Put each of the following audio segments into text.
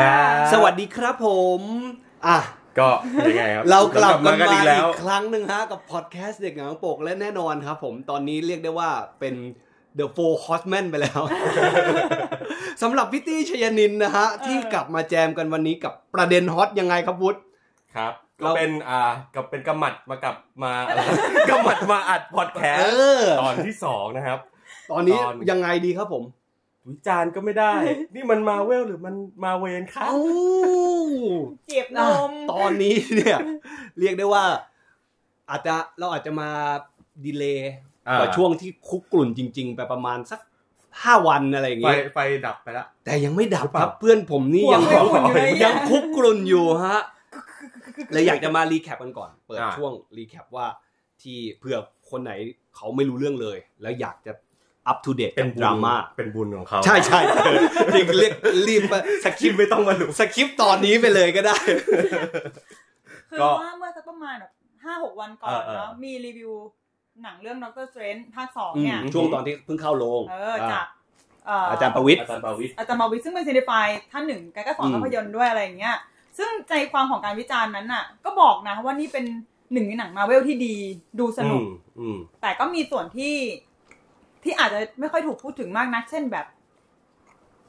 ครับ สวัสดีครับผมอะก็ยังไงครับ เรากลับกันกันมาอีกแล้วอีกครั้งหนึ่งฮะกับพอดแคสต์เด็กหนังปกและแน่นอนครับผมตอนนี้เรียกได้ว่าเป็น The Four Horsemen ไปแล้วสำหรับพี่ตี้ชยนินนะฮะ ที่กลับมาแจมกันวันนี้กับประเด็นฮอตยังไงครับวุฒิครับก็เราเป็นอ่ากับเป็นกำหมัดมากับมาอะไรกำหมัดมาอัดพอดแคสเอต์อตอนที่สองนะครับ ตอนนี้ตอนยังไงดีครับผม วิจารณ์ก็ไม่ได้ นี่มันมาเวลหรือมันมาเวนครับเอ้าเจ็บนอะมตอนนี้เนี่ย เรียกได้ว่า อาจจะเราอาจจะมาดีเลย์อ่ากว่าช่วงที่คุกกลุ่นจริง ๆ ไปประมาณสักห้าวันอะไรอย่างไฟเงี้ยไฟดับไปแล้วแต่ยังไม่ดับหรือเปคล่ารับเพื่อนผมนี่ยังหัวไม่อุ่นอยู่เลยยังคุกกลุ่นอยู่ฮะเลยอยากจะมารีแคปกันก่อน เปิดอ่าช่วงรีแคปว่าที่เผื่อคนไหนเขาไม่รู้เรื่องเลย แล้วอยากจะ อัปทูเดตเป็เป็นนบุดญราม่าเป็นบุญของเขา ใช่ใช่เออจริงเรียกรีบมาสคริปต์ไม่ต้องมาดูสคริปต์ตอนนี้ไปเลยก็ได้ คือก็ว่าเมื่อสักประมาณแบบห้าหกวันก่อนเออเออเนาะมีรีวิวหนังเรื่องด็อกเตอร์สเตรนภาคสองเนี่ย ช่วงตอนที่เพิ่งเข้าโรงเออจากเอ่ออาจารย์ประวิทย์อาจารย์ปาวิทย์อาจารย์มาวิทย์ซึ่งเป็นซีนิฟายท่านหนึ่งแกก็สอนอืมภาพยนตร์ด้วยอะไรอย่างเงี้ย ซึ่งใจความของการวิจารณ์นั้นน่ะ ก็บอกนะว่านี่เป็นหนึ่งในหนังมาเวลที่ดีดูสนุกอืมอืมแต่ก็มีส่วนที่ ที่อาจจะไม่ค่อยถูกพูดถึงมากนัก เช่นแบบ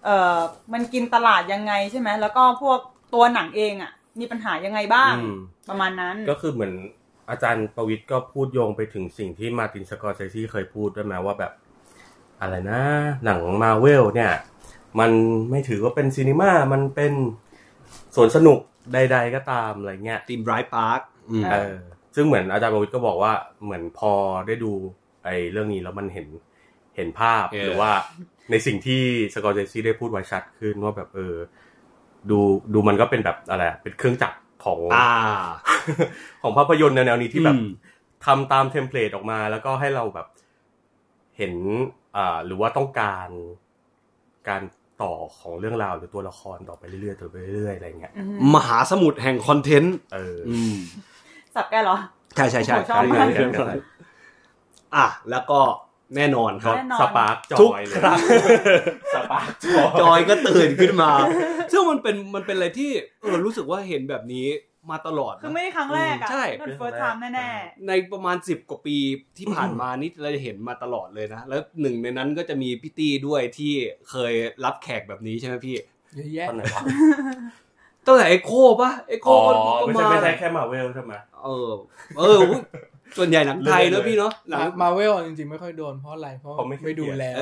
เอ่อมันกินตลาดยังไงใช่ไหมแล้วก็พวกตัวหนังเองอะ มีปัญหายังไงบ้าง อืม ประมาณนั้น ก็คือเหมือนอาจารย์ประวิทย์ก็พูดโยงไปถึงสิ่งที่ Martin Scorsese เคยพูดด้วยไหมว่าแบบ อะไรนะ หนังมาเวลเนี่ย มันไม่ถือว่าเป็น cinema มันเป็นสวนสนุกใด ๆ ก็ตามอะไรเงี้ย theme park อะไรเออซึ่งเหมือนอาจารย์ประวิทย์ก็บอกว่าเหมือนพอได้ดูไอ้เรื่องนี้แล้วมันเห็นเห็นภาพเออหรือว่าในสิ่งที่ Scorsese ได้พูดไว้ชัดขึ้นว่าแบบเออ ดูดูมันก็เป็นแบบอะไรอะเป็นเครื่องจักรของอ่าของภาพยนตร์แนวๆนี้ที่แบบอืมทำตาม template ออกมา แล้วก็ให้เราแบบเห็นอ่าหรือว่าต้องการการต่อของเรื่องราวหรือตัวละครต่อไปเรื่อยๆต่อไปเรื่อยๆอะไรเงี้ยอืมมหาสมุทรแห่ง content เอออืมสับแกเหรอ ใช่ใช่ใช่ผมชอบมากใช่ใช่อะแล้วก็ แน่นอนครับแน่นอน spark joy ทุกครั้งเลย spark joy จอยก็ตื่นขึ้นมา ซึ่งมันเป็นมันเป็นอะไรที่เออรู้สึกว่าเห็นแบบนี้มาตลอด คือนะไม่ได้ครั้งแรกอะใช่ not first time แน่ในประมาณสิบกว่าปีที่ผ่านมานี่เราจะเห็นมาตลอดเลยนะ แล้วหนึ่งในนั้นก็จะมีพี่ตี้ด้วยที่เคยรับแขกแบบนี้ใช่ไหมพี่เยอะแยะตอนไหนวะตั้งแต่เอ็โคป่ะเอ็โคอ๋อก็ก็ไม่ใช่มาไม่ใช่แค่มาเวลใช่ไหมเออ เอออุ๊ย ส่วนใหญ่หนังไทยเรื่เนอยๆอะพี่เนาะหนังมาเวลจริงๆไม่ค่อยโดนเพราะอะไรเพราะเขาไม่ไม่ดูแล้ว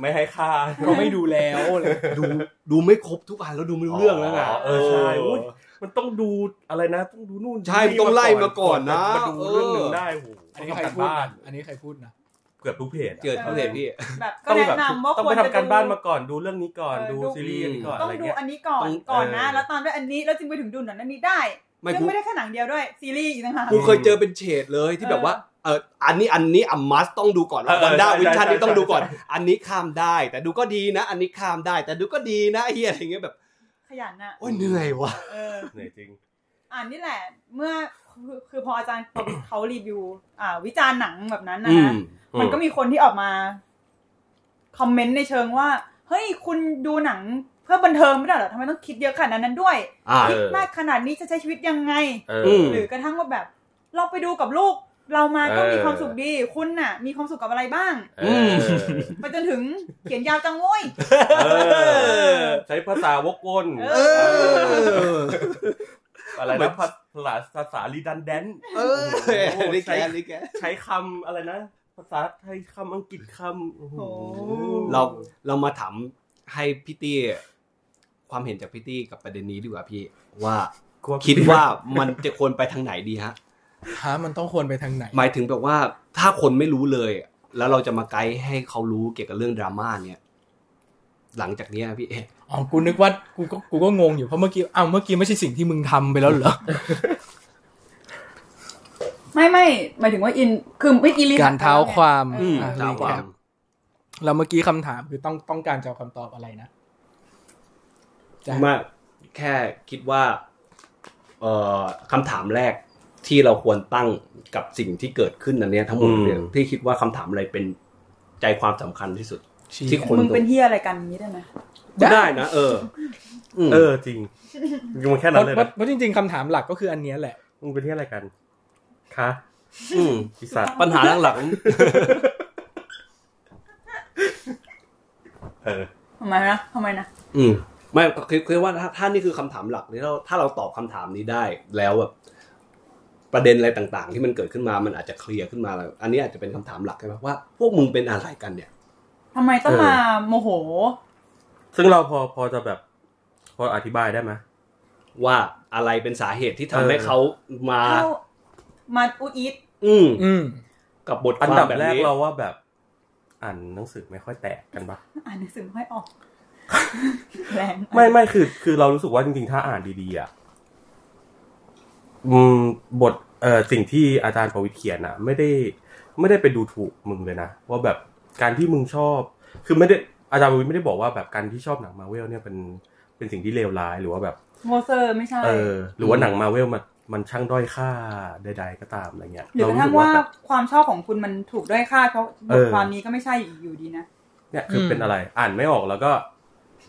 ไม่ให้ค่าเขาไม่ดูแล้วเลยดูดูไม่ครบทุกอันแล้วดูไม่รู้เรื่องแล้วไงเออใช่อุ๊ยมันต้องดูอะไรนะ ต้องดูนู่นใช่มันต้องไล่มาก่อนนะมาดูเรื่องหนึ่งได้โอ้โหอันนี้ต้องใครทำการพูดบ้านนะอันนี้ใครพูดนะเกือบทุกเพจอะเจอเขาเลยพี่ๆแบบก็ต้องแนะแบบนำว่าต้องควไปรทำจะการบ้านดูมาก่อนดูเรื่องนี้ก่อนเออดูดูซีรีส์อันนี้ก่อนต้ออะไรงดูเงี้ยอันนี้ก่อนต้องก่อนนะเออแล้วตามด้วยอันนี้แล้วจึงไปถึงดูหนังนั้นนี้ได้ ไม่ซึ่งกูไม่ได้แค่หนังเดียวด้วย ซีรีส์อีกต่างหาก กูเคยเจอเป็นเฉดเลยที่แบบว่าเอออันนี้อันนี้อัมมัสต้องดูก่อนเออวันด้าใช่วิชันใช่นี่ต้องดูก่อน ใช่ อันนี้ข้ามได้ แต่ดูก็ดีนะ อันนี้ข้ามได้ แต่ดูก็ดีนะไอ้เฮียอะไรเงี้ยแบบขยันน่ะ โอ้ยเหนื่อยว่ะ เออ เหนื่อยจริง อ่านนี่แหละ เมื่อคือคือพออาจารย์ เขาเขารีวิว อ่า วิจารณ์หนังแบบนั้นนะอืนะมมันก็มีคนที่ออกมา คอมเมนต์ในเชิงว่า เฮ้ย คุณดูหนังเพื่อบันเทิงไม่ได้เหรอทำไมต้องคิดเยอะขนาดนั้นด้วยอ่าคิดมากขนาดนี้จะใช้ชีวิตยังไงเออือมหรือกระทั่งว่าแบบ เราไปดูกับลูก เรามาก็เออมีความสุขดี คุณน่ะ มีความสุขกับอะไรบ้างเออไปจนถึงเขียนยาวจังโว้ยเออใช้ภาษาวกวนเอเอออะไรนะภาษาภาษาลีดันแดนเออนี่แกนี่แกใช้คำอะไรนะ ภาษาไทยคำอังกฤษคำโอ้โหเราเรามาถามให้พี่ตี้ ความเห็นจากพี่ตี้กับประเด็นนี้ดีกว่าพี่ ว่าคิดว่ามันจะควรไปทางไหนดีฮะฮะมันต้องควรไปทางไหน หมายถึงแบบว่าถ้าคนไม่รู้เลย แล้วเราจะมาไกด์ให้เขารู้เกี่ยวกับเรื่องดราม่าเนี่ยหลังจากเนี้ยพี่เอ๊ะอ๋อกูนึกว่ากูก็กูก็งงอยู่เพราะเมื่อกี้อ้าวเมื่อกี้ไม่ใช่สิ่งที่มึงทำไปแล้วเหรอไม่ไม่หมายถึงว่าอินคือไม่อีลีการเท้าความอืมอะตามความ recap แล้วเมื่อกี้คำถามคือต้องต้องการจะเอาคำตอบอะไรนะจะ มาแค่คิดว่าเอ่อคำถามแรกที่เราควรตั้งกับสิ่งที่เกิดขึ้นอันเนี้ยทั้งหมดเนี่ยอืมที่คิดว่าคำถามอะไรเป็นใจความสำคัญที่สุดชี้ที่คนมึงเป็นเฮียอะไรกันอย่างนี้ได้ไหมก็ได้นะเออมเออจริงมันแค่เพนั้นราะเลยเพราะนะเพราะจริง ๆคำถามหลักก็คืออันเนี้ยแหละ มึงเป็นที่อะไรกันคะอืมพิสัตว์ปัญหาหลังเออทำไมนะทำไมนะ ๆอืม ไม่คือคือว่าถ้าถ้านี่คือคำถามหลักนี่เราถ้าเราตอบคำถามนี้ได้แล้วแบบประเด็นอะไรต่างๆ ที่มันเกิดขึ้นมามันอาจจะเคลียร์ขึ้นมาแล้วอันนี้อาจจะเป็นคำถามหลักใช่ไหมว่า พวกมึงเป็นอะไรกันเนี่ยทำไมต้องเออมาโมโห ซึ่งเราพอพอจะแบบ พออธิบายได้ไหมว่าอะไรเป็นสาเหตุที่ทำให้เออเขามาเข้ามาอุดอีทอืมอืมกับบทคอันวามดับแบบแรกนี้เราว่าแบบ อ่านหนังสือไม่ค่อยแตกกันปะอ่านหนังสือไม่ค่อยออก แรงไม่ไม่คือ คือเรารู้สึกว่าจริงๆ ถ้าอ่านดีๆอะอืมบทเอ่อสิ่งที่อาจารย์ประวิทย์เขียนอะ ไม่ได้ ไม่ได้ไปดูถูกมึงเลยนะว่าแบบการที่มึงชอบ คือไม่ได้อาจารย์ประวิทย์ไม่ได้บอกว่าแบบการที่ชอบหนังมาเวลเนี่ยเป็นเป็นสิ่งที่เลวร้ายหรือว่าแบบโมเซอร์ไม่ใช่เออหรือว่าหนังมาเวลมันมันช่างด้อยค่าใด ๆ ก็ตามอะไรเงี้ยหรือกระทั่งสึว่าแบบความชอบของคุณมันถูกด้อยค่าเพราะบเอทอความนี้ก็ไม่ใช่อยู่ดีนะเนี่ยคืออมเป็นอะไร อ่านไม่ออกแล้วก็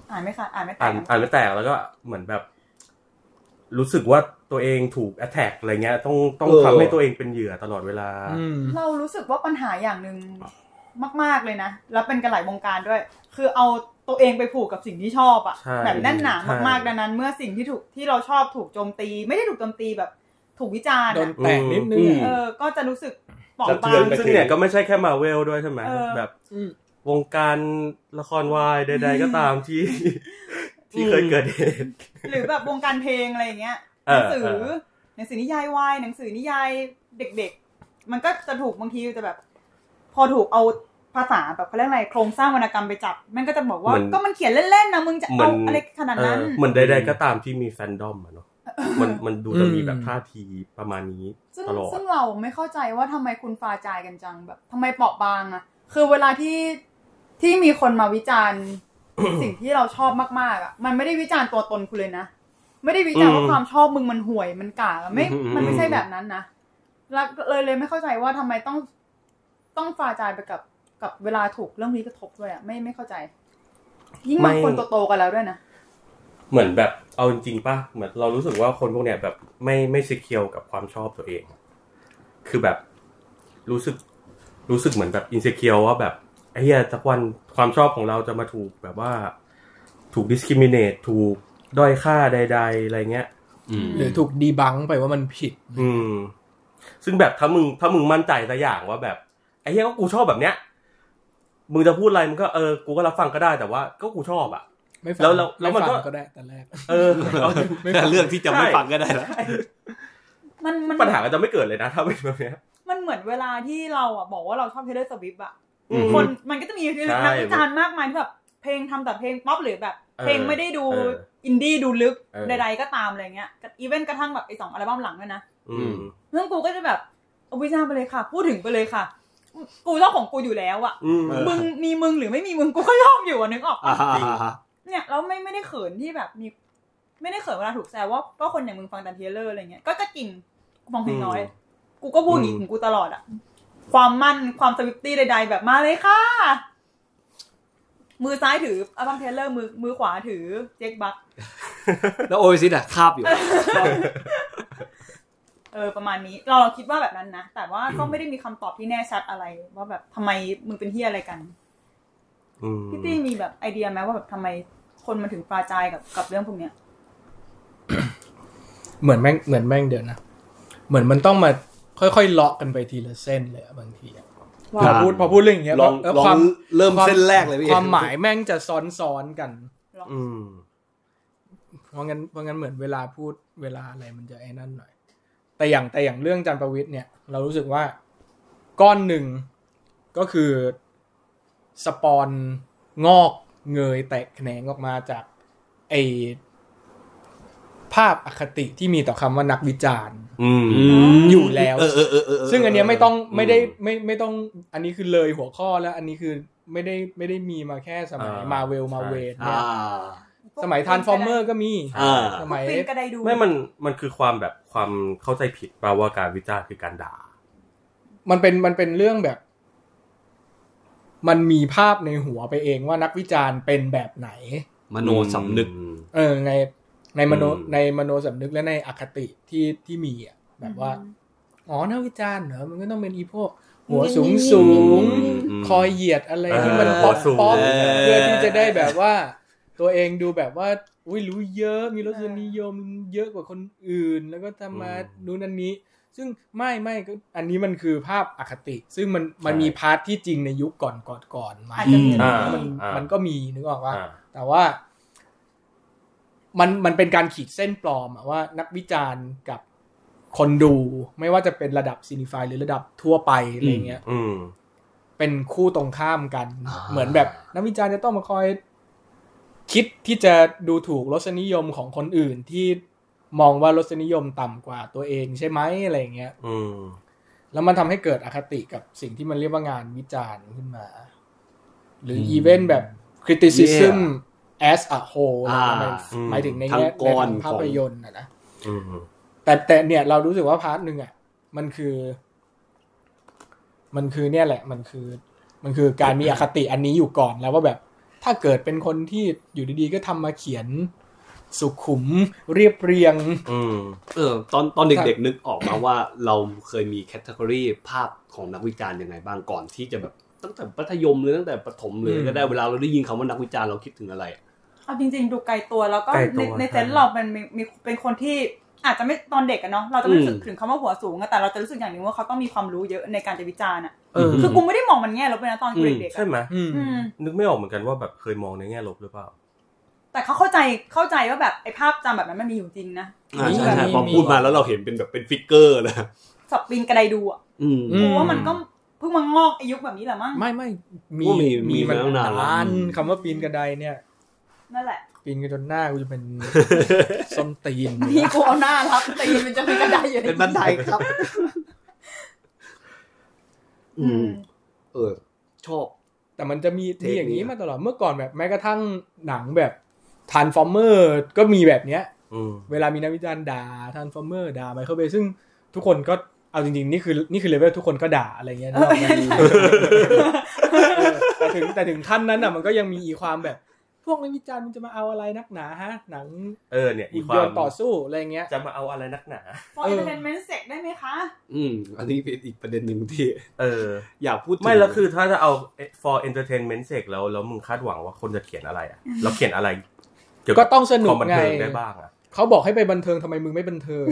อ่านไม่ขาดอ่านไม่แตอ่านกอ่านไม่แตกแล้วก็เหมือนแบบ รู้สึกว่าตัวเองถูกแอตแทกอะไรเงี้ย ต้องต้องเออทำให้ตัวเองเป็นเหยื่อตลอดเวลาอืมเรารู้สึกว่าปัญหาอย่างหนึ่งมาก ๆเลยนะ แล้วเป็นกันหลายวงการด้วย คือเอาตัวเองไปผูกกับสิ่งที่ชอบอะใช่แบบแน่นหนาใช่มากๆดังนั้น เมื่อสิ่งที่ถูกที่เราชอบถูกโจมตี ไม่ได้ถูกโจมตีแบบถูกวิจารณ์โดนอะแตกนิดนึงอืมเออก็จะรู้สึกเปราะสะบาเทือนงไปซึ่งเนี่ยก็ไม่ใช่แค่มาเวลด้วยใช่ไหมเออแบบอืม วงการละครวายใด ๆ ก็ตามที่ ที่เคยเกิดเหตุหรือแบบวงการเพลงอะไรอย่างเงี้ยหเอนัองสือเออหนังสือนิยายวายหนังสือนิยายเด็ก ๆ มันก็จะถูกบางทีจะแบบ พอถูกเอาภาษาแบบเขาเรียกอะไรโครงสร้างวรรณกรรมไปจับมันก็จะบอกว่าเหมือนก็มันเขียนเล่นๆนะมึงจะเหมืเอาอนอะไรขนาดเอนั้นอเหมือนใดๆก็ตามที่มีแฟนดอมอะเนาะมันมันดูจะมีแบบท่าทีประมาณนี้ซึ่งตลอดซึ่งเราไม่เข้าใจว่าทำไมคุณฟาจายกันจังแบบทำไมเปราะบางอะคือเวลาที่ ที่มีคนมาวิจารณ์สิ่งที่เราชอบมากๆอะมันไม่ได้วิจารณ์ตัวตนคุณเลยนะ ไม่ได้วิจารณ์ว่าอืมความชอบมึงมันห่วยมันกากอะไม่อืมมันไม่ใช่แบบนั้นนะแล้วเลยเลยไม่เข้าใจว่าทำไมต้องต้องฟาจายไปกับกับเวลาถูกเรื่องนี้กระทบด้วยอะไม่ไม่เข้าใจ ยิ่งบางคนโตๆกันแล้วด้วยนะเหมือนแบบเอาจริงๆป่ะเหมือนเรารู้สึกว่าคนพวกเนี้ยแบบไม่ไม่ซีเคียวกับความชอบตัวเอง คือแบบรู้สึกรู้สึกเหมือนแบบอินเซเคียวว่าแบบ ไอ้เหี้ยสักวันความชอบของเราจะมาถูกแบบว่า ถูก discriminate ถูกด้อยค่าใด ๆ อะไรเงี้ย อืม หรือถูกดีบังไปว่ามันผิด อืม ซึ่งแบบถ้ามึงถ้ามึงมั่นใจสักอย่างว่าแบบ ไอ้เหี้ยก็กูชอบแบบเนี้ย มึงจะพูดอะไรมึงก็เออ กูก็รับฟังก็ได้แต่ว่าก็กูชอบอะ ไม่ฟังแล้วแล้วแล้วมันก็ ไฟังก็ได้แต่แรก เออเอาจริงไม่ฟังเรื่องที่จะไม่ฟังก็ได้แล้วมันมันปัญหาก็จะไม่เกิดเลยนะ ถ้าเป็นแบบเนี้ย มันเหมือนเวลาที่เราอะบอกว่าเราชอบ Taylor Swift อะอืม คนมันก็จะมีใช่นักวิจารณ์มากมายที่แบบเพลงทำแต่เพลงป๊อปหรือแบบเออเพลงไม่ได้ดูเอออินดี้ดูลึกเออใดๆก็ตามอะไรเงี้ยอีเวนต์กระทั่งแบบไอ้สองอัลบั้มหลังด้วยนะอืมเรื่องกูก็จะแบบเอาวิจารณ์ไปเลยค่ะ พูดถึงไปเลยค่ะ กูชอบของกูอยู่แล้วอะอืมเออมึงมีมึงหรือไม่มีมึงกูก็ชอบอยู่อะนึกออกปะอ่าจริงฮะเนี่ยแล้วไม่ไม่ได้เขินที่แบบมี ไม่ได้เขินเวลาถูกแซวว่าก็คนอย่างมึงฟังแต่เทเลอร์อะไรเงี้ยก็จะกินฟังเพลงน้อย กูก็พูดอย่างนี้อืมของกูตลอดอะ ความมั่นความ Swiftie ใดๆ แบบมาเลยค่ะ มือซ้ายถืออัลบั้มเทเลอร์มือมือขวาถือ Jake Buggแล้วโอซิสอะคาบอยู่ เออประมาณนี้ เราเราคิดว่าแบบนั้นนะ แต่ว่าก็ไม่ได้มีคำตอบที่แน่ชัดอะไร ว่าแบบทำไมมึงเป็นที่อะไรกัน อืมพี่ตี้มีแบบไอเดียไหมว่าแบบทำไมคนมันถึงปราจายกับกับเรื่องพวกเนี้ย เหมือนแม่งเหมือนแม่งเดี๋ยวนะ เหมือนมันต้องมา ค่อยๆเลาะกันไปทีละเส้นเลยอะบางทีอะพว่าอพูดพอพูดเรื่องอย่างเงี้ยลองแล้วลองความเริ่มความเส้นแรกเลยพี่ความหมายแม่งจะซ้อนๆกัน อืมเพราะงั้นเพราะงั้นเหมือนเวลาพูดเวลาอะไรมันจะไอ้นั่นหน่อย แต่อย่างแต่อย่างเรื่องจันทร์ประวิทย์เนี่ย เรารู้สึกว่าก้อนหนึ่งก็คือสปอนงอกเงยแตกแขนงออกมาจากไอ ภาพอคติที่มีต่อคำว่านักวิจารณ์อืมมอยู่แล้วเออเออเออเออซึ่งอันเนี้ยไม่ต้องอืมไม่ได้ไม่ไม่ต้องอันนี้คือเลยหัวข้อแล้ว อันนี้คือไม่ได้ไม่ได้มีมาแค่สมัยอ่ามาเวลมาเวทอ่าเนี่ยสมัยทานฟอร์เมอร์ก็มีอ่าสมัยปินกระไดดูไม่มันมันคือความแบบความเข้าใจผิดแปลว่าการวิจารณ์คือการด่า มันเป็นมันเป็นเรื่องแบบ มันมีภาพในหัวไปเองว่านักวิจารณ์เป็นแบบไหน มโนสำนึกอืมเออใน ในมโนอืมในมโนสำนึกและในอคติที่ที่มีอะแบบว่า อ๋อนักวิจารณ์เหรอมันก็ต้องเป็นอีพวก หัวสูงสูงอืมคอยเหยียดอะไรที่มันเออป๊อปสูงป๊อปเออเพื่อที่จะได้แบบว่า ตัวเองดูแบบว่า อุ้ยรู้เยอะมีรสนิยมเยอะกว่าคนอื่น แล้วก็ทำมานู้นนั่นนี้ ซึ่งไม่ไม่ก็อันนี้มันคือภาพอคติ ซึ่งมันมันมี part ที่จริงในยุคก่อนก่อนก่อนมาอาจจะมีอ่ามันอ่ามัมันก็มีนึกออกว่าอ่าแต่ว่า มันมันเป็นการขีดเส้นปลอมอะว่านักวิจารณ์กับคนดู ไม่ว่าจะเป็นระดับ cinephile หรือระดับทั่วไปอะไรเงี้ยอืมเป็นคู่ตรงข้ามกันอ่าเหมือนแบบนักวิจารณ์จะต้องมาคอย คิดที่จะดูถูกรสนิยมของคนอื่นที่มองว่ารสนิยมต่ำกว่าตัวเองใช่ไหมอะไรเงี้ยอืมแล้วมันทำให้เกิดอคติกับสิ่งที่มันเรียกว่างานวิจารณ์ขึ้นมา หรือมอีเวนต์แบบ criticism as a whole อ่าหมา ยอืมหมายถึงในทั้งแง่ก้อนในทางของภาพยนตร์นะนะอืมแต่แต่เนี่ยเรารู้สึกว่า part หนึ่งอะ มันคือ มันคือเนี่ยแหละ มันคือ มันคือการมีอคติอันนี้อยู่ก่อนแล้วว่าแบบ ถ้าเกิดเป็นคนที่อยู่ดีๆก็ทำมาเขียนสุขุมเรียบเรียง อืมเออ ตอนตอนเด็กๆนึกออกมาว่าเราเคยมีแคตตากรีภาพของนักวิจารณ์ยังไงบ้างก่อนที่จะแบบตั้งแต่มัธยมหรือตั้งแต่ประถมเลยอืมก็ได้เวลาเราได้ยินคำว่านักวิจารณ์เราคิดถึงอะไร เอาจริง ๆ ดูไกลตัวแล้วก็ไกลตัในวในเซนใช่ส์เราเป็นมีมีเป็นคนที่อาจจะไม่ตอนเด็กอะเนาะเราจะไม่รู้สึกอืมถึงคำว่าหัวสูงอะแต่เราจะรู้สึกอย่างหนึ่งว่าเขาต้องมีความรู้เยอะในการจะวิจารณ์อะเออ คือกูไม่ได้มองมันแง่ลบเลยนะตอนกูอืมเด็กๆใช่อะไหมอืม อืม นึกไม่ออกเหมือนกันว่าแบบเคยมองในแง่ลบหรือเปล่า แต่เขาเข้าใจเข้าใจว่าแบบไอ้ภาพจำแบบนั้นมันมีอยู่จริงนะ อ่าใช่มีใช่มีพอพูดมาแล้วเราเห็นเป็นแบบเป็นฟิกเกอร์เลย สับปีนกระไดดูอะอืมอืกูว่ามันก็เพิ่งมางอกอายุแบบนี้แหละมั้ง ไม่ไม่มีว่ามีมีมันมาตั้งนานแล้วนานอืมคำว่าปีนกระไดเนี่ย นั่นแหละปีนกันจนหน้ากูจะเป็นส้นตีนพี่กูเอาหน้ารับตีนมันจะเป็นกระไดอยู่เป็นบันไดครับ อือืมมเออ ชอบ แต่มันจะมีเทคมีอย่างนี้นี้มาตลอดเมื่อก่อนแบบ แม้กระทั่งหนังแบบ Transformers ก็มีแบบเนี้ยอืมเวลามีนักวิจารณ์ด่า Transformers ด่า Michael Bay ซึ่งทุกคนก็เอาจริงๆ นี่คือนี่คือเลเวลทุกคนก็ด่าอะไรเงี้ยเออนึกออกไหมใช่เออแต่ถึงแต่ถึงขั้นนั้นอะ มันก็ยังมีอีความแบบพ วกนักวิจารณ์มันจะมาเอาอะไรนักหนาฮะ หนังเออเนี่ยอีหุ่นควายมนต์ต่อสู้อะไรเงี้ยจะมาเอาอะไรนักหนา for entertain ment sake ได้ไหมคะ อืม อันนี้เป็นอีกประเด็นหนึ่งที่ เออ อยากพูดถึงไม่แล้วคือถ้าจะเอา for entertainment sake แล้วแล้วมึงคาดหวังว่าคนจะเขียนอะไรอะเราเขียนอะไรเกี่ยวก็กับต้องสนุกไง ความบันเทิงได้บ้างอะเขาบอกให้ไปบันเทิงทำไมมึงไม่บันเทิง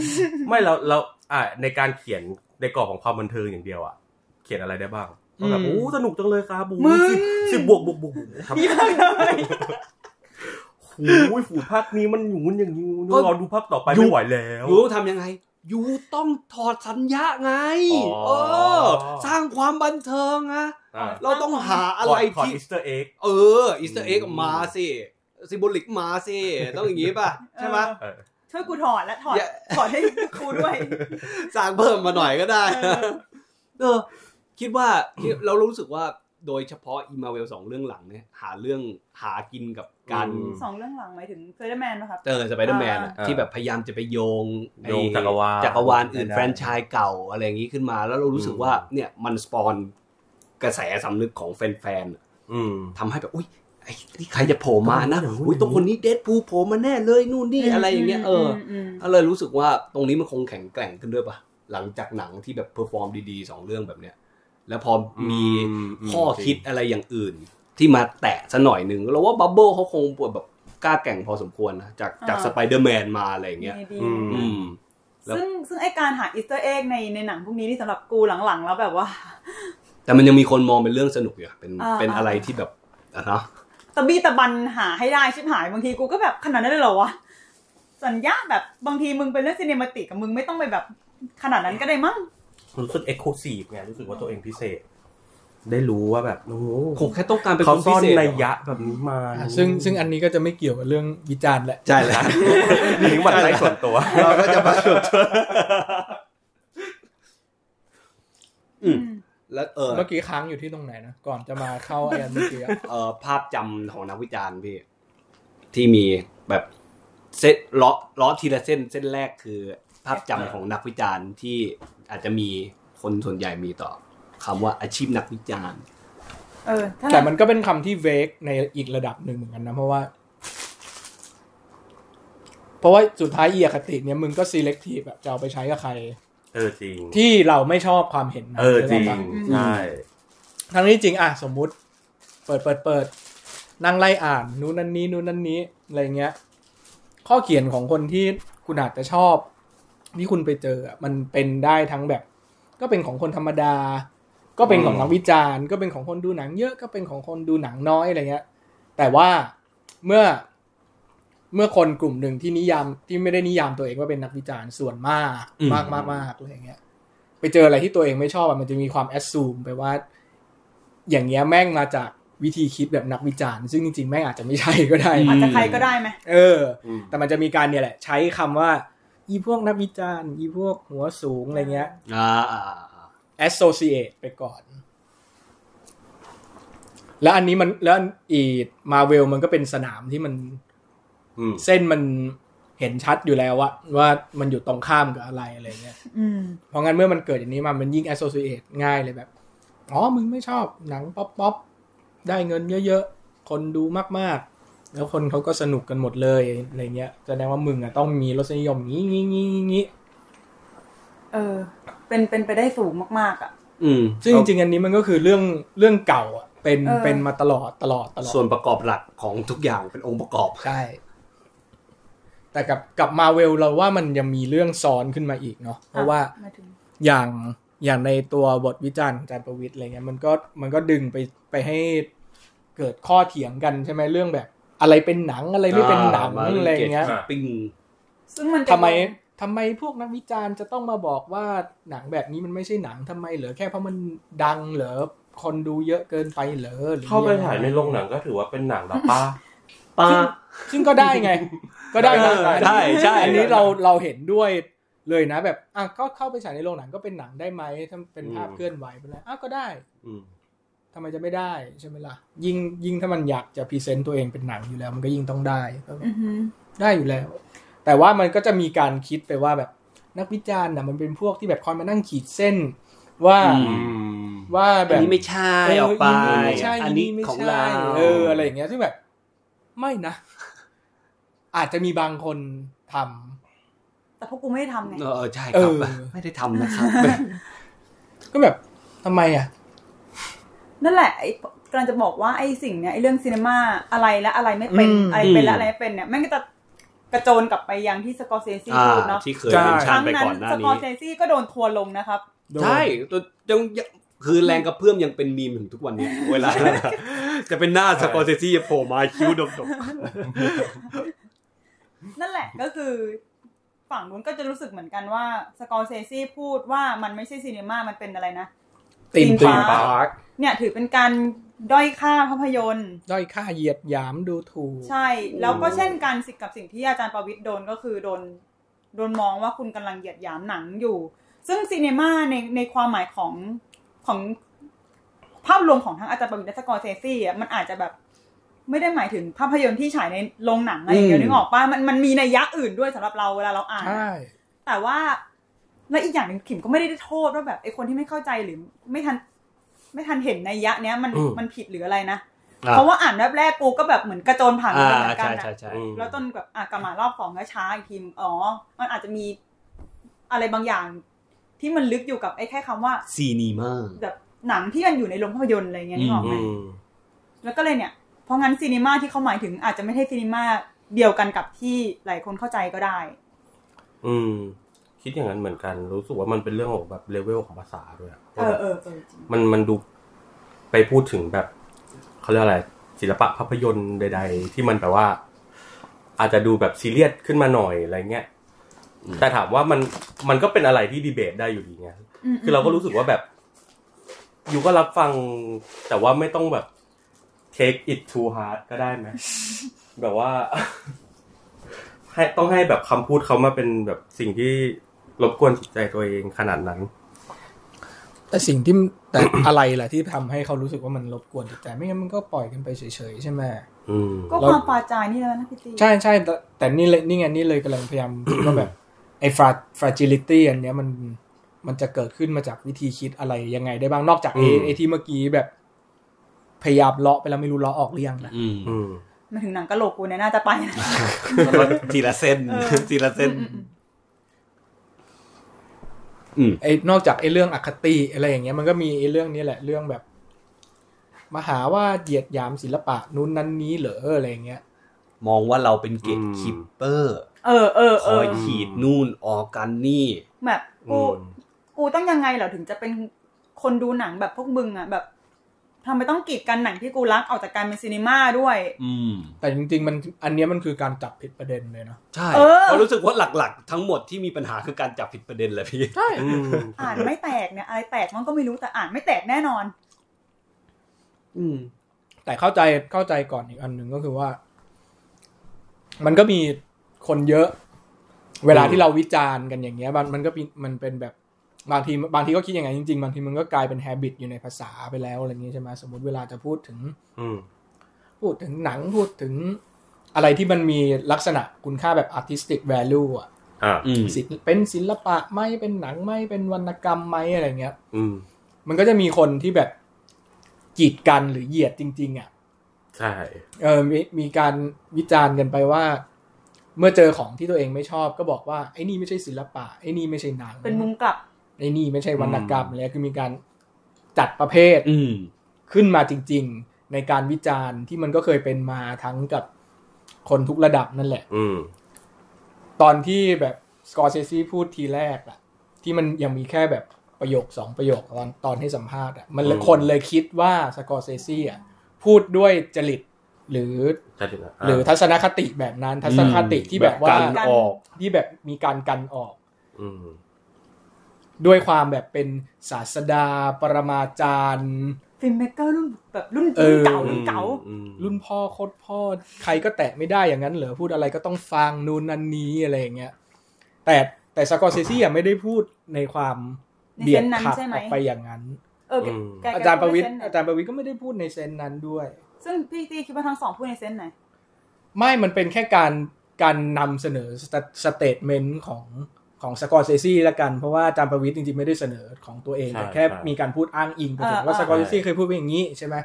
ไม่แล้วแล้วอ่าในการเขียนในกรอบของความบันเทิงอย่างเดียวอะเขียนอะไรได้บ้าง ก็แบบอืมโอ้สนุกจังเลยครับบูมึง สิบสิบบวกบวกบวกบวกครับยากเลยโอ้ยฝูภาคนี้มันอยู่อย่างนี้รอดูภาคต่อไปไม่ไหวแล้วยูต้องทำยังไงยูต้องถอดสัญญาไงอ๋อเออ สร้างความบันเทิงอะอ่าเราต้องหาอะไรขอที่อีสเตอร์เอ็กเอออีสเตอร์เอ็กมาสิซิมโบลิกมาสิต้องอย่างนี้ป่ะ ใช่ไหมเออช่วยกูถอดและถอดอย่าถอดให้กูด้วย สร้างเพิ่มมาหน่อยก็ได้ เออเออ คิดว่าคิดเรารู้สึกว่าโดยเฉพาะอีมาเวลสองเรื่องหลังเนี่ยหาเรื่องหากินกับการอืมสองเรื่องหลังหมายถึงเฟเดอร์แมนนะครับเออ Spi der-Man อ่าที่แบบพยายามจะไปโยงไอ้โยงจักรวาลจักรวาลอื่นได้แฟรนไชส์เก่าอะไรอย่างนี้ขึ้นมา แล้วเรารู้สึกว่าเนี่ยมันสปอนกระแสสำนึกของแฟนๆอืมทำให้แบบอุ้ยไอ้นี่ใครจะโผล่มานะอย่างนู้นอุ้ยตัวคนนี้ Deadpool โผล่มาแน่เลยนู่นนี่อะไรอย่างเงี้ยเอออมก็เลยรู้สึกว่าตรงนี้มันคงแข็งแกร่งขึ้นด้วยปะหลังจากหนังที่แบบ perform ดีๆสองเรื่องแบบเนี้ย แล้วพอมีอืมข้อคิดอะไรอย่างอื่น ที่มาแตะซะหน่อยหนึ่งเราว่า bubble เขาคงปวดแบบกล้าแกร่งพอสมควรนะจากจากสไปเดอร์แมนมาอะไรอย่างเงี้ยดีดีอืมอืมแล้วซึ่งซึ่งไอการหา Easter egg ในในหนังพวกนี้ที่สำหรับกูหลังๆ แล้วแบบว่า แต่มันยังมีคนมองเป็นเรื่องสนุกอยู่อะเป็นอ่าเป็นอะไรที่แบบอะเนาะตะบี้ตะบันหาให้ได้ชิบหายบางทีกูก็แบบขนาดนั้นเลยเหรอวะสัญญาแบบบางทีมึงเป็นเรื่องซีเนมาติกกับมึงไม่ต้องไปแบบขนาดนั้นก็ได้มั้ง รู้สึกเอ็กซ์คลูซีฟไงรู้สึกว่าตัวเองพิเศษ ได้รู้ว่าแบบโอ้โหคงแค่ต้องการเป็นเขาคนซ่พิอนเศษในยยะแบบนี้มาอะซึ่งซึ่งอันนี้ก็จะไม่เกี่ยวกับเรื่องวิจารณ์แหละ ใช่แล้วนี่ถึงมันไร้ส่วนตัว เราก็จะมาสุดอืมแล้วเออเมื่อกี้ค้างอยู่ที่ตรงไหนนะ ก่อนจะมาเข้าไอ้อันเมื่อกี้อะเอ่อภาพจำของนักวิจารณ์พี่ ที่มีแบบเส้นล้อล้อทีละเส้นเส้นแรกคือ ภาพจำของนักวิจารณ์ที่ อาจจะมีคนส่วนใหญ่มีต่อคำว่าอาชีพนักวิจารณ์เออถ้าแต่มันก็เป็นคำที่เวกในอีกระดับหนึ่งเหมือนกันนะ เพราะว่าราะว่าสุดท้ายอีอคติเนี่ยมึงก็ selective แบบจะเอาไปใช้กับใคร เออจริง ที่เราไม่ชอบความเห็นนั้นเออจริงนึกกปะใช่ทั้งนี้จริงอะสมมุติ เปิดเปิดเปิดนั่งไล่อ่าน นู้นนั่นนี้ นู้นนั่นนี้อะไรเงี้ย ข้อเขียนของคนที่คุณอาจจะชอบ ที่คุณไปเจออะมันเป็นได้ทั้งแบบ ก็เป็นของคนธรรมดา ก็เป็นของนักวิจารณ์ ก็เป็นของคนดูหนังเยอะก็เป็นของคนดูหนังน้อยอะไรเงี้ย แต่ว่าเมื่อเมื่อคนกลุ่มหนึ่งที่นิยามที่ไม่ได้นิยามตัวเองว่าเป็นนักวิจารณ์ส่วนมากอืมมากมากมากอะไรเงี้ย ไปเจออะไรที่ตัวเองไม่ชอบอะมันจะมีความแอดซูมไปว่า อย่างเงี้ยแม่งมาจากวิธีคิดแบบนักวิจารณ์ ซึ่งจริงๆ แม่งอาจจะไม่ใช่ก็ได้อาจจะใครก็ได้ไหมเอออืมแต่มันจะมีการเนี่ยแหละ ใช้คำว่า อีพวกนักวิจารณ์ อีพวกหัวสูงอะไรเงี้ยอ่าอ่าอ่า associate ไปก่อน แล้วอันนี้มันแล้วอีมาเวลมันก็เป็นสนามที่มันอืมเส้นมันเห็นชัดอยู่แล้วว่าว่ามันอยู่ตรงข้ามกับอะไรอะไรเงี้ยอืมเพราะงั้นเมื่อมันเกิดอย่างนี้มามันยิ่ง associate ง่ายเลยแบบ อ๋อ มึงไม่ชอบหนังป๊อปป๊อปได้เงินเยอะๆ คนดูมากๆ แล้วคนเขาก็สนุกกันหมดเลยอะไรเงี้ยแสดงว่ามึงอะต้องมีรสนิยมงี้งี้งี้งี้งี้เออ เป็นเป็นไปได้สูงมาก ๆ อะ อืมซึ่งจริงๆอันนี้มันก็คือเรื่องเรื่องเก่าอะเป็นเออ เป็นมาตลอดตลอดตลอดส่วนประกอบหลักของทุกอย่างเป็นองค์ประกอบ ใช่แต่กับกับมาเวลเราว่ามันยังมีเรื่องซ้อนขึ้นมาอีกเนาะเพราะว่า หมายถึง อย่างอย่างในตัวบทวิจารณ์ของอาจารย์ประวิทย์อะไรเงี้ยมันก็มันก็ดึงไปไปให้เกิดข้อเถียงกันใช่ไหมเรื่องแบบ อะไรเป็นหนังอะไรไม่เป็นหนังอ่ามาอะไรเงี้ยเรื่องปิ้งซึ่งมันเป็นทำไมทำไมพวกนักวิจารณ์จะต้องมาบอกว่าหนังแบบนี้มันไม่ใช่หนังทำไมเหรอแค่เพราะมันดังเหรอคนดูเยอะเกินไปเหรอหรือเข้าไปงงถ่ายในโรงหนังก็ถือว่าเป็นหนังแล้วป่ะวะซึ่งก็ได้ไง ก็ได้นะเออได้ใช่อันนี้เราเราเห็นด้วยเลยนะ แบบอะก็เข้าไปฉายในโรงหนังก็เป็นหนังได้ไหมถ้าเป็นภาพอืมเคลื่อนไหวเป็นอะไรอะก็ได้อืม ทำไมจะไม่ได้ใช่ไหมล่ะ ยิ่งยิ่งถ้ามันอยากจะ present ตัวเองเป็นหนังอยู่แล้ว มันก็ยิ่งต้องได้ก็อือหือได้อยู่แล้ว แต่ว่ามันก็จะมีการคิดไปว่าแบบนักวิจารณ์น่ะมันเป็นพวกที่แบบคอยมานั่งขีดเส้นว่าอือืมว่าแบอันบนี้ไม่ใช่เออออกไปนนี้ไม่ใช่อันนี้ไม่ของใช่เราเอออะไรอย่างเงี้ยซึ่งแบบ ไม่นะ อาจจะมีบางคนทำแต่พวกกูไม่ได้ทำไงเออใช่คเอรับอไม่ได้ทำนะครับก็แบบทำไมอะ นั่นแหละไอ้กำลังจะบอกว่าไอ้สิ่งเนี้ยไอ้เรื่อง cinema อะไรและอะไรไม่เป็นอืมอะไรเป็นและอะไรไม่เป็นเนี่ยแม่งก็จะกระโจนกลับไปยังที่ Scorsese อ่าพูดเนาะที่เคยใช่เป็นคชันรั้งไปนั้นก่อนหน้าสกอนี้ Scorsese ก็โดนทัวร์ลงนะครับโดนใช่ตัวยังยังคือแรงกระเพื่อมยังเป็นมีมถึงทุกวันเนี้ยเวลา จะเป็นหน้า Scorsese โผล่มาคิ้วดกนั่นแหละก็คือฝั่งนู้นก็จะรู้สึกเหมือนกันว่า Scorsese พูดว่ามันไม่ใช่ cinema มันเป็นอะไรนะ ตีนตีนปาปาร์ร์คเนี่ยถือเป็นการด้อยค่าภาพยนตร์ ด้อยค่าเหยียดหยามดูถูก ใช่ แล้วก็เช่นกันสิกับสิ่งที่อาจารย์ประวิทย์โดนก็คือโดนโดนมองว่าคุณกำลังเหยียดหยามหนังอยู่ ซึ่ง cinema ในในความหมายของของภาพรวมของทั้งอาจารย์ประวิทย์และ Scorsese อะมันอาจจะแบบไม่ได้หมายถึงภาพยนตร์ที่ฉายในโรงหนังอะไรอย่างเดียวนึกออกป่ะมันมันมีนัยยะอื่นด้วยสำหรับเราเวลาเราอ่านใช่แต่ว่า และอีกอย่างหนึ่งขิมก็ไม่ได้โทษว่าแบบไอ้คนที่ไม่เข้าใจหรือไม่ทัน ไม่ทันเห็นนัยยะเนี้ยมันอืมมันผิดหรืออะไรนะๆอะเพราะว่าอ่านแรกแรกกูก็แบบเหมือนกระโจนผ่านอ่าไปเหมือนกัใช่นใช่อะใช่อืมแล้วจนแบบอะกลับมารอบสองก็ช้าอีกทีอ๋อ มันอาจจะมีอะไรบางอย่าง ที่มันลึกอยู่กับไอ้แค่คำว่าซีนีมาแบบหนังที่มันอยู่ในโรงภาพยนตร์อะไรเงี้ยนึกออกไหมอืมแล้วก็เลยเนี่ย เพราะงั้นซีนีมาที่เขาหมายถึงอาจจะไม่ใช่ซีนีมาเดียวกันกับที่หลายคนเข้าใจก็ได้ อืม คิดอย่างนั้นเหมือนกัน รู้สึกว่ามันเป็นเรื่องของแบบเลเวลของภาษาด้วยอะเออเออเออจริงมันมันดูไปพูดถึงแบบเขาเรียกอะไรศิลปะภาพยนตร์ใด ๆ ที่มันแบบว่า อาจจะดูแบบซีเรียสขึ้นมาหน่อยอะไรเงี้ยแต่ถามว่ามันมันก็เป็นอะไรที่ดีเบตได้อยู่ดีไงมคือเราก็รู้สึกว่าแบบ อยู่ก็รับฟัง แต่ว่าไม่ต้องแบบ take it too hard ก็ได้ไหมแบบว่าให้ต้องให้แบบคำพูดเขามาเป็นแบบสิ่งที่ รบกวนจิตใจตัวเองขนาดนั้น แต่สิ่งที่แต่อะไรแหละที่ทำให้เขารู้สึกว่ามันรบกวนจิตใจไม่งั้นมันก็ปล่อยกันไปเฉยๆใช่ไหมอืมก็ความปาจายนี่แหละนะพี่ตีใช่ใช่แต่แต่นี่เลยนี่ไงนี่เลยกำลังพยายามคิดว่าแบบไอ้ฟราฟราจิลิตี้อันเนี้ยมันมันจะเกิดขึ้นมาจากวิธีคิดอะไรยังไงได้บ้างนอกจากไอ้อืมไอ้ที่เมื่อกี้แบบ พยายามเลาะไปแล้วไม่รู้เลาะออกหรือยังนะอืมอืมมาถึงหนังกะโหลกกูเนี่ยน่าจะไปนะแล้วก็ทีละเส้นเออทีละเส้นอืมอืมอืม ไอ้นอกจากไอ้เรื่องอคติอะไรอย่างเงี้ยมันก็มีไอ้เรื่องนี้แหละเรื่องแบบมาหาว่าเหยียดหยามศิลปะนู้นนั้นนี้เหรออะไรอย่างเงี้ย มองว่าเราเป็น gatekeeperเออเออคเอออยขีดนู่นออกกันนี่แบบกูอืมกูต้องยังไงเหรอถึงจะเป็นคนดูหนังแบบพวกมึงอะแบบ ทำไมต้องกีดกันหนังที่กูรักออกจากการเป็นซีนีมาด้วย อืม แต่จริง ๆ มันอันเนี้ยมันคือการจับผิดประเด็นเลยเนาะใช่เออ เพราะรู้สึกว่าหลักๆ ทั้งหมดที่มีปัญหาคือการจับผิดประเด็นแหละพี่ ใช่ อืมอ่านไม่แตกเนี่ยอะไรแตกมันก็ไม่รู้แต่อ่านไม่แตกแน่นอน อืม แต่เข้าใจเข้าใจก่อนอีกอันหนึ่งก็คือว่า มันก็มีคนเยอะ เวลาที่เราวิจารณ์กันอย่างเงี้ย มันมันก็เป็นมันเป็นแบบ บางทีบางทีก็คิดอย่างไงจริงๆ บางทีมันก็กลายเป็น h ฮบิตอยู่ในภาษาไปแล้วอะไรอย่างงี้ใช่ไหมสมมติเวลาจะพูดถึงอืมพูดถึงหนังพูดถึงอะไรที่มันมีลักษณะคุณค่าแบบ artistic value อะอ่าอืมศิลป์เป็นศิลปะไหมเป็นหนังไหมเป็นวรรณกรรมไหมอะไรเงี้ยอืมมันก็จะมีคนที่แบบกีดกันหรือเหยียดจริง ๆ อะ ใช่เออมีมีการวิจารณ์กันไปว่า เมื่อเจอของที่ตัวเองไม่ชอบก็บอกว่าไอ้นี่ไม่ใช่ศิลปะไอ้นี่ไม่ใช่หนัง เป็นมุมกลับ ไอ้นี่ไม่ใช่วรรณกรรมอะไรคือมีการจัดประเภทอืมขึ้นมาจริง ๆ ในการวิจารณ์ที่มันก็เคยเป็นมาทั้งกับคนทุกระดับนั่นแหละอืมตอนที่แบบสกอร์เซซีพูดทีแรกอะที่มันยังมีแค่แบบประโยคสองประโยคตอนตอนให้สัมภาษณ์อะมันเลยอืมคนเลยคิดว่าสกอร์เซซีอะพูดด้วยจริตหรือใช่ถึงนะหรือทัศนคติแบบนั้น ทัศนคติที่แบบว่าแบบกันออกที่แบบมีการกันออกอืม ด้วยความแบบเป็นศาสดาปรมาจารย์ filmmaker รุ่นแบบรุ่นเออเก่ารุ่นเก่าอืมรุ่นพ่อโคตรพ่อ ใครก็แตะไม่ได้อย่างนั้นเหรอพูดอะไรก็ต้องฟังนู่นนั่นนี้อะไรอย่างเงี้ยแต่แต่ Scorsese อะไม่ได้พูดในความในเบียด sense นั้นขัดใช่ไหมออกไปอย่างนั้นเออแกแกแกอาจารย์ประวิทย์พูดใน sense ไหนอาจารย์ประวิทย์ก็ไม่ได้พูดใน sense นั้นด้วย ซึ่งพี่ตีคิดว่าทั้งสองพูดใน sense ไหน ไม่มันเป็นแค่การการนำเสนอ statement ของ ของ Scorsese ละกัน เพราะว่าอาจารย์ประวิทย์จริงๆ ไม่ได้เสนอของตัวเองใช่แต่แค่ใช่มีการพูดอ้างอิงไปถึงอ่าว่าอ่า Scorsese เคยพูดไว้อย่างนี้ใช่ไหม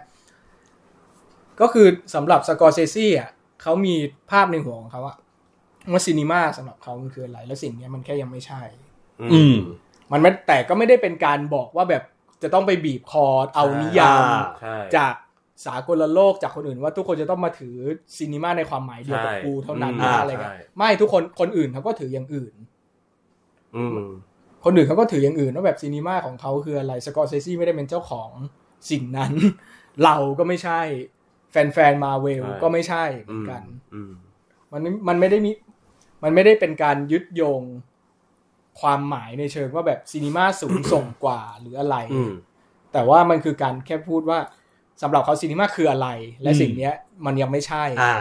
ก็คือสำหรับ Scorsese อะเขามีภาพในหัวของเขาอะว่า cinema สำหรับเขามันคืออะไร แล้วสิ่งเนี้ยมันแค่ยังไม่ใช่ อืม มันไม่แต่ก็ไม่ได้เป็นการบอกว่าแบบจะต้องไปบีบคอเอานิยามอ่าใช่จากสากลโลกจากคนอื่นว่าทุกคนจะต้องมาถือ cinema ในความหมายเดียวกับใช่กูเท่านั้นอืมนะอะไรเงี้ยใช่ไม่ทุกคนคนอื่นเขาก็ถืออย่างอื่น อืมคนอื่นเขาก็ถืออย่างอื่นว่าแบบ cinema ของเขาคืออะไร Scorsese ไม่ได้เป็นเจ้าของสิ่งนั้น เราก็ไม่ใช่ แฟนๆมาเวลใช่ก็ไม่ใช่เหมือือนมกันอืมมันไม่มันไม่ได้มี มันไม่ได้เป็นการยึดโยงความหมายในเชิงว่าแบบซีนีมาสูงส่งกว่าหรืออะไรอืมแต่ว่ามันคือการแค่พูดว่าสำหรับเขาซีนีมาคืออะไร และอืมสิ่งเนี้ย มันยังไม่ใช่อ่า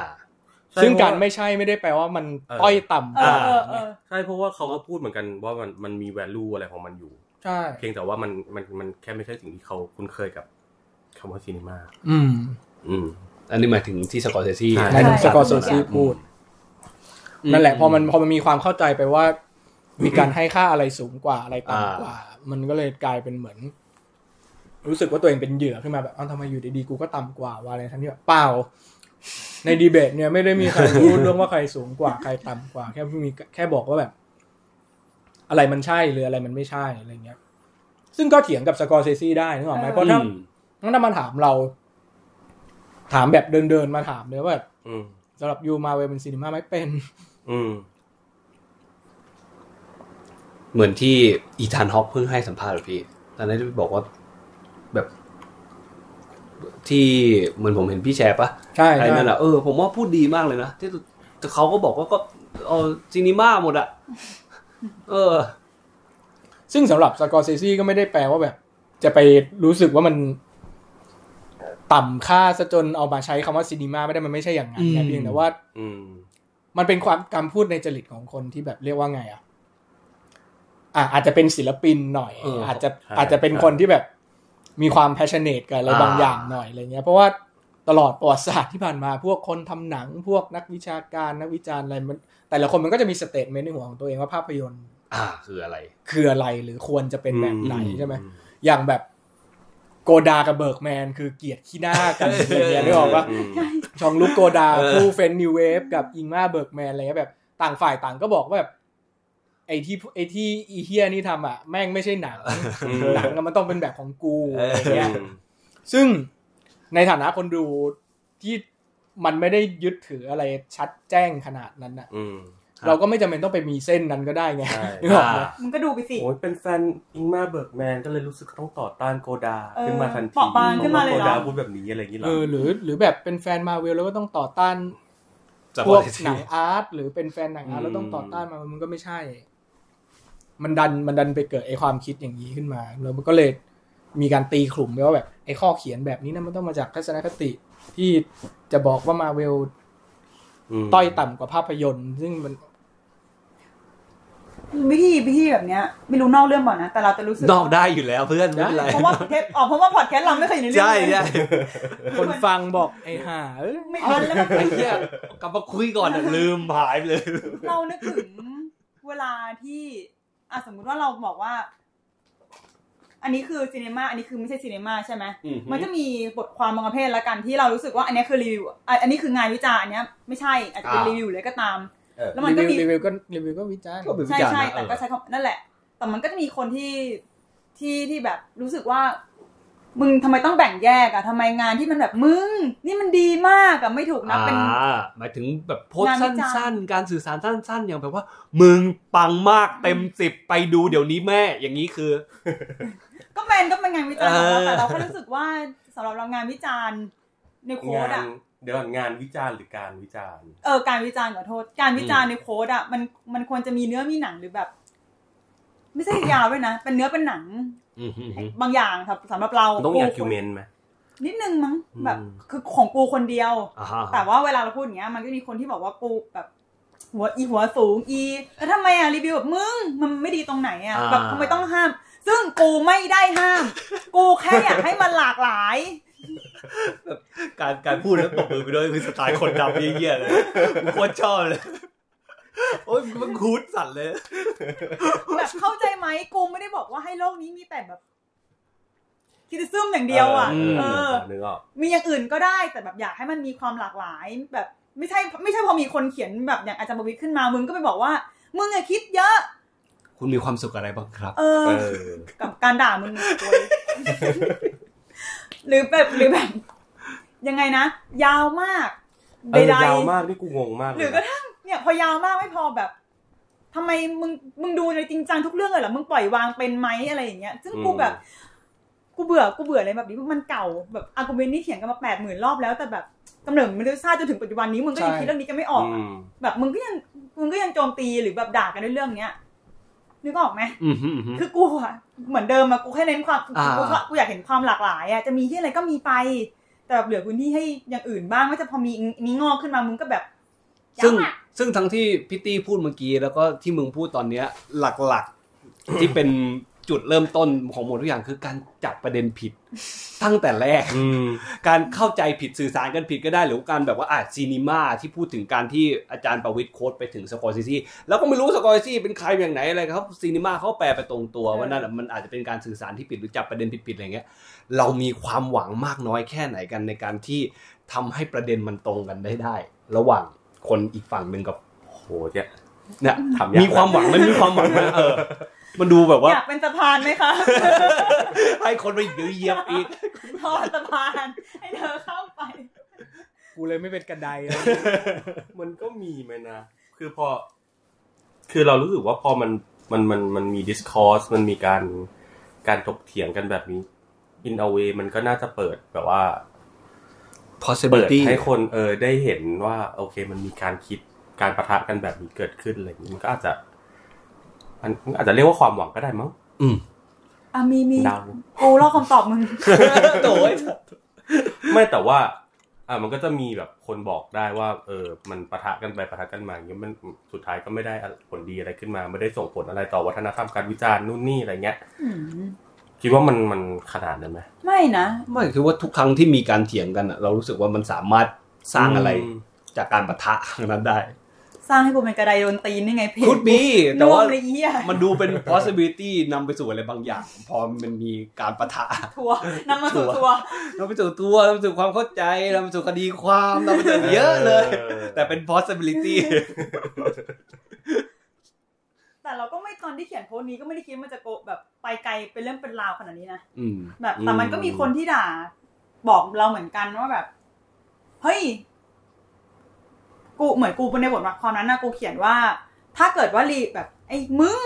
ซึ่งใช่การเพราะว่าไม่ใช่ไม่ได้แปลว่ามันเออต้อยต่ำเอกว่าอเออเออใช่เพราะว่าเขาก็พูดเหมือนกันว่ามันมันมี value อะไรของมันอยู่ใช่เพียงแต่ว่ามันมันมันแค่ไม่ใช่สิ่งที่เขาคุ้นเคยกับคำว่าซีนีมาอืม อืม อันนี้หมายถึงที่สกอร์เซซี่ใช่ในถึงใช่สกอร์โซซีพูด นั่นแหละพอมันพอมันมีความเข้าใจไปว่า มีการให้ค่าอะไรสูงกว่าอะไรต่ำกว่า มันก็เลยกลายเป็นเหมือน รู้สึกว่าตัวเองเป็นเหยื่อขึ้นมาแบบอ้าวทำไมอยู่ดีๆกูก็ต่ำกว่าว่าอะไรทั้งที่แบบเปล่า ในดีเบตเนี่ยไม่ได้มีใครพูดเรื่องว่าใครสูงกว่าใครต่ำกว่า แค่มีแค่บอกว่าแบบ อะไรมันใช่หรืออะไรมันไม่ใช่อะไรเงี้ย ซึ่งก็เถียงกับ Scorsese ได้นึกออกไหมเพราะถ้าอืมถ้ามาถามเรา ถามแบบเดินๆมาถามเลยว่าแบบอืมสำหรับ you Marvel เป็น cinema ไหมเป็น อืมเหมือนที่ Ethan Hawke เพิ่งให้สัมภาษณ์เหรอพี่ ตอนนั้นที่บอกว่าแบบ ที่เหมือนผมเห็นพี่แชร์ปะใช่ไอ้ใช่นั่นแหละเออผมว่าพูดดีมากเลยนะที่แต่เขาก็บอกว่าก็เออ cinema หมดอะเออ ซึ่งสำหรับสกอร์เซซี่ก็ไม่ได้แปลว่าแบบ จะไปรู้สึกว่ามันต่ำค่าซะจนเอามาใช้คำว่าซีนีมาไม่ได้มันไม่ใช่อย่างนั้นอืนะมเพียงแต่ว่าอืมมันเป็นความการพูดในจริตของคนที่แบบเรียกว่าไงอะอะอาจจะเป็นศิลปินหน่อยเอออาจจะใช่อาจจะเป็นใช่คนที่แบบ มีความ passionate กับอะไรอ่าบางอย่างหน่อยอะไรเงี้ย เพราะว่าตลอดประวัติศาสตร์ที่ผ่านมาพวกคนทำหนังพวกนักวิชาการนักวิจารณ์อะไรมัน แต่ละคนมันก็จะมี statement ในหัวของตัวเองว่าภาพยนตร์ อ่า คืออะไร คืออะไรหรือควรจะเป็นแบบไหนอืมใช่ไหมอย่างแบบ Godard กับ Bergman คือเกลียดขี้หน้ากันอะไรเงี้ยนึกออกปะอืม Jean-Luc Godard เออคู่ French New Wave กับ Ingmar Bergman อะไรเงี้ยแบบ ต่างฝ่ายต่างก็บอกว่าแบบ ไอ้ที่ไอ้ที่อีเฮียนี่ทำอะแม่งไม่ใช่หนังอืมหนังอะมันต้องเป็นแบบของกูเออออะไรเงี้ยซึ่งในฐานะคนดูที่มันไม่ได้ยึดถืออะไรชัดแจ้งขนาดนั้นอะอืมเราก็ไม่จำเป็นต้องไปมีเส้นนั้นก็ได้ไงใช่นึกออกไหมมึงก็ดูไปสิโอ้ยเป็นแฟน Ingmar Bergman ก็เลยรู้สึกต้องต่อต้าน Godard เออขึ้นมาทันทีเปราะบางขึ้นมาเลยเหรอ Godard พูดแบบนี้อะไรอย่างนี้เหรเอออหรือ หรือแบบเป็นแฟนมาเวลแล้วก็ต้องต่อต้านจากพวกที่หนังอาร์ตหรือเป็นแฟนหนังอาร์ตอืมแล้วต้องต่อต้านมามันก็ไม่ใช่ มันดันมันดันไปเกิดไอความคิดอย่างนี้ขึ้นมาแล้วมันก็เลยมีการตีขลุ่มไปว่าแบบไอข้อเขียนแบบนี้นะมันต้องมาจากทัศนคติที่จะบอกว่ามาเวลมต้อยต่ำกว่าภาพยนตร์ ซึ่งมันวิธีวิธีแบบเนี้ยไม่รู้นอกเรื่องก่อนนะ แต่เราจะรู้สึกนอกได้อยู่แล้วเพื่อนไม่เป็นไรเพราะว่าเทปอ๋อเพราะว่าพอดแคสต์เราไม่เคยอยู่ในเรื่องใช่เลยใช่คนฟังบอกไอห่าเอ้ยไม่เอาแล้วมันไอ้เหี้ยกลับมาคุยก่อนอะลืมหายไปเลย เรานึกถึงเวลาที่ อะสมมุติว่าเราบอกว่า อันนี้คือซีเนมาอันนี้คือไม่ใช่ซีเนมาใช่ไหมอือฮึมันจะมีบทความบางประเภทละกันที่เรารู้สึกว่าอันนี้คือรีวิวอะอันนี้คืองานวิจารณ์อันเนี้ยไม่ใช่อาจจะเป็นรีวิวเลยก็ตามเออแล้วมันก็รีมีวิวรีวิวก็รีวิวก็วิจารณ์ก็เป็นวิใช่จารณ์ใช่นะแต่ก็เออใช้คำนั่นแหละ แต่มันก็จะมีคนที่ที่ที่แบบรู้สึกว่า มึงทำไมต้องแบ่งแยกอะทำไมงานที่มันแบบมึง นี่มันดีมากอะไม่ถูกนะเป็นอ่าหมายถึงแบบโพสต์งานวิจารณ์สั้นๆ การสื่อสารสั้น ๆ อย่างแบบว่า มึงปังมากเต็มสิบไปดูเดี๋ยวนี้แม่ อย่างนี้คือ ก็เป็นก็เป็นงานวิจารณ์ของเราเออแต่เราแค่รู้สึกว่าสำหรับเรางานวิจารณ์ในโค้งาดนอะเดี๋ยวก่อนงานวิจารณ์หรือการวิจารณ์เออการวิจารณ์ขอโทษ การวิจารณ์ในโค้ดอะมันมันควรจะมีเนื้อมีหนังหรือแบบ ไม่ใช่ยาวด้วยนะเป็นเนื้อเป็นหนังอืมอืมอืม บางอย่างครับสำหรับเรามันต้องกูมี argument ไหมนิดนึงมั้งอืมแบบคือของกูคนเดียวอ่าฮะแต่ว่าเวลาเราพูดอย่างเงี้ยมันก็มีคนที่บอกว่ากูแบบ หัวอีหัวสูงอีแล้วทำไมอะรีวิวแบบมึงมันไม่ดีตรงไหนอะแบบทำไมต้องห้าม ซึ่งกูไม่ได้ห้าม กูแค่อยากให้มันหลากหลายการการพูดแล้วตบมือไปด้วยคือสไตล์คนดำเยี่ยๆเลยกูโคตรชอบเลย โอ้ยมันคูดสั่นเลย แบบเข้าใจไหมกูไม่ได้บอกว่าให้โลกนี้มีแต่แบบคิดซึมอย่างเดียวอะเออเออนึกออกมีอย่างอื่นก็ได้แต่แบบอยากให้มันมีความหลากหลาย แบบไม่ใช่ ไม่ใช่พอมีคนเขียนแบบอย่างอาจารย์ประวิตรขึ้นมามึงก็ไปบอกว่ามึงอะคิดเยอะ คุณมีความสุขอะไรบ้างครับ เออเออกับการด่ามึงโวยหรือแบบหรือแบบ ยังไงนะ ยาวมากเออใดยาวมากนี่กูงงมากๆเลหรืยอกระทั่ง เนี่ยพอยาวมากไม่พอแบบทำไมมึงมึงดูในจริงจังทุกเรื่องเลยเหรอมึงปล่อยวางเป็นไหมอะไรอย่างเงี้ยซึ่งกูแบบกูเบื่อกูเบื่ออะไรแบบนี้มันเก่าแบบอาร์กุเมนต์นี่เถียงกันมาแปดหมื่นรอบแล้วแต่แบบกำเนิดมนุษยชาติจนถึงปัจจุบันนี้มึงก็ยังคิดเรื่องนี้กันไม่ออกอือะมแบบมึงก็ยังมึงก็ยังโจมตีหรือแบบด่ากันในเรื่องเนี้ยนึกออกไหมอืมอืมอืมคือกูอะเหมือนเดิมอะกูแค่เน้นความกูอ่ากูกูอยากเห็นความหลากหลายอะจะมีที่อะไรก็มีไป แต่แบบเหลือพื้นที่ให้อย่างอื่นบ้างไม่จะพอมีนี้งอกขึ้นมามึงก็แบบ ซึ่งย้ำอะซึ่งทั้งที่พี่ตี้พูดเมื่อกี้แล้วก็ที่มึงพูดตอนเนี้ยหลักๆที่เป็นจุดเริ่มต้นของหมดทุกอย่างคือการจับประเด็นผิดตั้งแต่แรกอืมการเข้าใจผิดสื่อสารกันผิดก็ได้ หรือการแบบว่าอะ cinema ที่พูดถึงการที่อาจารย์ประวิทย์ quote ไปถึงสกอร์เซซีแล้วก็ไม่รู้สกอร์เซซีเป็นใครอย่างไหนอะไรครับ cinema เขาแปลไปตรงตัวว่านั่นอะมันอาจจะเป็นการสื่อสารที่ผิดหรือจับประเด็นผิดๆอะไรเงี้ย เรามีความหวังมากน้อยแค่ไหนกันในการที่ทำให้ประเด็นมันตรงกันได้ได้ ระหว่าง คนอีกฝั่งหนึ่งกับโหเนี่ยเนี่ยทำยากมีความหวังมันมีความหวังนะเออ มันดูแบบว่า อยากเป็นสะพานไหมคะให้คนไปเหยียบอีกทอดสะพาน ให้เธอเข้าไป กูเลยไม่เป็นกระไดเลยมันก็มีไหมนะ คือพอ คือเรารู้สึกว่าพอมันมันมันมันมี discourse มันมีการการถกเถียงกันแบบนี้ in a way มันก็น่าจะเปิดแบบว่า เปิด possibility ให้คนเออได้เห็นว่า โอเค มันมีการคิดการประทะกันแบบนี้เกิดขึ้นอะไรอย่างนี้มันก็อาจจะมันมันอาจจะเรียกว่าความหวังก็ได้มั้งอืมอะมีมีเดากูรอคำตอบมึงโอ้ยไม่แต่ว่า อ่ามันก็จะมีแบบคนบอกได้ว่า เออ มันปะทะกันไปปะทะกันมาอย่างเงี้ยมันสุดท้ายก็ไม่ได้ผลดีอะไรขึ้นมา ไม่ได้ส่งผลอะไรต่อวัฒนธรรมการวิจารณ์นู่นนี่อะไรเงี้ยอืม คิดว่ามันมันขนาดนั้นไหมไม่นะไม่คือว่าทุกครั้งที่มีการเถียงกันอะเรารู้สึกว่ามันสามารถสร้างอะไรมจากการปะทะครั้งนั้นได้สสร้างให้กูเป็นกระไดโดนตีนนี่ไงเพจคุดบีแต่ว่าน่มเลยเหี้ยมันดูเป็น possibility นำไปสู่อะไรบางอย่าง พอมันมีการประทะทัวร์นำมาสู่ทัทัววร์ร์นำไปสู่ตัวนำไปสู่ความเข้าใจนำไปสู่คดีความนำไปสู่เยอะเลย แต่เป็น possibility แต่เราก็ไม่ตอนที่เขียนโพสต์นี้ก็ไม่ได้คิดว่ามันจะโกแบบไปไกลเป็นเรื่องเป็นราวขนาดนี้นะอืมแบบแต่มันก็มีคนที่ด่า บอกเราเหมือนกันว่าแบบ เฮ้ย กูเหมือนกูในบทความนั้นนะกูเขียนว่า ถ้าเกิดว่ารีแบบ ไอ้มึง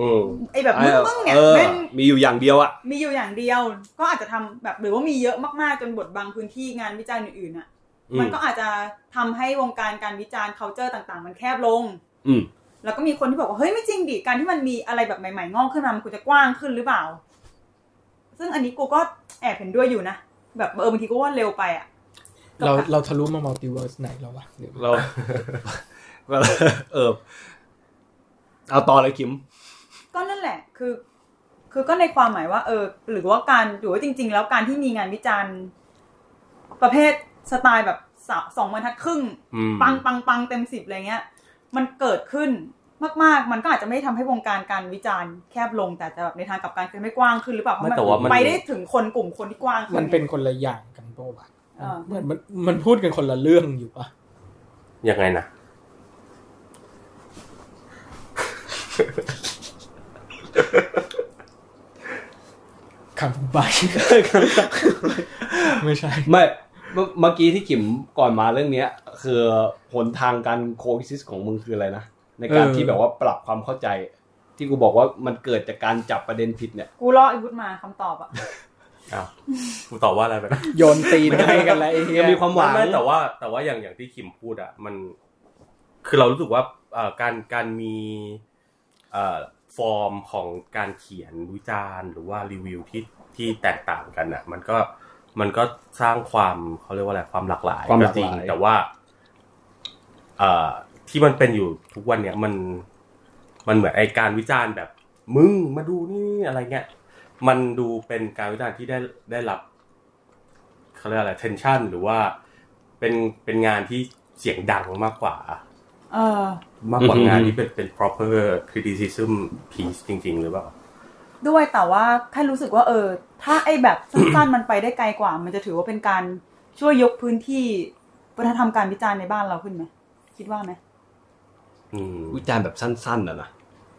อืมไอ้แบบมึงมึงเนี่ยเออแม่งมีอยู่อย่างเดียวอะมีอยู่อย่างเดียว ก็อาจจะทำแบบหรือว่ามีเยอะมากๆจนบทบางพื้นที่งานวิจัยอื่นๆอะมันก็อาจจะทำให้วงการการวิจารณ์ culture ต่าง ๆ มันแคบลงอืม แล้วก็มีคนที่บอกว่าเฮ้ยไม่จริงดิการที่มันมีอะไรแบบใหม่ๆงอกขึ้นมามันควรจะกว้างขึ้นหรือเปล่า ซึ่งอันนี้กูก็แอบเห็นด้วยอยู่นะแบบเออบางทีก็ว่าเร็วไปอะเราเราทะลุมามัลติเวิร์สไหนแล้ววะเดี๋ยวเราเออเอาต่อเลยคิม ก็นั่นแหละ คือ คือก็ในความหมายว่า เออ หรือว่าการหรือว่าจริง ๆ แล้วการที่มีงานวิจารณ์ ประเภทสไตล์แบบสาสองบรรทัดครึ่งอืมปังปังปังเต็มสิบอะไรเงี้ย มันเกิดขึ้น มากๆ มันก็อาจจะไม่ทำให้วงการการวิจารณ์แคบลงแต่จะแบบในทางกลับการคือไม่กว้างขึ้นหรือเปล่าเพราะไม่มันแต่ว่ามันไปได้ถึงคนกลุ่มคนที่กว้างขึ้มันเป็นคนละอย่างกันโปะวะเออเหมือนมันมันพูดกันคนละเรื่องอยู่ปะยังไงนะคำไปไม่ใช่ไม่เมื่อเมื่อกี้ที่ขิมก่อนมาเรื่องเนี้ย คือหนทางการโคอิซิสของมึงคืออะไรนะ ในการเออที่แบบว่าปรับความเข้าใจ ที่กูบอกว่ามันเกิดจากการจับประเด็นผิดเนี่ย กูรอไอ้วุฒมาคำตอบอะอ้าวกูตอบว่าอะไรไปนะโยนตีนให้กันแล้วไอ้เหี้ยยังมีความหวังไม่แต่ว่า แต่ว่าอย่างอย่างที่คิมพูดอะมัน คือเรารู้สึกว่าเอ่อการการมีเอ่อฟอร์มของการเขียนวิจารณ์หรือว่ารีวิวที่ที่แตกต่างกันอะ มันก็มันก็สร้างความเขาเรียกว่าอะไรความหลากหลายความหก็ลากจริหงลายแต่ว่าเอ่อ ที่มันเป็นอยู่ทุกวันเนี้ยมันมันเหมือนไอการวิจารณ์แบบ มึงมาดูนี่อะไรเงี้ยมันดูเป็นการวิจารณ์ที่ได้ได้รับเขาเรียกอะไร tension หรือว่าเป็นเป็นงานที่เสียงดังมากกว่า เออ มากกว่าอือฮึงานที่เป็นเป็น proper criticism piece จริง ๆ หรือเปล่า ด้วยแต่ว่าแค่รู้สึกว่า เออ ถ้าไอ้แบบสั้นๆมันไปได้ไกลกว่า มันจะถือว่าเป็นการช่วยยกพื้นที่วัฒนธรรมการวิจารณ์ในบ้านเราขึ้นไหมคิดว่าไหมอืม วิจารณ์แบบสั้นๆอะนะ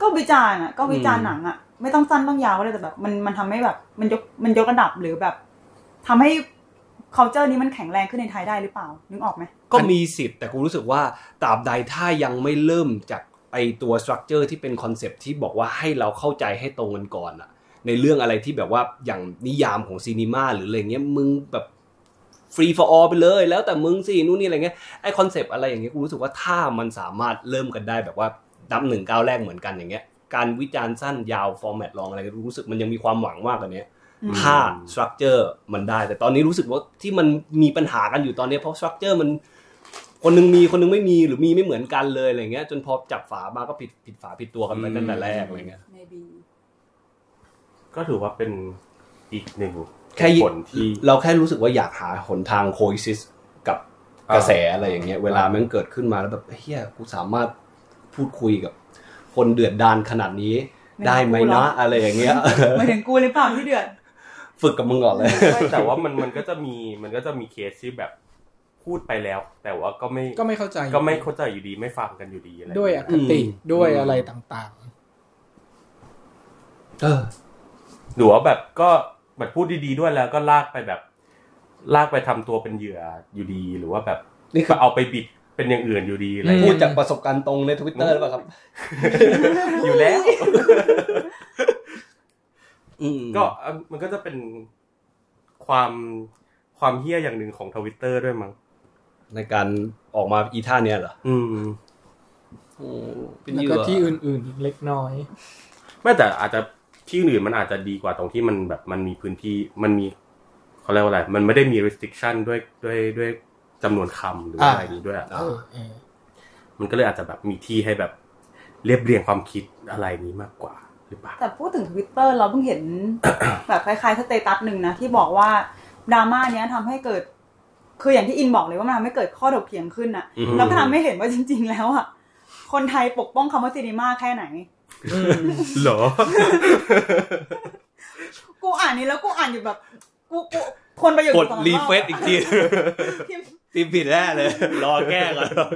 ก็วิจารณ์อะก็วิจารณ์อืมหนังอะไม่ต้องสั้นต้องยาวก็ได้แต่แบบ มันมันทำให้แบบ มันยกมันยกระดับหรือแบบทำให้ culture นี้มันแข็งแรงขึ้นในไทยได้หรือเปล่า นึกออกไหมก็มีสิทธิ์แต่กูรู้สึกว่าตราบใดถ้ายังไม่เริ่มจากไอตัว structure ที่เป็น concept ที่บอกว่าให้เราเข้าใจให้ตรงกันก่อนอะในเรื่องอะไรที่แบบว่าอย่างนิยามของ cinema หรืออะไรเงี้ยมึงแบบ free for all ไปเลย แล้วแต่มึงสินู่นนี่อะไรเงี้ยไอ concept อะไรอย่างเงี้ยกูรู้สึกว่าถ้ามันสามารถเริ่มกันได้แบบว่าดับหนึ่งก้าวแรกเหมือนกันอย่างเงี้ยการวิจารณ์สั้นยาว format long อะไรก็รู้สึกมันยังมีความหวังมากกว่านี้อืมถ้า structure มันได้ แต่ตอนนี้รู้สึกว่าที่มันมีปัญหากันอยู่ตอนนี้เพราะ structure มันคนหนึงมีคนหนึงไม่มีหรือมีไม่เหมือนกันเลยอะไรเงี้ย จนพอจับฝามาก็ผิดผิดฝาผิดตัวกันไปตั้งแต่แรกอะไรเงี้ย maybe ก็ถือว่าเป็นอีกหนึ่ง แค่ผลที่เราแค่รู้สึกว่าอยากหาหนทางโค e ซิสกับอ่ากระแสอะไรอย่างเงี้ย เวลามันเกิดขึ้นมาแล้วแบบเฮียกูสามารถพูดคุยกับ คนเดือดดานขนาดนี้ไม่ได้ไหมกูหรอนะอะไรอย่างเงี้ยไม่ถึงกูหรือเปล่าที่เดือด ฝึกกับมึงก่อนเลยไม่แต่ว่ามันมันก็จะมีมันก็จะมีเคสที่แบบพูดไปแล้ว แต่ว่าก็ไม่ก็ไม่เข้าใจ ก็ไม่เข้าใจอยู่ดีไม่ฟังกันอยู่ดีอะไรด้วยอคติอืมด้วยอะไรต่างเออหรือว่าแบบก็ แบบพูดดีๆด้วยแล้วก็ลากไปแบบ ลากไปทำตัวเป็นเหยื่ออยู่ดีหรือว่าแบบนี่คือเอาไปบิดเป็นอย่างอื่นอยู่ดีอะไรพูเงี้ดยจากประสบการณ์ตรงในทวิตเตอร์หรือเปล่าครับ อยู่แล้วอืมก็เอ่อมันก็จะเป็นความความเฮี้ยอย่างหนึ่งของทวิตเตอร์ด้วยมั้งในการออกมาอีท่าเนี้ยเหรอ อืมโอ้เป็นๆแล้วเหยื่ก็อที่อื่นๆเล็กน้อย ไม่แต่อาจจะ ที่อื่นมันอาจจะดีกว่าตรงที่มันแบบมันมีพื้นที่มันมีเขาเรียกว่าอะไรมันไม่ได้มี restriction ด้วยด้วยด้วยจำนวนคำหรืออะไรอย่างนี้ด้วยอะเออเออมันก็เลยอาจจะแบบมีที่ให้แบบเรียบเรียงความคิดอะไรนี้มากกว่าหรือเปล่าแต่พูดถึงทวิตเตอร์เราเพิ่งเห็นแบบคล้ายๆสเตตัสหนึ่งนะที่บอกว่าดราม่าเนี้ยทำให้เกิด คืออย่างที่อินบอกเลยว่ามันทำให้เกิดข้อถกเถียงขึ้นอะอือฮึแล้วก็ทำให้เห็นว่าจริง ๆ แล้วอะคนไทยปกป้องคำว่าซีนีมาแค่ไหน เหรอ กูอ่านนี้แล้วกูอ่านอยู่แบบ กูกูคนประโยชน์กดสองอบรีเฟซอีกทีพิมพ์พิมพ์ผิดแน่เลย รอแก้ก่อน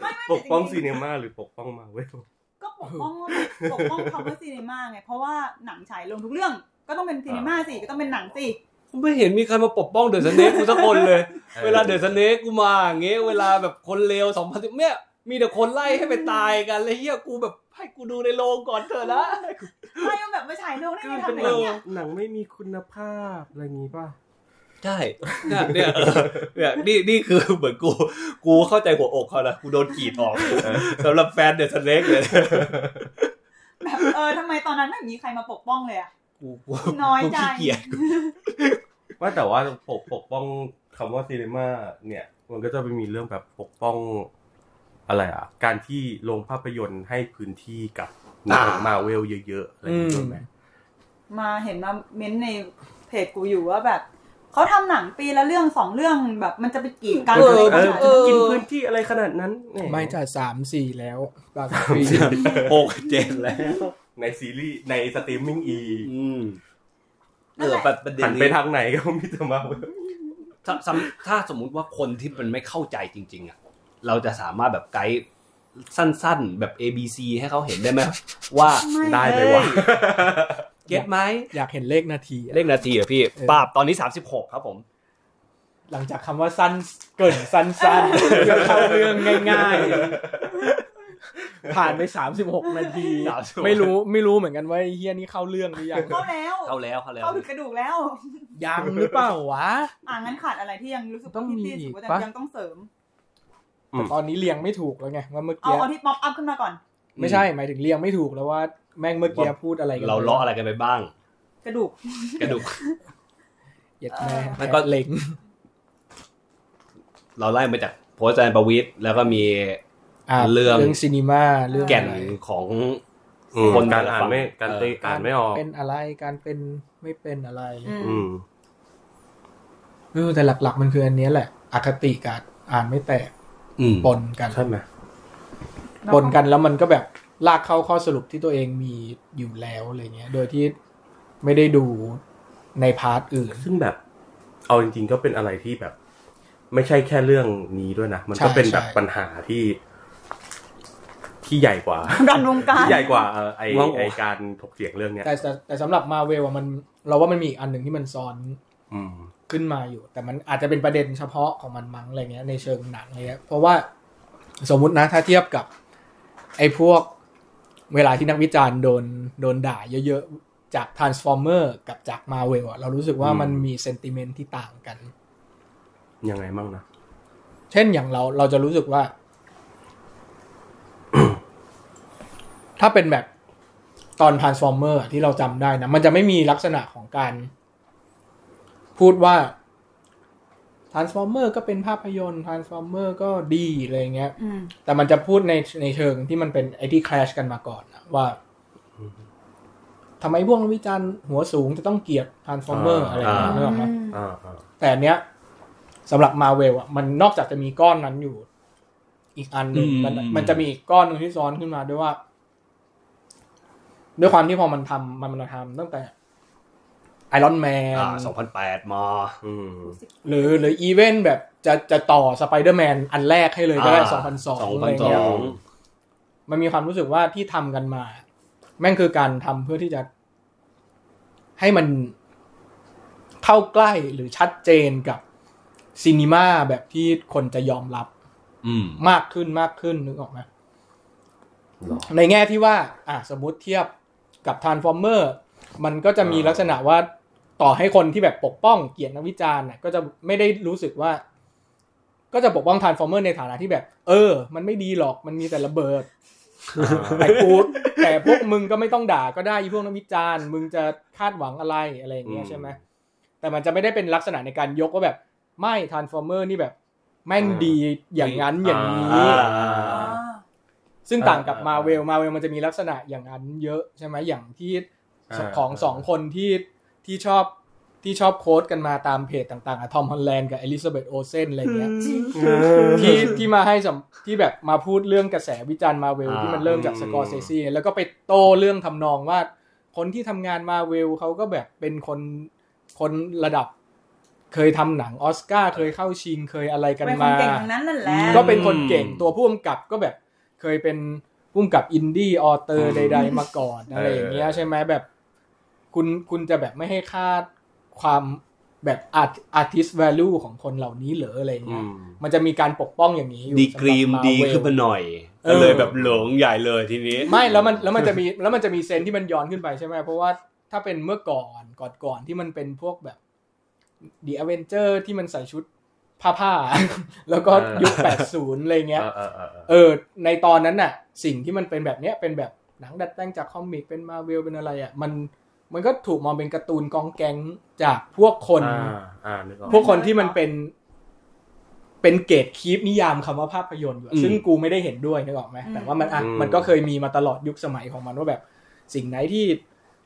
ไม่ไม่ปกป้องแต่จซีริงเนมาหรือปกป้องมาเวลๆก็ปกป้องว่าปกป้องคำว่าซีนีมาไง เพราะว่าหนังฉายลงทุกเรื่อง ก็ต้องเป็นซีนีมาสิก็ต้องเป็นหนังสิไม่เห็นมีใครมาปกป้องเดอะสเนกกูสักคนเลย เวลาเดอะสเนกกูมาอย่างเงี้ยเวลาแบบคนเลวสองพันเนี่ยมีแต่คนไล่ให้ไปตายกันเลยเฮียกูแบบ ให้กูดูในโรงก่อนเถอะนะไม่เอาแบบมาฉายลงได้ก็ไงเป็นทำหอนัย่างงเงี้ยหนังไม่มีคุณภาพอะไรอย่างงี้ป่ะใช่เนี่ยเนี่ยเออเนี่ยนี่นี่คือเหมือนกูกูเข้าใจหัวอกเขานะกูโดนกรีดออกสำหรับแฟนเดอะสเนกเลยแบบเออทำไมตอนนั้นไม่มีใครมาปกป้องเลยอะกูกูน้อยใจกูขี้เกียจว่าแต่ว่าปกปกป้องคำว่าซีเนมาเนี่ย มันก็จะไปมีเรื่องแบบปกป้อง อะไรอะ การที่โรงภาพยนตร์ให้พื้นที่กับหนังมาเวลเยอะๆอะไรอย่างเงี้ยด้วยไหมมาเห็นมาเม้นต์ในเพจกูอยู่ว่าแบบเขาทำหนังปีละเรื่องสองเรื่องแบบมันจะไปกี่กันเอออะไรเอกันออะจะกินพื้นที่อะไรขนาดนั้นแหไม่จ่ายสามสี่แล้วบางปีหกเจ็ดแล้ว ในซีรีส์ในสตรีมมิ่งอีอืมเออประประเด็หันนไปนี้ทางไหนก็มีแต่มาเวลถ้าสำถ้าสมมุติว่าคนที่มันไม่เข้าใจจริง ๆ อะ เราจะสามารถแบบไกด์สั้นๆ แบบ A B C ให้เขาเห็นได้ไหมว่าไม่ได้เลยวะเก็ตไหมอยากเห็นเลขนาทีอะเลขนาทีเหรอพี่เออปราบตอนนี้ 36 ครับผม หลังจากคำว่าสั้นเกินสั้นๆเพื่อเข้าเรื่องง่าย ๆ ผ่านไปสามสิบหกนาที36ไม่รู้ไม่รู้เหมือนกันว่าไอ้เฮียนี่เข้าเรื่องหรือยังเข้าแล้วเข้าแล้วเข้าแล้วเข้าถึงกระดูกแล้ว ยังหรือเปล่าวะอ่างั้นขาดอะไรที่ยังรู้สึกต้องว่ามีพี่ตี้อีรู้กสึกว่าปะยังต้องเสริม อืมตอนนี้เรียงไม่ถูกแล้วไงว่าเมื่อเอากี้เอาที่ป๊อปอัพขึ้นมาก่อน ไม่ใช่หมายถึงเรียงไม่ถูกแล้วว่าแม่งเมื่อกี้พูดอะไรกันเราเลาะอะไรกันไปบ้าง กระดูก กระดูกเหย็ดแม่มันก็เล็ง เราไล่มาจากโพสต์อาจารย์ประวิตรแล้วก็มีอะเรื่องเรื่องซีนีมาเรื่องแก่นอะไรของอืมคนการอ่านไม่การตีเอออ่านไม่ออกเป็นอะไรการเป็นไม่เป็นอะไร อืมอืมเออแต่หลักๆมันคืออันเนี้ยแหละอคติกับอ่านไม่แตกอืม ปนกันใช่ไหมปนกันแล้วมันก็แบบลากเข้าข้อสรุปที่ตัวเองมีอยู่แล้วอะไรเงี้ย โดยที่ไม่ได้ดูใน part อื่น ซึ่งแบบ เอาจริง ๆ ก็เป็นอะไรที่แบบ ไม่ใช่แค่เรื่องนี้ด้วยนะ มันก็ใช่เป็นแบบใช่ปัญหาที่ ที่ใหญ่กว่าดันวงการที่ใหญ่กว่าเออไอว้าวไอการถกเถียงเรื่องเนี้ยแต่แต่แต่สำหรับมาเวลมัน เราว่ามันมีอีกอันหนึ่งที่มันซ้อนอืม ขึ้นมาอยู่ แต่มันอาจจะเป็นประเด็นเฉพาะของมันมั้งอะไรเงี้ยในเชิงหนังอะไรเงี้ยเพราะว่าสมมุตินะถ้าเทียบกับ ไอ้พวกเวลาที่นักวิจารณ์โดนโดนด่าเยอะๆ จาก Transformer กับจาก Marvel อะเรารู้สึกว่าอืมมันมีเซนติเมนต์ที่ต่างกัน ยังไงมั่งนะ เช่นอย่างเราเราจะรู้สึกว่า ถ้าเป็นแบบตอน Transformer อะที่เราจำได้นะ มันจะไม่มีลักษณะของการ พูดว่า Transformer ก็เป็นภาพยนตร์ Transformer ก็ดีอะไรเงี้ยอืมแต่มันจะพูดในในเชิงที่มันเป็นไอ้ที่คล s ชกันมาก่อนนะว่าทำไมพวกนักวิจารณ์หัวสูงจะต้องเกลียด Transformer อ่าอะไรอย่างเงี้ยนึกออกไหมอ่าอ่าแต่อันเนี้ยสำหรับมาเวลอะมันนอกจากจะมีก้อนนั้นอยู่ อีกอันหนึ่งอืมมันมันจะมีอีกก้อนหนึ่งที่ซ้อนขึ้นมาด้วยว่า ด้วยความที่พอมันทำมันมันทำตั้งแต่ Iron Man อ่า2008มาอืมหรือหรืออีเวนต์แบบจะจะต่อสไปเดอร์แมนอันแรกให้เลยก็ได้อ่าสองพันสองอะไรเงี้ย2002มันมีความรู้สึกว่าที่ทำกันมา แม่งคือการทำเพื่อที่จะ ให้มันเข้าใกล้หรือชัดเจนกับ cinema แบบที่คนจะยอมรับอืมมากขึ้นมากขึ้นนึกออกไหมหรอในแง่ที่ว่า อะสมมุติเทียบกับ Transformer มันก็จะมีอ่าลักษณะว่า ต่อให้คนที่แบบปกป้องเกลียรตินักวิจารณ์น่ะก็จะไม่ได้รู้สึกว่า ก็จะปกป้อง Transformer ในฐานะที่แบบ เออ มันไม่ดีหรอกมันมีแต่ระเบิดแต่กูแต่พวกมึงก็ไม่ต้องด่าก็ได้อีพวกนักวิจารณ์ มึงจะคาดหวังอะไรอะไรอย่างเงี้ยอืมใช่ไหมแต่มันจะไม่ได้เป็นลักษณะในการยกว่าแบบ ไม่ Transformer นี่แบบ แม่งดีอย่างนั้นอย่างนี้อ่าอ่าซึ่งต่างกับอ่า Marvel Marvel มันจะมีลักษณะอย่างนั้นเยอะใช่ไหมอย่างที่อ่าของอ่าสองคนที่ ที่ชอบที่ชอบ quote กันมาตามเพจต่างๆอะทอมฮอลแลนด์กับเอลิซาเบธโอลเซนอะไรเงี้ยที่ที่มาให้สัมที่แบบมาพูดเรื่องกระแสวิจารณ์มาเวลอ่าที่มันเริ่มจากสกอร์เซซีแล้วก็ไปโต้เรื่องทำนองว่า คนที่ทำงานมาเวลเขาก็แบบเป็นคนคนระดับ เคยทำหนังออสการ์เคยเข้าชิงเคยอะไรกันเป็นคนมาเก่งทั้งนั้นนั่นแหละก็เป็นคนเก่งตัวผู้กำกับก็แบบเคยเป็นผู้กำกับอินดี้ auteur ใด ๆ มาก่อนอะไรอย่างเงี้ยใช่ไหมแบบ คุณคุณจะแบบไม่ให้ค่าความแบบอาร์ artist value ของคนเหล่านี้เหรออะไรเงี้ยอืมมันจะมีการปกป้องอย่างนี้อยู่ดีกรีมสำหรับดี Marvel ขึ้นมาหน่อยเออก็เลยแบบหลงใหญ่เลยทีนี้ ไม่แล้วมันแล้วมันจะมีแล้วมันจะมี sense ที่มันย้อนขึ้นไปใช่ไหมเพราะว่าถ้าเป็นเมื่อก่อนก่อนก่อนที่มันเป็นพวกแบบ The Avenger ที่มันใส่ชุดผ้าผ้าๆแล้วก็เออยุค80อะไรเงี้ยเออเออเออเออ ในตอนนั้นน่ะ สิ่งที่มันเป็นแบบเนี้ยเป็นแบบหนังดัดแปลงจากคอมิกเป็นมาเวลเป็นอะไรอะมัน มันก็ถูกมองเป็นการ์ตูนกองแก๊งจากพวกคนอ่าอ่านึกออกพวกคนที่มันเป็น เป็นเกตคีปนิยามคำว่าภาพยนตร์อยู่อะอืมซึ่งกูไม่ได้เห็นด้วยนึกออกไหมแต่ว่ามันอะอืมมันก็เคยมีมาตลอดยุคสมัยของมันว่าแบบ สิ่งไหนที่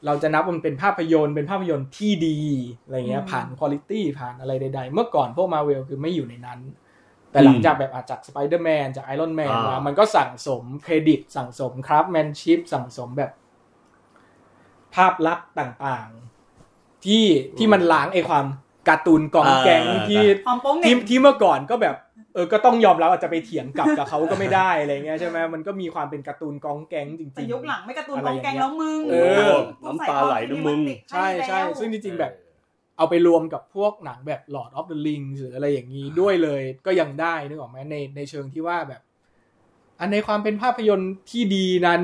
เราจะนับว่ามันเป็นภาพยนตร์เป็นภาพยนตร์ที่ดีอะไรเงี้ยอืมผ่านคุณ i t y ผ่านอะไรใดๆ เมื่อก่อนพวกมาเวลคือไม่อยู่ในนั้น แต่หลังจากแบบอาจจากสไปเดอร์แมนจาก Iron Man อ่ามมามันก็สั่งสมเครดิต สั่งสม craftsmanship สั่งสมแบบ ภาพลักษณ์ต่างๆ ที่ที่มันล้างไอความการ์ตูนกองแก๊งอ่าที่ความโป้งเหที่น่งที่เมื่อก่อนก็แบบเออก็ต้องยอมรับอาจจะไปเถียงกลับกับเขาก็ไม่ได้อะไรเงี้ยใช่ไหมมันก็มีความเป็นการ์ตูนกองแก๊งจริงๆแต่ยุคหลังไม่การ์ตูนอะไรกองอย่างแกงเงี้ยแล้วมึงเออน้ำตาไหลนะมึงใช่ใช่ซึ่งจริงๆแบบ เอาไปรวมกับพวกหนังแบบ Lord of the Rings หรืออะไรอย่างนี้ด้วยเลยก็ยังได้นึกออกไหมในในเชิงที่ว่าแบบ อันในความเป็นภาพยนตร์ที่ดีนั้น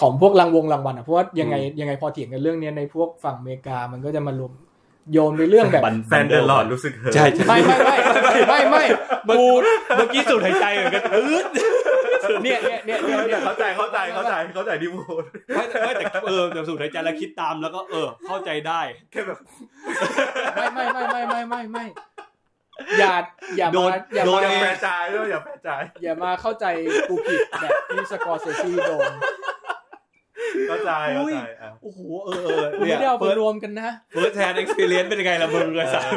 ของพวกรางวงรางวัลอะเพราะว่ายังไงยังไงพอเถียงกันเรื่องเนี้ยในพวกฝั่งอเมริกามันก็จะมารวมโยนไปเรื่องแบบบันแฟนเดอะหลอดรู้สึกเหอะใช่ใช่ไม่ไม่ไม่ไม่ไม่เมื่อเมื่อกี้สูดหายใจเหมือนกันอืดเนี่ยเนี่ยเนี่ยเนี่ยเนี่ยเข้าใจเข้าใจเข้าใจเข้าใจที่พูดไม่ไม่แต่เออแต่สูดหายใจแล้วคิดตามแล้วก็เออ เข้าใจได้แค่แบบไม่ไม่ไม่ไม่ไม่ไม่ไม่อย่าอย่าโดมานอย่าโดมานอย่าแปรใจด้วยอย่าแปรใจอย่ามาเข้าใจกูผิดแบบที่สกอร์เซซีโดน เข้าใจเข้าใจอะโอ้โหเออเออกูไม่ได้เอาไปรวมกันนะเฟิร์สแทนเอ็กซ์เพรียนเป็นยังไงล่ะมึงเลยสาย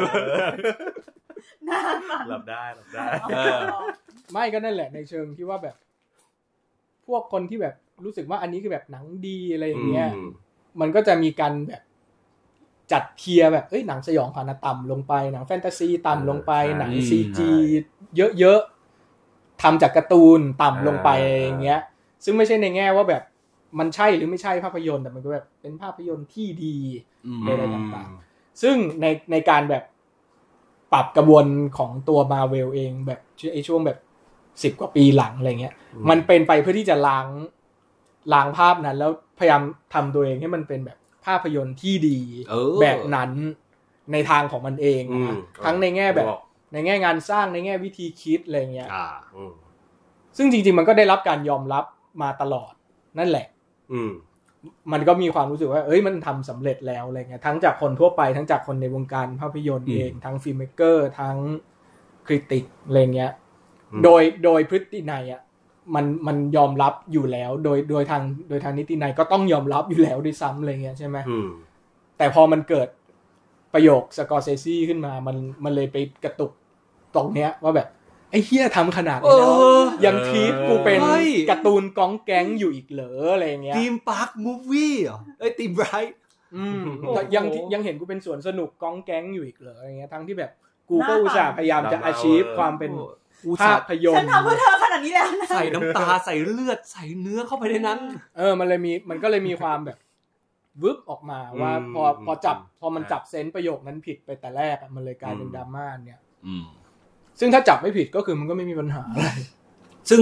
หน้าสั่นหลับได้หลับได้เออไม่ก็นั่นแหละในเชิงที่ว่าแบบ พวกคนที่แบบรู้สึกว่าอันนี้คือแบบหนังดีอะไรอย่างเงี้ยอืมมันก็จะมีการแบบจัด tier แบบเอ้ยหนังสยองขวัญน่ะต่ำลงไป หนังแฟนตาซีต่ำลงไป หนังอืม CG เยอะๆทำจากการ์ตูนต่ำลงไปอะไรอย่างเงี้ย ซึ่งไม่ใช่ในแง่ว่าแบบ มันใช่หรือไม่ใช่ภาพยนตร์แต่มันก็แบบเป็นภาพยนตร์ที่ดีอืมใดๆต่างๆ ซึ่งในในการแบบปรับกระบวนของตัวมาเวลเองแบบไอช่วงแบบสิบกว่าปีหลังอะไรเงี้ยอืมมันเป็นไปเพื่อที่จะล้างล้างภาพนั้น แล้วพยายามทำตัวเองให้มันเป็นแบบภาพยนตร์ที่ดีเออแบบนั้นในทางของมันเองอืมนะทั้งในแง่แบบบอกในแง่งานสร้างในแง่วิธีคิดอะไรเงี้ยอ่าอืมซึ่งจริง ๆ มันก็ได้รับการยอมรับมาตลอดนั่นแหละ อืมมันก็มีความรู้สึกว่า เอ้ย มันทำสำเร็จแล้วอะไรเงี้ย ทั้งจากคนทั่วไป ทั้งจากคนในวงการภาพยนตร์อืมเอง ทั้ง filmmaker ทั้ง critic อะไรเงี้ยอืมโดย โดยพฤตินัยอะ มัน มันยอมรับอยู่แล้ว โดย โดยทาง โดยทางนิตินัยก็ต้องยอมรับอยู่แล้วด้วยซ้ำอะไรเงี้ยใช่ไหมอืมแต่พอมันเกิดประโยคสกอร์เซซี่ขึ้นมา มัน มันเลยไปกระตุกตรงเนี้ยว่าแบบ ไอ้เฮียทำขนาดนี้แล้วเออยังทีทกูเป็นเฮ้ยการ์ตูนก้องแก๊งอยู่อีกเหรออะไรเงี้ยทีมปาร์คมูฟวี่เหรอเอ้ยทีมไบรท์อืมโอ้โหแต่ยังยังเห็นกูเป็นสวนสนุกก้องแก๊งอยู่อีกเหรออะไรเงี้ยทั้งที่แบบกูก็น่าอุตส่าห์พยายามจะดราม่า achieve เวอร์ความเป็นอุตภาส่าห์พยนฉันตร์ทำเพื่อเธอขนาดนี้แล้วนะใส่น้ำตาใส่เลือดใส่เนื้อเข้าไปในนั้น เออมันเลยมีมันก็เลยมีความแบบวึบออกมาว่าอืมพอพอจับพอมันใช่จับเซนส์ประโยคนั้นผิดไปแต่แรกอะมันเลยกลายเป็นอืมดราม่าเนี่ย อืม ซึ่งถ้าจับไม่ผิดก็คือมันก็ไม่มีปัญหาอะไรซึ่ง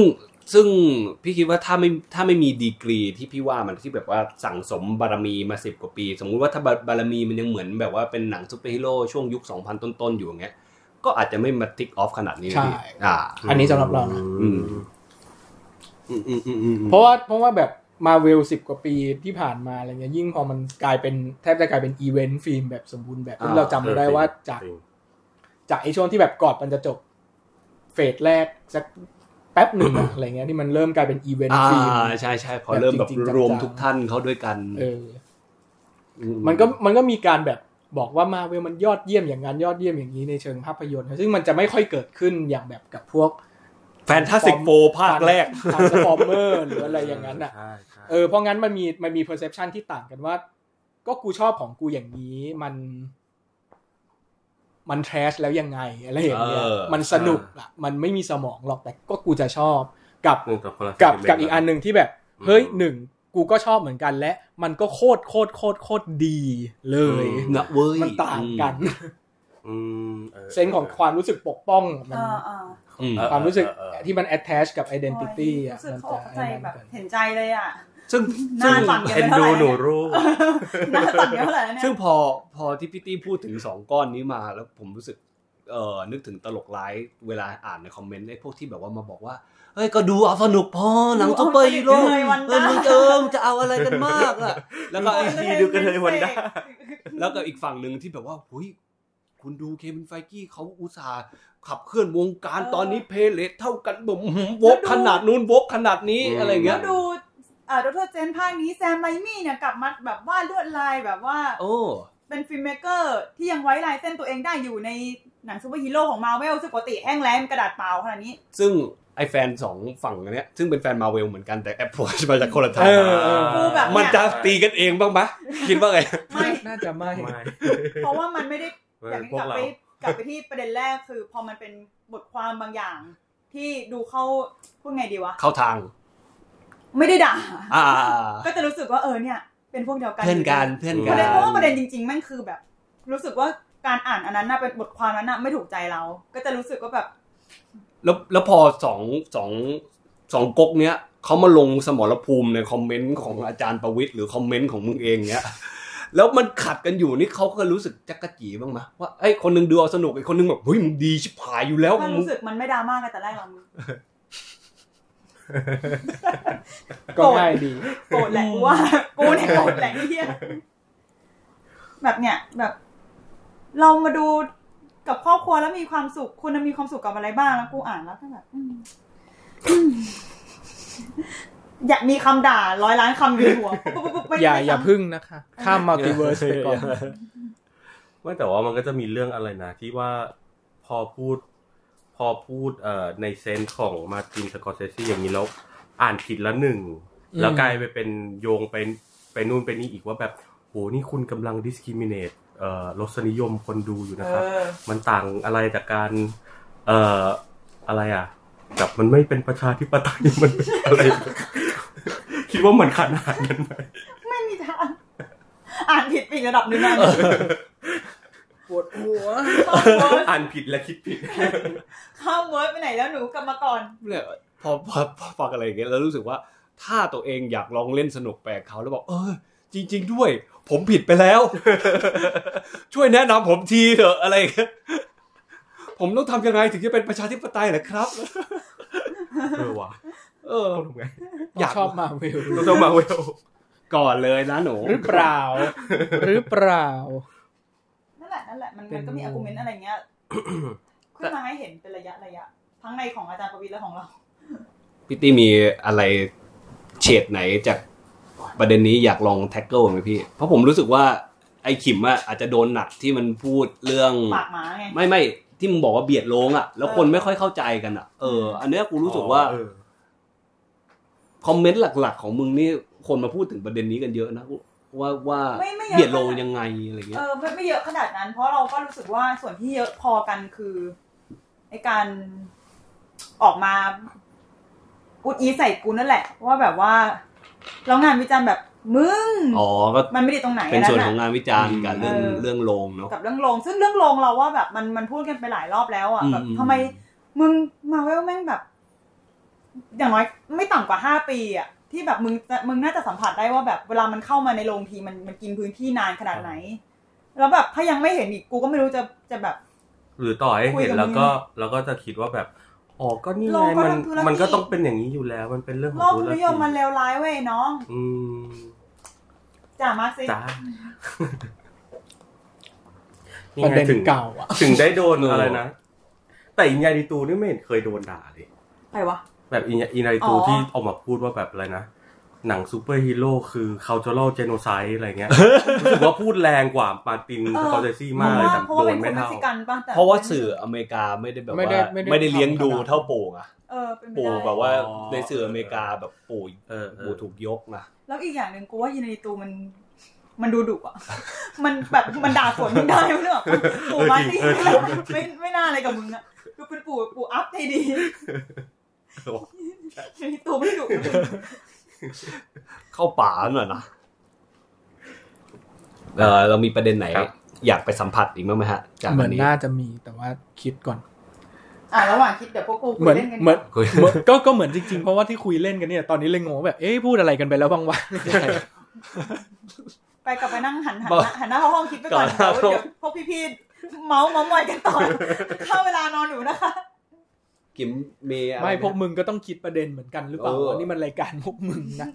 ซึ่งพี่คิดว่าถ้าไม่ถ้าไม่มีดีกรีที่พี่ว่ามันที่แบบว่าสั่งสมบารมีมาสิบกว่าปี สมมุติว่าถ้าบาบารมีมันยังเหมือนแบบว่าเป็นหนังซูเปอร์ฮีโร่ช่วงยุค 2000 ต้นๆอยู่อย่างเงี้ยก็อาจจะไม่มา tick off ขนาดนี้นะใช่พี่อ่า อันนี้สำหรับเรานะอืมอืมอืมอืมอืมเพราะว่าเพราะว่าแบบมาเวลสิบกว่าปีที่ผ่านมาอะไรเงี้ยยิ่งพอมันกลายเป็นแทบจะกลายเป็น event film แบบสมบูรณ์แบบที่เราจำได้ว่าจาก จริงจากไอ้ช่วงที่แบบก่อนมันจะจบ phase แรกสักแป๊บหนึ่งอะอะไรเงี้ยที่มันเริ่มกลายเป็นอีเวนต์อ่าฟิล์มใช่ใช่พอเริ่มแบบแบบจริงๆจังๆรวมทุกท่านเข้าด้วยกัน เอออืมันก็มันก็มีการแบบบอกว่ามาเวลมันยอดเยี่ยมอย่างนั้นยอดเยี่ยมอย่างนี้ในเชิงภาพยนตร์ ซึ่งมันจะไม่ค่อยเกิดขึ้นอย่างแบบกับพวก Fantastic Four ภาคแรก Transformers หรืออะไรอย่างนั้นอะใช่ใช่เออเพราะงั้นมันมีมันมี perception ที่ต่างกันว่า ก็กูชอบของกูอย่างนี้มัน มัน trash แล้วยังไงอะไรอย่างเงี้ยเออมันสนุกอะมันไม่มีสมองหรอกแต่ก็กูจะชอบกับหนึ่งต่อคนละกับ sentiment กับอีกอันหนึ่งที่แบบ เฮ้ยอืมหนึ่งกูก็ชอบเหมือนกันและมันก็โคตรโคตรโคตรโคตรดีเลยอืมนะเว้ยมันต่างกันอืมออเซนส์ของความรู้สึกปกป้องมันอ่าอ่าอืมเออความรู้สึกเออเออที่มัน attach กับ identity อะรู้สึกมันเขาจะเข้าใจไอ้นั่นแบบกันเห็นใจเลยอะ ซึ่งหน้าสั่นกันเอ็นไปเท่าดูไหร่หนูเนี่ยรู้หน้าสั่นกันเท่าไหร่แล้วเนี่ยซึ่งพอพอที่พี่ตี้พูดถึงสองก้อนนี้มาแล้วผมรู้สึกเออนึกถึงตลกร้ายเวลาอ่านในคอมเมนต์ไอ้พวกที่แบบว่ามาบอกว่าเฮ้ยก็ดูเอาสนุกพอหนังซุปเปอร์ฮีโร่เลยวันเออด้ามึงเออมึงจะเอาอะไรกันมากอะแล้วก็ดูดีดูกันเลยวันด้าแล้วก็อีกฝั่งหนึ่งที่แบบว่าหุยคุณดูเควินไฟกี้เขาอุตส่าห์ขับเคลื่อนวงการตอนนี้เพลเลทเท่ากันแบบอื้อหือวกขนาดนู้นวกขนาดนี้อืมอะไรเงี้แล้ยวดูอ่า ดร.สเตรนจ์ภาคนี้แซมไรมี่เนี่ยกลับมาแบบว่าลวดลายแบบว่า โอ้เป็น filmmaker ที่ยังไว้ลายเส้นตัวเองได้อยู่ในหนังซูเปอร์ฮีโร่ของมาเวลซึ่งปกติแห้งแล้งกระดาษเปล่าขนาดนี้ ซึ่งไอแฟนสองฝั่งเนี้ยซึ่งเป็นแฟนมาเวลเหมือนกันแต่ approach มาจากคนละทางเออเออกูแบบมันจะตีกันเองบ้างไหมคิดว่าไงไม่น่าจะไม่ไม่ เพราะว่ามันไม่ได้อย่างที่พวกกลับเราไปกลับไปที่ประเด็นแรกคือ พอมันเป็นบทความบางอย่าง ที่ดูเข้าพูดไงดีวะเข้าทาง ไม่ได้ด่าอ่าก็จะรู้สึกว่าเออเนี่ย เป็นพวกเดียวกันเพื่อนกันเพื่อนปกัระนเด็นเพราะว่าประเด็นจริงๆแม่งคือแบบ รู้สึกว่าการอ่านอันนั้นน่ะเป็นบทความนั้นน่ะไม่ถูกใจเรา ก็จะรู้สึกว่าแบบ แล้วแล้วพอสองสองสองก๊กเนี้ยเขามาลงสมรภูมิในคอมเมนต์ของอาจารย์ประวิทย์หรือคอมเมนต์ของมึงเองเนี้ยแล้วมันขัดกันอยู่นี่เขาก็รู้สึกจักกะจีบ้างไหมว่าไอ้ยคนหนึงดูเอาสนุกไอ้คนหนึงแบบเฮ้ยมึงดีชิบหายอยู่แล้วก็มึงรู้สึกมันไม่ดราม่ากันแต่แรกเรามึง ก็ง่ายดีโกรธแหละกูว่ากูเนี่ยโกรธแหละไอ้เหี้ยแบบเนี้ยแบบ เรามาดูกับครอบครัวแล้วมีความสุขคุณมีความสุขกับอะไรบ้างแล้วกูอ่านแล้วก็แบบอืมอืมอยากมีคำด่าร้อยล้านคำอยู่ในหัวปุ๊บปุ๊บปุ๊บไม่อย่าไม่อย่าซ้ำพึ่งนะคะข้ามมัลติเวิร์สไปก่อนไม่แต่ว่ามันก็จะมีเรื่องอะไรนะ ที่ว่าพอพูด พอพูดเอ่อในเซนส์ของมาร์ตินสกอร์เซซีอย่างนี้แล้วอ่านผิดละหนึ่งอืมแล้วกลายไปเป็นโยงไปไปนู่นไปนี่อีกว่าแบบโหนี่คุณกำลัง discriminate เอ่อรสนิยมคนดูอยู่นะครับเออมันต่างอะไรจากการเอ่ออะไรอะกับมันไม่เป็นประชาธิปไตยมันเป็นอะไร คิดว่ามันขนาดนั้นไหมไม่มีทาง อ่านผิดไปอีกระดับหนึงนะป วดหัวข้ามเวิร์ดอ่านผิดและคิดผิดข้ามเวิร์ดไปไหนแล้วหนูกลับมาก่อนเนี่ยพอพอพอฟังอะไรอย่างเงี้ยแล้วรู้สึกว่าถ้าตัวเองอยากลองเล่นสนุกแปลกเขาแล้วบอก เออ จริง ๆ ด้วย ผมผิดไปแล้ว ช่วยแนะนำผมทีเถอะอะไรอย่างเงี้ยผมต้องทำยังไงถึงจะเป็นประชาธิปไตยเหรอครับเออว่ะเออต้องทำไงอยากชอบมาเวลต้องต้องมาเวลก่อนเลยนะหนูหรือเปล่า หรือเปล่านั่น แหละนั่นแหละมันเป็นมันก็มี argument อะไรเงี้ยขึ้นมาให้เห็นเป็นระยะระยะ ทั้งในของอาจารย์ประวิตรและของเราพี่ตี้มีอะไรเฉดไหมจากประเด็นนี้อยากลอง tackle ไหมพี่ เพราะผมรู้สึกว่าไอ้ขิมอะอาจจะโดนหนักที่มันพูดเรื่องปากหมาไงไม่ไม่ที่มึงบอกว่าเบียดโลงอะแล้วคนไม่ค่อยเข้าใจกันอะเออ อันเนี้ยกูรู้สึกว่าเออคอมเมนต์หลัก ๆ ของมึงนี่คนมาพูดถึงประเด็นนี้กันเยอะนะ ว่าว่าไม่ไม่เยอะ เบียดโลงยังไงอะไรเงี้เอย อไม่ไม่เยอะขนาดนั้น เพราะเราก็รู้สึกว่าส่วนที่เยอะพอกันคือไอการออกมาอุดอีใส่กูนั่นแหละ ว่าแบบว่าแล้วงานวิจารณ์แบบมึงอ๋อก็มันไม่ดีตรงไหนเป็นส่วนะของงานวิจารณ์กับเรื่องเออ เรื่องโลงเนาะ กับเรื่องโลงซึ่งเรื่องโลงเราว่าแบบมันมันพูดกันไปหลายรอบแล้วอะอืมแบบทำไมมึงมาเวลแม่งแบบ อย่างน้อยไม่ต่ำกว่าห้าปีอะ ที่แบบมึงจะมึงน่าจะสัมผัสได้ว่าแบบเวลามันเข้ามาในโรงทีมันมันกินพื้นที่นานขนาดไหน แล้วแบบถ้ายังไม่เห็นอีกกูก็ไม่รู้จะจะแบบ หรือต่อให้คุยเห็นกับแล้วก็มึงแล้วก็จะคิดว่าแบบอ๋อก็นี่โลไงกก็มันทำธุรกิจมันก็ต้องเป็นอย่างนี้อยู่แล้ว มันเป็นเรื่องขโลองกธุรนิกิยจมมันเลวร้ายเว้ยน้อง อืมจ่ามาร์กซิจ้านี่ประไงเด็นถึงเก่าอะถึงได้โดนเออออะไรนะ แต่อินยาดิตูนี่ไม่เห็นเคยโดนด่าเลยใครวะ แบบอินยาอินยาดิตูอ๋อที่ออกมาพูดว่าแบบอะไรนะหนังซูเปอร์ฮีโร่คือ cultural genocide อะไรเงี้ยรู้สึกว่าพูดแรงกว่ามาร์ตินเอสอกอร์เซซี่เพมากราะเลยว่าแต่เพราะโดว่าเป็นนคไม่นเม็กเท่าซิกันป่ะแต่เพราะว่าสื่ออเมริกาไม่ได้แบบไม่ได้ว่าไม่ได้ไม่ได้เลี้ยงดูทำขนาดเท่าปู่อะเออเป็นไปปู่ได้แบบว่าอ๋อในสื่ออเมริกาแบบปู่เออเออปู่ถูกยกนะแล้วอีกอย่างหนึ่งกูว่ายินดีตูมันมันดูดุอะ มันแบบมันด่าฝนมึงได้ไม่หรอกปู่มาตีไม่ไม่น่าอะไรกับมึงอะคือเป็นปู่ปู่อัพให้ดี ยินดีตูไม่ดุเข้าป่าหน่อยนะเออเรามีประเด็นไหนครับอยากไปสัมผัสอีกมั้างไหมฮะจากเหมือัอนนนี้น่าจะมีแต่ว่าคิดก่อนอะระหว่างคิดเดี๋ยวพวกกูเหมือนเล่นกันเหมือนคุยเหมือนก็ก็เหมือนจริงๆ เพราะว่าที่คุยเล่นกันเนี่ยตอนนี้เลยงงว่าแบบเอ๊ะพูดอะไรกันไปแล้วบ้างวะไปกลับไปนั่งหันหันบอกหน้าหันหน้าเข้าห้องคิดไปก่อนก่อนเดี๋ยวเดี๋ยวพวกพี่ๆเมาส์เมาส์มอยกันต่อเข้าเวลานอนหนูนะคะ กิมมีอะไรไม่หพวกมึงก็ต้องคิดประเด็นเหมือนกันหรือเปล่าเออว่านี่มันรายการพวกมึงนะ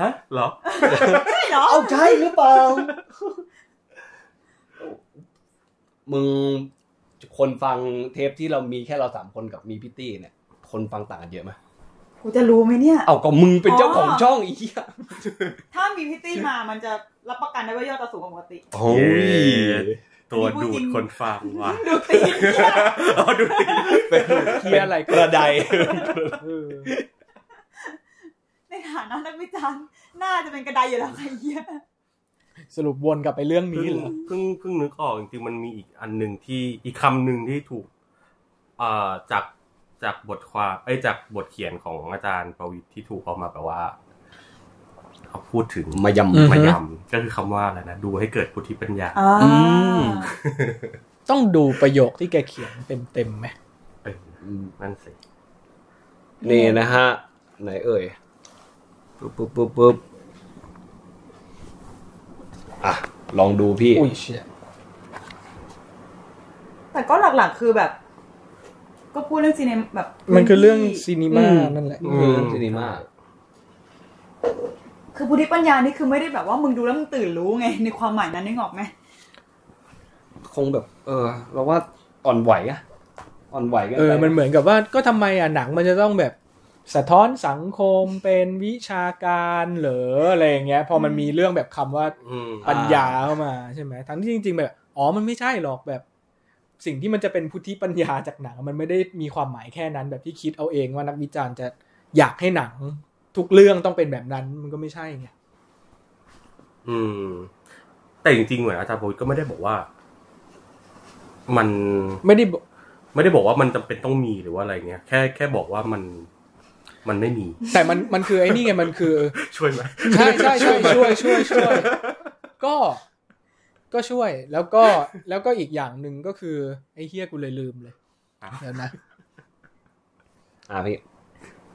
ฮะเหรอใช่เหรอเอาใช่หรือเปล่า มึงคนฟังเทปที่เรามีแค่เราสามคนกับมีพี่ตี้เนี่ย คนฟังต่างกันเยอะไหมกูจะรู้ไหมเนี่ย เอาก็มึงเป็นเจ้าของอ๋อช่องอีกอะถ้ามีพิตตี้มามันจะรับประกันได้ว่ายอดจะสูงกว่าปกติโอ้ยตัวอันนี้พูดดูจริดงคนฟังว่ะดูตีนอ๋อดูดิเป็น เคลียร์อะไรกระไดเออในฐานะนักวิจารณ์น่าจะเป็นกระไดอยู่แล้วไอ้เหี้ยสรุปวนกลับไปเรื่องเพิ่นี้งเหรอเพิ่งเพิ่งนึกออกจริงๆมันมีอีกอันหนึ่งที่อีกคำหนึ่งที่ถูกเอ่อจากจากบทความไอ้ยจากบทเขียนของอาจารย์ประวิทย์ที่ถูกเอามาแปลว่าเขาพูดถึงมายำอืมมายำก็คือคำว่าอะไรนะดูให้เกิดพุทธิปัญญาอ่าอืมต้องดูประโยคที่แกเขียนเป็นเต็มๆไหมเออ นั่นสิ นี่นะฮะ ไหนเอ่ย ปุ๊บปุ๊บปุ๊บปุ๊บอะ ลองดูพี่ อุ้ยเชี่ยแต่ก็หลักๆคือแบบ ก็พูดเรื่องซีเนมแบบมันคือเรื่องที่ซีนีมาอืมนั่นแหละ คือเรื่องซีนีมาคือพุทธิปัญญานี่คือไม่ได้แบบว่ามึงดูแล้วมึงตื่นรู้ไง ในความหมายนั้นนึกออกไหมคงแบบ เออ เราว่าอ่อนไหวอะ อ่อนไหวกันเออไปมันเหมือนกับว่าก็ทำไมอะหนังมันจะต้องแบบสะท้อนสังคมเป็นวิชาการเหรออะไรอย่างเงี้ย พอมันมีเรื่องแบบคำว่าอืมปัญญาเข้ามาใช่ไหมทั้งที่จริง ๆ แบบอ๋อมันไม่ใช่หรอกแบบ สิ่งที่มันจะเป็นพุทธิปัญญาจากหนัง มันไม่ได้มีความหมายแค่นั้น แบบที่คิดเอาเองว่านักวิจารณ์จะอยากให้หนัง ทุกเรื่องต้องเป็นแบบนั้นมันก็ไม่ใช่ไงอืม แต่จริงๆเหมือนอาจารย์ประวิทย์ก็ไม่ได้บอกว่า มันไม่ได้บอก ไม่ได้บอกว่ามันจำเป็นต้องมีหรือว่าอะไรเงี้ย แค่แค่บอกว่ามันมันไม่มี แต่มันมันคือไอ้นี่ไงมันคือ ช่วยไหมใช่ใช่ใช่ช่วยช่วยช่วยก็ก็ช่วยแล้วก็แล้วก็อีกอย่างหนึ่งก็คือ ไอ้เฮียกูเลยลืมเลยอะเดี๋ยวนะอะพี่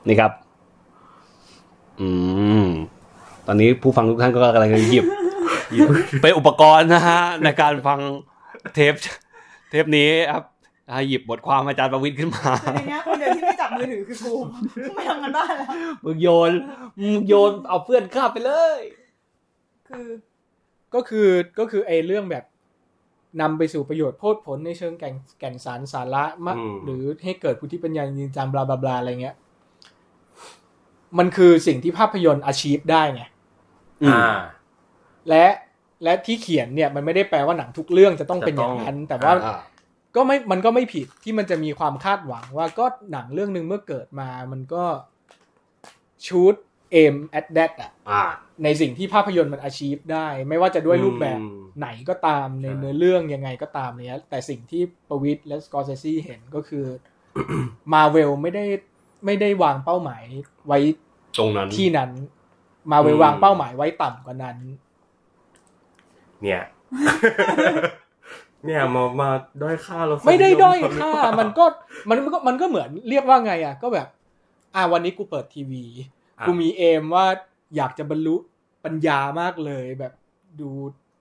นี่ครับ อืม ตอนนี้ผู้ฟังทุกท่านก็กำลังจะหยิบหยิบเป็นอุปกรณ์นะฮะในการฟังเทป เทปนี้ครับอะ หยิบบทความอาจารย์ประวิทย์ขึ้นมาในเนี้ยคนเดียวที่ไม่จับมือถือคือกูไม่ทำงานบ้านแล้วมึงโยนมึงโยนเอาเพื่อนข้ามไปเลย คือ ก็คือก็คือไอ้เรื่องแบบนำไปสู่ประโยชน์โพดผลในเชิงแก่นแก่นสารสาระมะอืมหรือให้เกิดพุทธิปัญญาจริงจังบลาบลาบลาอะไรเงี้ย มันคือสิ่งที่ภาพยนตร์ achieve ได้ไงอืมอ่า และและที่เขียนเนี่ย มันไม่ได้แปลว่าหนังทุกเรื่องจะต้องเป็นอย่างนั้น แต่ว่าอ่า ก็ไม่มันก็ไม่ผิดที่มันจะมีความคาดหวังว่าก็หนังเรื่องหนึ่งเมื่อเกิดมามันก็ should aim at that อะอ่าในสิ่งที่ภาพยนตร์มัน achieve ได้ ไม่ว่าจะด้วยรูปแบบอืมไหนก็ตามในใช่เนื้อเรื่องยังไงก็ตามเนี้ยแต่สิ่งที่ประวิทย์และสกอร์เซซีเห็นก็คือมาเวลไม่ได้ไม่ได้วางเป้าหมายไว้ตรงนั้นที่นั้น มาเวลอืมวางเป้าหมายไว้ต่ำกว่านั้น เนี่ย เนี่ยมามาด้อยค่าเราไม่ได้ด้อยค่า มันก็มันมันก็มันก็เหมือนเรียกว่าไงอะ ก็แบบ อ่าวันนี้กูเปิดทีวีอะกูมีเอมว่าอยากจะบรรลุปัญญามากเลยแบบดู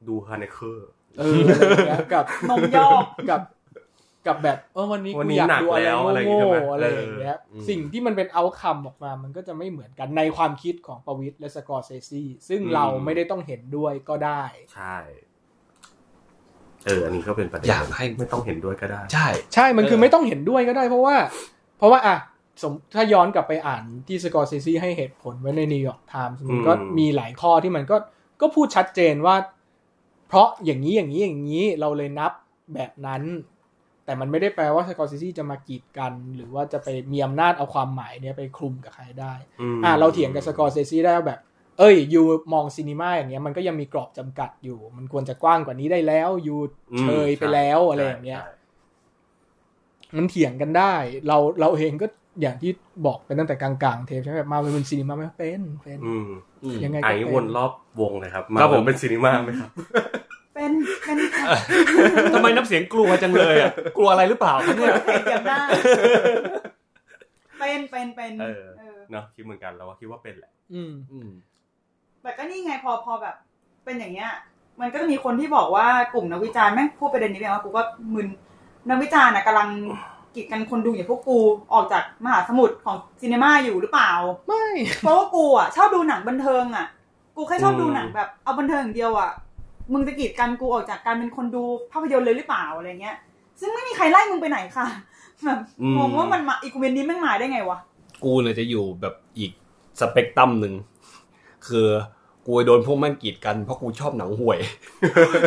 ดูฮาเนเคอร์เอออะไรอย่างเงี้ยกับนมยอกกับกับแบบเออวันนี้วันกูนี้อยากหนักดูอะไรแล้วอะไรอย่างโง่งี้ใช่ไหมๆอะไรอย่างเงี้ยเออสิ่งที่มันเป็นเอาคัมออกมา มันก็จะไม่เหมือนกันในความคิดของประวิทย์และสกอร์เซซีซึ่งเราไม่ได้ต้องเห็นด้วยก็ได้ ใช่ เอออันนี้ก็เป็นประเด็นอยากให้ไม่ต้องเห็นด้วยก็ได้ ใช่ ใช่มันคือเออไม่ต้องเห็นด้วยก็ได้ เพราะว่า เพราะว่าอะสมถ้าย้อนกลับไปอ่านที่สกอร์เซซีให้เหตุผลไว้ในนิวยอร์กไทม์มันก็มีหลายข้อที่มันก็ก็พูดชัดเจนว่า เพราะอย่างนี้อย่างนี้อย่างนี้เราเลยนับแบบนั้น แต่มันไม่ได้แปลว่าสกอร์เซซีจะมากีดกัน หรือว่าจะไปมีอำนาจเอาความหมายเนี้ยไปคลุมกับใครได้มอ่าเราเถียงกับสกอร์เซซีได้ว่าแบบ เอ้ย you มอง cinema อย่างเงี้ยมันก็ยังมีกรอบจำกัดอยู่ มันควรจะกว้างกว่านี้ได้แล้ว you อืมเชยไปแล้วใช่อะไรอย่างเงี้ยใช่มันเถียงกันได้ เราเราเองก็อย่างที่บอกไปตั้งแต่กลางๆ เทปใช่ไหมแบบมาเวลเป็น cinema ไหมเป็นเป็นอืมอืมยังไงไอ้ก็เป็นวนรอบวงเลยครับครับผมเป็นซีนีมาไหมครับเป็นเป็นทำไมน้ำเสียงกลัวจังเลยอะกลัวอะไรหรือเปล่าครับเนี่ยเก็บได้เป็นเป็นเป็นเออเออเนาะคิดเหมือนกันเราก็คิดว่าเป็นแหละ อืมอืม แต่ก็นี่ไงพอพอแบบ เป็นอย่างเงี้ย มันก็จะมีคนที่บอกว่ากลุ่มนักวิจารณ์แม่งพูดประเด็นนี้ไปว่ากูก็มึนนักวิจารณ์น่ะกำลังกีดกันคนดูอย่างพวกกูออกจากมหาสมุทรของซีนีมาอยู่หรือเปล่า ไม่ เพราะว่ากูอะชอบดูหนังบันเทิงอะ กูแค่ชอบอืมดูหนังแบบเอาบันเทิงอย่างเดียวอะ มึงจะกีดกันกูออกจากการเป็นคนดูภาพยนตร์เลยหรือเปล่าอะไรเงี้ย ซึ่งไม่มีใครไล่มึงไปไหนค่ะแบบอืมงงว่ามันมาอีกเวนนี้แม่งมาได้ไงวะ กูเนี่ยจะอยู่แบบอีกสเปกตรัมหนึ่ง คือกูโดนพวกแม่งกีดกันเพราะกูชอบหนังห่วย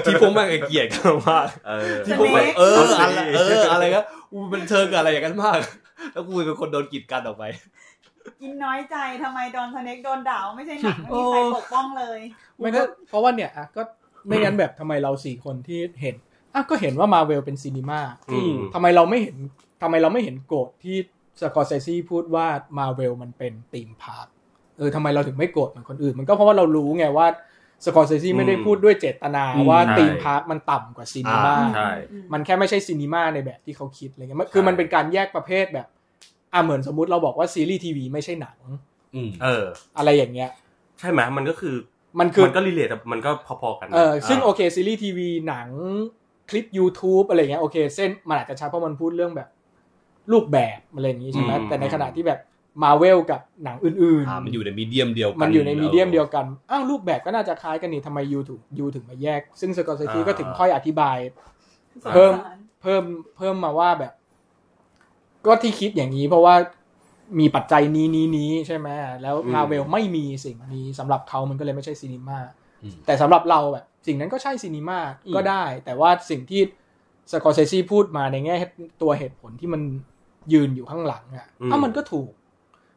ที่พวกแม่งเกลียดกันมากเออที่พวกแม่ง Snake เออเอาสิอะไรเอออะไรก็กูเป็นเชิงกับอะไรอย่างนั้นมาก แล้วกูเป็นคนโดนกีดกันออกไป กินน้อยใจทำไมโดนสเน็กโดนด่าว่าไม่ใช่หนังไม่มีใครปกป้องเลยไม่ก็เพราะว่าเนี่ยอะก็ไม่งั้นแบบทำไมเราสี่คนที่เห็นอะก็เห็นว่ามาเวลเป็น cinema อืมทำไมเราไม่เห็นทำไมเราไม่เห็นโกรธที่สกอร์เซซีพูดว่ามาเวลมันเป็น theme park เออทำไมเราถึงไม่โกรธเหมือนคนอื่น มันก็เพราะว่าเรารู้ไงว่าสกอร์เซซีไม่ได้พูดด้วยเจตนาอืมว่าใช่ theme park มันต่ำกว่า cinema อ่าใช่มันแค่ไม่ใช่ cinema ในแบบที่เขาคิดอะไรเงี้ยมันคือมันเป็นการแยกประเภทแบบอะเหมือนสมมุติเราบอกว่าซีรีส์ทีวีไม่ใช่หนังอืมเออ อะไรอย่างเงี้ย ใช่ไหมมันก็คือมันคือมันก็ relate มันก็พอๆกันนะเออซึ่งโอเคซีรีส์ทีวีหนังคลิป YouTube อะไรเงี้ยโอเค เส้นมันอาจจะชัดเพราะมันพูดเรื่องแบบรูปแบบอะไรอย่างงี้ใช่ไหมอืมแต่ในขณะที่แบบ มาเวลกับหนังอื่นอ่ามันอยู่ใน medium เดียวกันๆมันอยู่ใน mediumเดียวกัน อ้าวรูปแบบก็น่าจะคล้ายกันนี่ทำไม you ถึง you ถึงมาแยก ซึ่งสกอร์เซซีก็ถึงค่อยอธิบาย เพิ่มเพิ่มเพิ่มมาว่าแบบ ก็ที่คิดอย่างนี้เพราะว่ามีปัจจัยนี้นี้นี้ใช่ไหมแล้วอืมมาเวลไม่มีสิ่งนี้สำหรับเขามันก็เลยไม่ใช่ cinema อืมแต่สำหรับเราแบบสิ่งนั้นก็ใช่ cinema อืมก็ได้ แต่ว่าสิ่งที่สกอร์เซซีพูดมาในแง่ตัวเหตุผลที่มันยืนอยู่ข้างหลังอะอืมอ้าวมันก็ถูก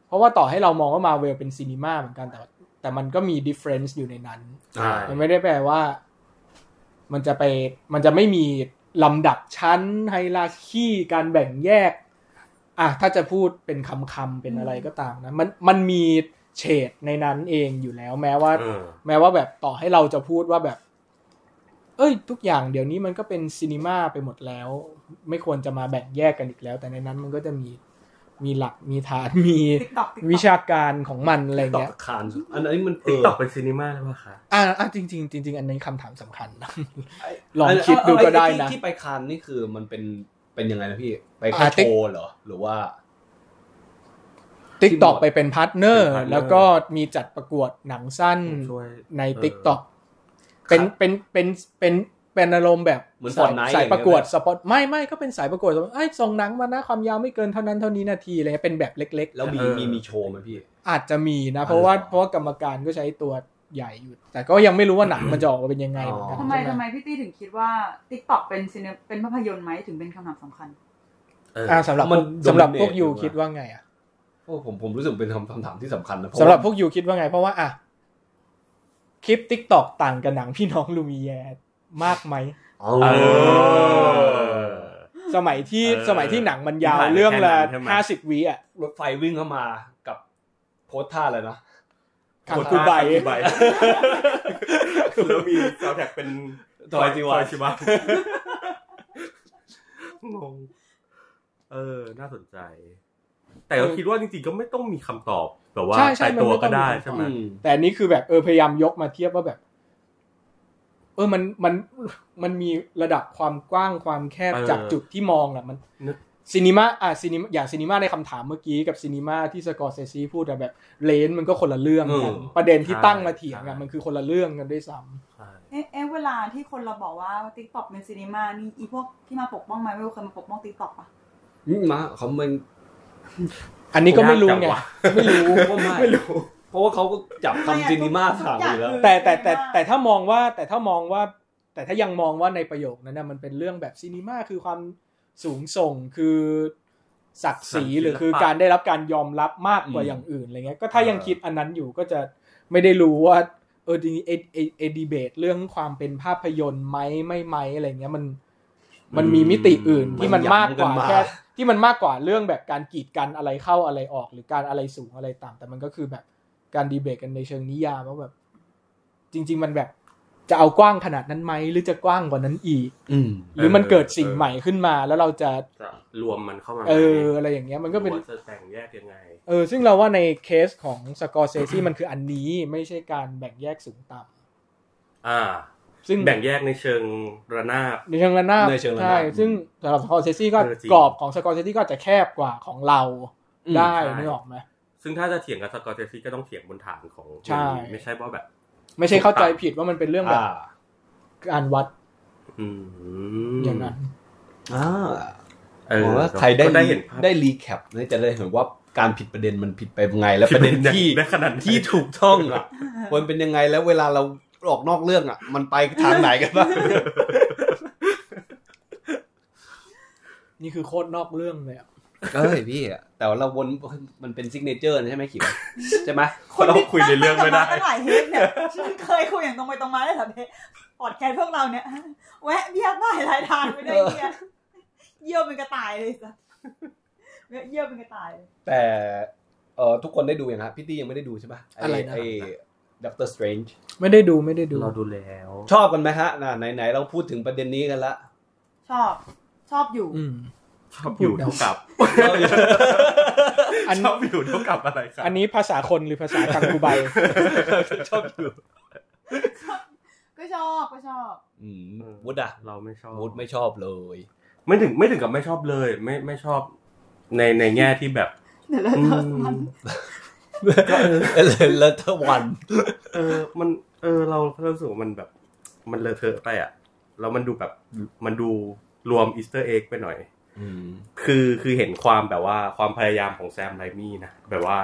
เพราะว่าต่อให้เรามองว่ามาเวลเป็น cinema เหมือนกันแต่แต่มันก็มีดิเฟ r รนซ์อยู่ในนั้นใช่มันไม่ได้แปลว่า มันจะไปมันจะไม่มีลำดับชั้น hierarchy การแบ่งแยก อะถ้าจะพูดเป็นคำคำๆเป็นอะไรก็ตามนะ มันมันมีเฉดในนั้นเองอยู่แล้ว แม้ว่าเออแม้ว่าแบบต่อให้เราจะพูดว่าแบบ เอ้ย ทุกอย่างเดี๋ยวนี้มันก็เป็น cinema ไปหมดแล้ว ไม่ควรจะมาแบ่งแยกกันอีกแล้ว แต่ในนั้นมันก็จะมี มีหลักมีฐานมีติ๊กต็อกวิชาการของมันอะไรตอเงี้ยบคานอันนี้มันเอติ๊กอต็อกเป็นซีนีมาหรือเปล่าคะอ่าอ่าจริงจริงๆจริงๆอันนี้คำถามสำคัญนะลองคิดดูก็ได้นะที่ที่ไปคานนี่คือมันเป็นเป็นยังไงนะพี่ ไปอ่าแค่ติ๊กโชว์เหรอ หรือว่าติ๊กตอกไปเป็นพาร์ทเนอร์เป็นพาร์ทเนอร์ แล้วก็มีจัดประกวดหนังสั้นช่วยในเออติ๊กตอกเป็นเป็นเป็นเป็น เป็นอารมณ์แบบเหมือนสาย Fortnite สายประกวดอย่างเงี้สยไหมปอตไม่ไม่ก็เป็นสายประกวดไอ้ยส่งหนังมานะความยาวไม่เกินเท่านั้นเท่านี้นาทีอะไรเงี้ยเป็นแบบเล็กแล้วมีเออมีมีโชว์ไหมพี่ๆอาจจะมีนะ เพราะว่าเพราะว่ากรรมการก็ใช้ตัวใหญ่อยู่ แต่ก็ยังไม่รู้ว่าหนังมันจะออกมาเป็นยังไงเหมือนกันทำไมใช่หทำไมพี่ตี้ถึงคิดว่าติ๊กต็อกเป็นซีเนเป็นภาพยนตร์ไหมถึงเป็นคำถามสำคัญเอออ่าสำหรับพมัวนกสำหรับพวก dominate ยูอยู่อะคิดว่าไงอะโอ้ผมผมรู้สึกเป็นคำคำถามที่สำคัญนะเพาะสำหรับว่าพวกยูคิดว่าไง เพราะว่าอะคลิปติ๊กตอกต่างกับหนังพี่น้องลูมิแยร์ มากไหมอ๋อเออสมัยที่เออสมัยที่หนังมันยาวผ่านไปเรื่องละแค่นั้นใช่ไหมห้าสิบวิอะรถไฟวิ่งเข้ามากับโพสท่าอะไรนะคังคูไบคังคูไบแล้วมีซาวด์แท็กเป็นทอยจิวะทอยชิวะงง เออ น่าสนใจ แต่เราคิดว่าจริงๆก็ไม่ต้องมีคำตอบแบบว่าใช่ใช่ตายตัวมันไม่ต้ก็องได้มีใช่ไหมอืมแต่อันนี้คือแบบเออพยายามยกมาเทียบว่าแบบ เออมันมันมันมีระดับความกว้างความแคบเออจากจุดที่มองอะมันนึก cinema อะ cinema อย่าง cinema ในคำถามเมื่อกี้กับ cinema ที่สกอร์เซซีพูดอะแบบเลนส์มันก็คนละเรื่องกันเออประเด็นที่ใช่ตั้งมาเถียงใช่อะมันคือคนละเรื่องกันด้วยซ้ำใช่เอ๊ะเอ๊ะเวลาที่คนเราบอกว่าติ๊กต็อกเป็น cinema นี่อีพวกที่มาปกป้องมาเวลเคยมาปกป้องติ๊กต็อกปะอืมมาเขามันอันนี้ก็ไม่รู้ไงยากจังวะไม่รู้ว่าไม่ไม่รู้ เพราะว่าเขาก็จับทำ cinema ถามอยู่แล้ว แต่แต่แต่แต่ถ้ามองว่าแต่ถ้ามองว่า แต่ถ้ายังมองว่าในประโยคนั้นนะมันเป็นเรื่องแบบซีนีมาคือความสูงส่งคือศักดิ์ศรีศิลปะหรือคือการได้รับการยอมรับมากกว่าอืมอย่างอื่นอะไรเงี้ยก็ถ้าเออยังคิดอันนั้นอยู่ก็จะไม่ได้รู้ว่าเออจริงๆเอเอเอดีเบตเรื่องความเป็นภาพยนตร์ไหมไม่ไหมอะไรเงี้ยมันมันมีมิติอื่นที่มันมากกว่ามันหยั่งกันมาแค่ที่มันมากกว่าเรื่องแบบการกีดกันอะไรเข้าอะไรออก หรือการอะไรสูงอะไรต่ำแต่มันก็คือแบบ การดีเบตกันในเชิงนิยามว่าแบบ จริง ๆ มันแบบจะเอากว้างขนาดนั้นไหมหรือจะกว้างกว่านั้นอีก อืมหรือมันเกิดสิ่งเออใหม่ขึ้นมา แล้วเราจะจะรวมมันเข้ามา เออ อะไรอย่างเงี้ยมันก็เป็นว่าจะแบ่งแยกยังไง เออ ซึ่งเราว่าในเคสของสกอร์เซซี่มันคืออันนี้ไม่ใช่การแบ่งแยกสูงต่ำอ่า ซึ่งแบ่งแยกในเชิงระนาบในเชิงระนาบในเชิงระนาบใช่ซึ่งสำหรับสกอร์เซซี่ก็เออจริงกรอบของสกอร์เซซี่ก็จะแคบกว่าของเราอืมได้ใช่นึกออกไหม ซึ่งถ้าจะเถียงกับสกอร์เซซี่ก็ต้องเถียงบนฐานของใช่ ไม่ใช่ว่าแบบ ไม่ใช่เข้าใจผิดว่ามันเป็นเรื่องแบบอ่าการวัดอืมอย่างนั้นอ่าเออผมว่าใครได้ก็ได้เห็นภาพได้ re cap เนี่ยจะได้เห็นว่าการผิดประเด็นมันผิดไปยังไง แล้วประเด็นที่ได้ขนาดไหนที่ถูกต้องอะมันเป็นยังไงแล้วเวลาเราออกนอกเรื่องอะ มันไปทางไหนกันบ้างนี่คือโคตรนอกเรื่องเลยอะ เอ้ยพี่อะแต่ว่าเราวนมันเป็น signature นะใช่ไหมขิวใช่ไหมเราคุยในเรื่องไม่ได้ตั้งหลายเทปเนี่ยเคยคุยอย่างตรงไปตรงมาได้เหรอเนี่ยพอดแคสต์พวกเราเนี่ยแวะเบี้ยบ้ายรายทางไปได้เนี่ยเยี่ยวเป็นกระต่ายเลยสัสแวะเยี่ยวเป็นกระต่ายเลยแต่เออทุกคนได้ดูยังฮะพี่ตี้ยังไม่ได้ดูใช่ปะอะไรนะไอ้ Doctor Strangeไม่ได้ดูไม่ได้ดูเราดูแล้ว ชอบกันไหมฮะน่ะไหนๆเราพูดถึงประเด็นนี้กันละ ชอบชอบอยู่อืม ชอบอยู่เท่ากับอันชอบอยู่เท่ากับอะไรครับอันนี้ภาษาคนหรือภาษาคังคูใบชอบอยู่ก็ชอบก็ชอบอืมวุฒอะเราไม่ชอบวุฒไม่ชอบเลย ไม่ถึงไม่ถึงกับไม่ชอบเลย ไม่ไม่ชอบ ในในแง่ที่แบบเดี๋ยวเราอืเติมมมันเออเลอะเทอะวัน เออ มัน เออ เราเรารู้สึกว่ามันแบบ มันเลอะเทอะไปอะแล้วมันดูแบบ มันดูรวมอีสเตอร์เอ็กไปหน่อยอืม คือคือเห็นความแบบว่าความพยายามของแซมไรมี่นะแบบว่า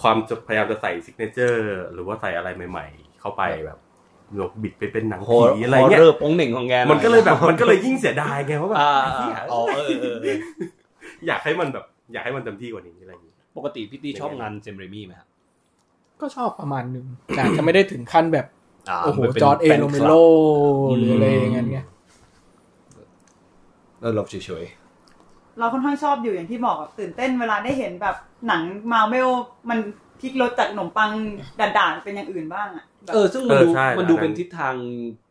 ความจะพยายามจะใส่ซิกเนเจอร์ หรือว่าใส่อะไรใหม่ ๆ เข้าไปแบบยกบิดไปเป็นหนังโฮผีอะไรเงี้ยเริ่มป้งเหน่งของแกหอยมันก็เลยแบบมันก็เลยยิ่งเสียดายไงว่าแบบอ่าเหี้ยอ๋อเออเออเอออยากให้มันแบบ อยากให้มันเต็มที่กว่านี้อะไรอย่างงี้ปกติพี่ตี้ชอบงานเซมเรมี่ไหมครับก็ชอบประมาณหนึ่งแต่อาจจะไม่ได้ถึงขั้นแบบาโอ้โหมันป็นจอร์ดเอแฟนโรคเมบโลอืมหรืออะไรอย่างเงี้ย แล้วเราเฉยเราค่อนข้างชอบอยู่อย่างที่บอกอะตื่นเต้นเวลาได้เห็นแบบหนังมาเวลมันพลิกรถจากขนมปังด่านๆเป็นอย่างอื่นบ้างอะแบบๆเออซึ่งมันเออดูใช่มันดูอันนั้นเป็นทิศทาง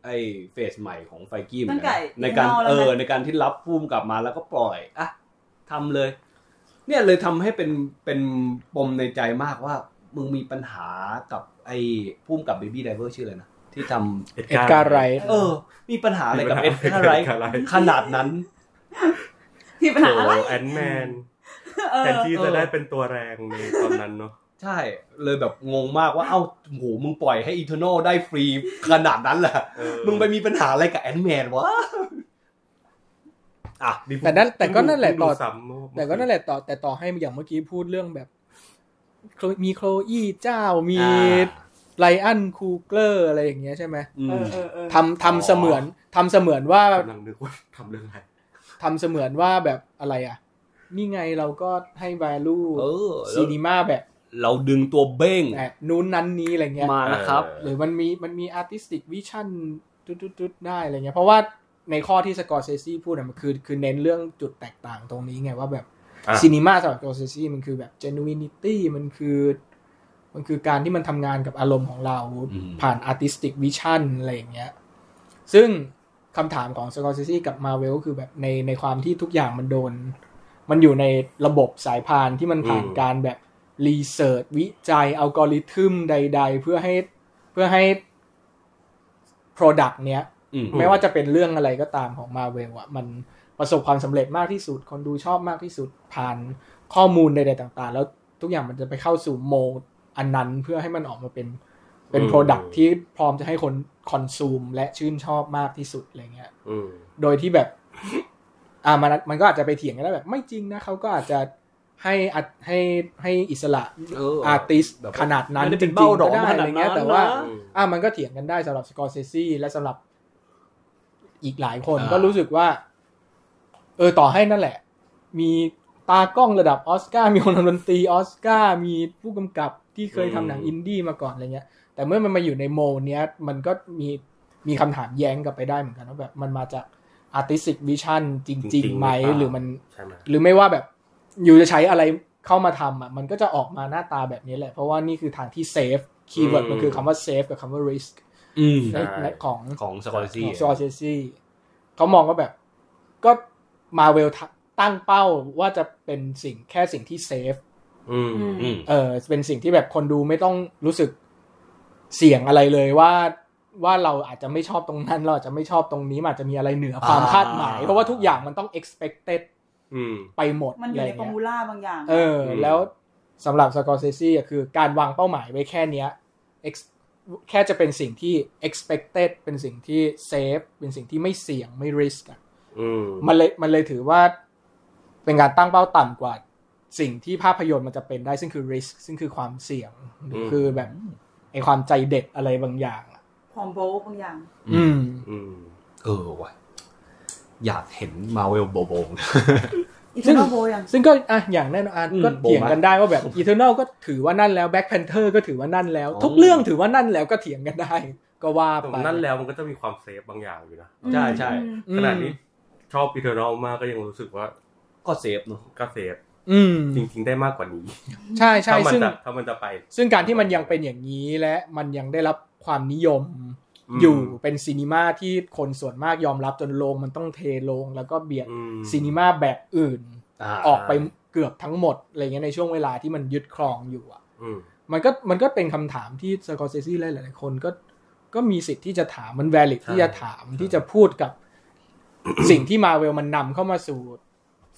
ไอ้เฟสใหม่ของไฟกี้เหมือนตั้งแต่กันในการ Eternal แล้วเออนะในการที่รับพุ่มกลับมาแล้วก็ปล่อยอะทำเลย เนี่ยเลยทำให้เป็นเป็นปมในใจมากว่า มึงมีปัญหากับไอ้พุ่มกับ Baby Driver ชื่ออะไรนะที่ทำ Edgar Wright เออ มีปัญหาอะไรกับ Edgar Wright Edgar Wright ขนาดนั้น มีปัญหาอะไร Ant-Man เออแทนที่จะเออได้เป็นตัวแรงในตอนนั้นเนาะใช่ เลยแบบงงมากว่าเอ้าโหมึงปล่อยให้ Eternal ได้ฟรีขนาดนั้นแหละเออมึงไปมีปัญหาอะไรกับ Ant-Man วะอะแต่นั่นแต่ก็นั่นแหละต่อเพิ่งดูซ้ำเมื่อแต่ก็นั่นแหละต่อแต่ต่อให้อย่างเมื่อกี้พูดเรื่องแบบมี Chloé Zhao มีอ่า Ryan Coogler อะไรอย่างเงี้ยใช่ไหมอืมเออเออเออทำทำเสมือนทำเสมือนว่ากำลังนึกว่าทำเรื่องอะไร ทำเสมือนว่าแบบอะไรอะ นี่ไงเราก็ให้ value เออ cinema แบบ เราดึงตัวเบ้งแบบนู้นนั้นนี้อะไรเงี้ยมานะครับเออหรือมันมีมันมี artistic vision จุดๆๆได้อะไรเงี้ยเพราะว่าในข้อที่ Scorsese พูดอะมันคือคือเน้นเรื่องจุดแตกต่างตรงนี้ไงว่าแบบอะ cinema สำหรับ Scorsese มันคือแบบ genuinity มันคือมันคือการที่มันทำงานกับอารมณ์ของเราอืมผ่าน artistic vision อะไรอย่างเงี้ย ซึ่ง คำถามของ Scorsese กับมาเวลคือแบบในในความที่ทุกอย่างมันโดน มันอยู่ในระบบสายพานที่มันผ่านอืมการแบบ research วิจัยอัลกอริทึมใด ๆ เพื่อให้เพื่อให้ Product เนี้ยอืมไม่ว่าจะเป็นเรื่องอะไรก็ตามของมาเวลอะมันประสบความสำเร็จมากที่สุด คนดูชอบมากที่สุดผ่านข้อมูลใด ๆ ต่าง ๆ แล้วทุกอย่างมันจะไปเข้าสู่โหมดอันนั้นเพื่อให้มันออกมาเป็น เป็นอืม Product ที่พร้อมจะให้คนคอนซูมและชื่นชอบมากที่สุดอะไรเงี้ยอืมโดยที่แบบ อ่ามันมันก็อาจจะไปเถียงกันได้แบบ ไม่จริงนะเขาก็อาจจะให้อัดให้ให้อิสระเออ artist แบบขนาดนั้นไม่ได้จเป็รินงเบ้าๆหรก็อได้ขนาดอะไรเงี้ยนั้นแต่ว่านะอะมันก็เถียงกันได้สำหรับ Scorsese และสำหรับอีกหลายคนอ่าก็รู้สึกว่า เออต่อให้นั่นแหละ มีตากล้องระดับออสการ์มีคนทำดนตรีออสการ์มีผู้กำกับที่เคยทำหนังอินดี้มาก่อนอะไรเงี้ย แต่เมื่อมันมาอยู่ในโมเนี้ยมันก็มีมีคำถามแย้งกลับไปได้เหมือนกันว่าแบบมันมาจาก artistic vision จจริริงงๆๆไหมหรือเปล่าหรือมันใช่ไหมหรือไม่ว่าแบบ you จะใช้อะไรเข้ามาทำอะมันก็จะออกมาหน้าตาแบบนี้แหละ เพราะว่านี่คือทางที่ safe keyword มันคือคำว่า safe กับคำว่า risk อืมในในของของ Scorsese Scorsese เขามองว่าแบบ ก็มาเวลตั้งเป้าว่าจะเป็นสิ่งแค่สิ่งที่ safe อืมอืมเออเป็นสิ่งที่แบบคนดูไม่ต้องรู้สึก เสี่ยงอะไรเลยว่าว่าเราอาจจะไม่ชอบตรงนั้นเราอาจจะไม่ชอบตรงนี้มันอาจจะมีอะไรเหนือความอ่าคาดหมาย เพราะว่าทุกอย่างมันต้อง expected อืมไปหมดมันอยู่ในะไรฟอร์เงี้มูล่าบางอย่าง เอออืมแล้วสำหรับสกอร์เซซี่คือการวางเป้าหมายไว้แค่เนี้ย ex- แค่จะเป็นสิ่งที่ expected เป็นสิ่งที่ safe เป็นสิ่งที่ไม่เสี่ยงไม่ risk อะอืมมันเลยมันเลยถือว่าเป็นการตั้งเป้าต่ำกว่า สิ่งที่ภาพยนตร์มันจะเป็นได้ซึ่งคือ risk ซึ่งคือความเสี่ยงหรือคือแบบ ไอความใจเด็ดอะไรบางอย่างอะความโบะบางอย่าง อืม อืม เออว่ะอยากเห็นมาเวลโบโบงอีซึ่เทงอร์โบอย่างซึ่งก็อะอย่างแน่นอนอะอืมก็เถียงกันได้ว่าแบบ Eternal ก็ถือว่านั่นแล้ว Black Panther ก็ถือว่านั่นแล้ว ทุกเรื่องถือว่านั่นแล้วก็เถียงกันได้ ก็ว่าแต่ไปนั่นแล้วมันก็จะมีความเซฟบางอย่างอยู่นะ ใช่ใช่อืมขนาดนี้ชอบพีเทอร์นอลมากก็ยังรู้สึกว่าก็เซฟเนอะก็เซฟ อืมจริง ๆ ได้มากกว่านี้ ใช่ใช่ถ้ามันซึ่งจะถ้ามันจะไป ซึ่งการที่มันยังเป็นอย่างนี้และมันยังได้รับความนิยมอืมอยู่เป็นซีนีมาที่คนส่วนมากยอมรับจนโรงมันต้องเทโรงแล้วก็เบียดอืมซีนีมาแบบอื่นอ่าออกไปเกือบทั้งหมดอะไรเงี้ยในช่วงเวลาที่มันยึดครองอยู่อะอืมมันก็มันก็เป็นคำถามที่สกอร์เซซีหลายๆคนก็ก็มีสิทธิ์ที่จะถามมัน valid ใช่ที่จะถามที่จะพูดกับสิ่งที่มาเวลมันนำเข้ามาสู่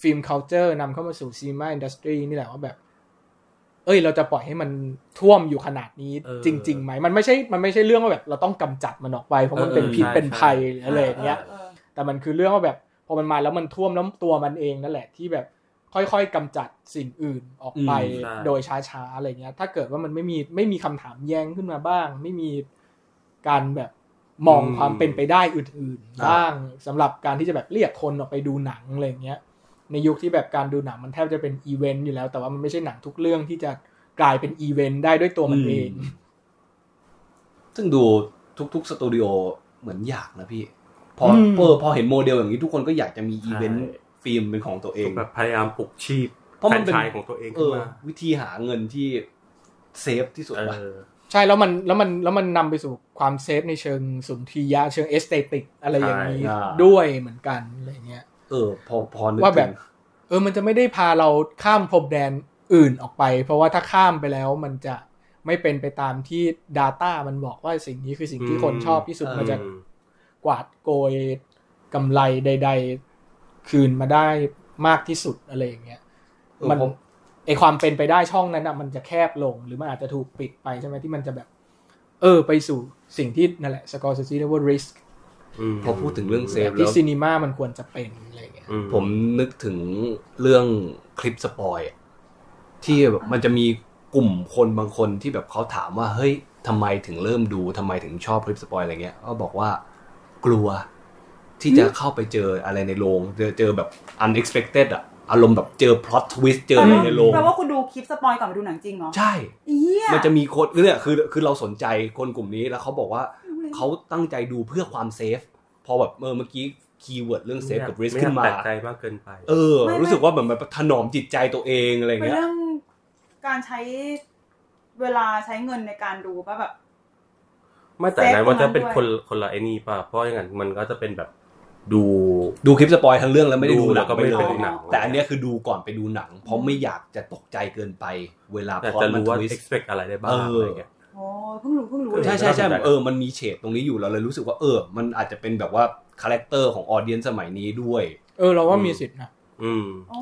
ฟิล์ม culture นำเข้ามาสู่ซีนีมาอินดัสทรีนี่แหละว่าแบบ เอ้ย เราจะปล่อยให้มันท่วมอยู่ขนาดนี้เออจริงๆไหมมันไม่ใช่มันไม่ใช่เรื่องว่าแบบ เราต้องกำจัดมันออกไปเพราะมันเป็นเออพิษใช่เป็นใช่ภัยหรืออะไรอย่างเงี้ยเออแต่มันคือเรื่องว่าแบบพอมันมาแล้วมันท่วมแล้วตัวมันเองนั่นแหละที่แบบค่อยๆกำจัดสิ่งอื่นออกไปอืมใช่โดยช้าๆอะไรเงี้ย ถ้าเกิดว่ามันไม่มีไม่มีคำถามแย้งขึ้นมาบ้าง ไม่มีการแบบมองความเป็นไปได้อื่นๆบ้างสำหรับการที่จะแบบเรียกคนออกไปดูหนังอะไรเงี้ย ในยุคที่แบบการดูหนังมันแทบจะเป็นอีเวนต์อยู่แล้ว แต่ว่ามันไม่ใช่หนังทุกเรื่องที่จะกลายเป็นอีเวนต์ได้ด้วยตัวมันเอง ซึ่งดูทุกๆสตูดิโอเหมือนอยากนะพี่ พออืมเออพอเห็นโมเดลอย่างนี้ทุกคนก็อยากจะมี event film เป็นของตัวเองแบบพยายามปลุกชีพเพราะมันเป็นแฟรนไชายของตัวเองเอขึ้นอมาวิธีหาเงินที่safe ที่สุดเอว่ะอใช่แล้วมันแล้วมันแล้วมันนำไปสู่ความ safe ในเชิงสุนทรียะเชิง aesthetic อะไรอย่างนี้ใช่อ่าด้วยเหมือนกันอะไรเงี้ย เออ พอพอนึกว่าแบบถึงเออ มันจะไม่ได้พาเราข้ามพรมแดนอื่นออกไป เพราะว่าถ้าข้ามไปแล้วมันจะไม่เป็นไปตามที่ Data มันบอกว่าสิ่งนี้คือสิ่งที่คนชอบที่สุดเออมันจะกวาดโกยกำไรใด ๆ คืนมาได้มากที่สุดอะไรอย่างเงี้ยเออมันผมไอความเป็นไปได้ช่องนั้นอะมันจะแคบลง หรือมันอาจจะถูกปิดไปใช่ไหมที่มันจะแบบ เออ ไปสู่สิ่งที่นั่นแหละ Scorsese เรียกว่า risk อืม พอพูดถึงเรื่อง safe แล้ที่ cinema มันควรจะเป็นอะไรอย่างเงี้ยอืผมนึกถึงเรื่องคลิปสปอยอะที่แบบมันจะมีกลุ่มคนบางคนที่แบบเขาถามว่าเฮ้ยทำไมถึงเริ่มดูทำไมถึงชอบคลิปสปอยอะไรเงี้ยก็บอกว่ากลัวที่จะเข้าไปเจออะไรในโรงเจอเจอแบบ unexpected อะอารมณ์แบบเจอ plot twist เจออะไรในโรงแปลว่าคุณดูคลิปสปอยก่อนไปดูหนังจริงเหรอ ใช่เอี้ยมันจะมีคนเนี่ยคือคือเราสนใจคนกลุ่มนี้แล้วเขาบอกว่าเขาตั้งใจดูเพื่อความ safe พ อแบบเออเมื่อกี้ keyword เรื่อง safe กับ risk ขึ้นมาไอยกแปลกใจมากเกินไป เออ รู้สึกว่าเหมือนแบบถนอมจิตใจตัวเองอะไรเป็นเงี้ยเรื่องการใช้เวลาใช้เงินในการดูป่ะแบบไม่แต่อันนั้นมันจะเป็น safe คนคนละไอ้นี่ป่ะเพราะอย่างนั้นมันก็จะเป็นแบบดูดูคลิปสปอยทั้งเรื่องแล้วไม่ได้ดูหนัแล้วงก็ไม่ไปได้เลไปยดูหนังแต่อันเนี้ยคือดูก่อนไปดูหนัง เพราะไม่อยากจะตกใจเกินไป เวลาแต่พอจะมันรู้ว่าทวิส expect อะไรได้บ้างเออออะไรเงี้ยโอ้ เพิ่งรู้เพิ่งรู้เลยใช่ใช่ใช่น่าสนใจเออมันมีเฉดตรงนี้อยู่เราเลยรู้สึกว่าเออ มันอาจจะเป็นแบบว่า character ของ audience สมัยนี้ด้วย เออเราว่ามีสิทธินะอืมโอ้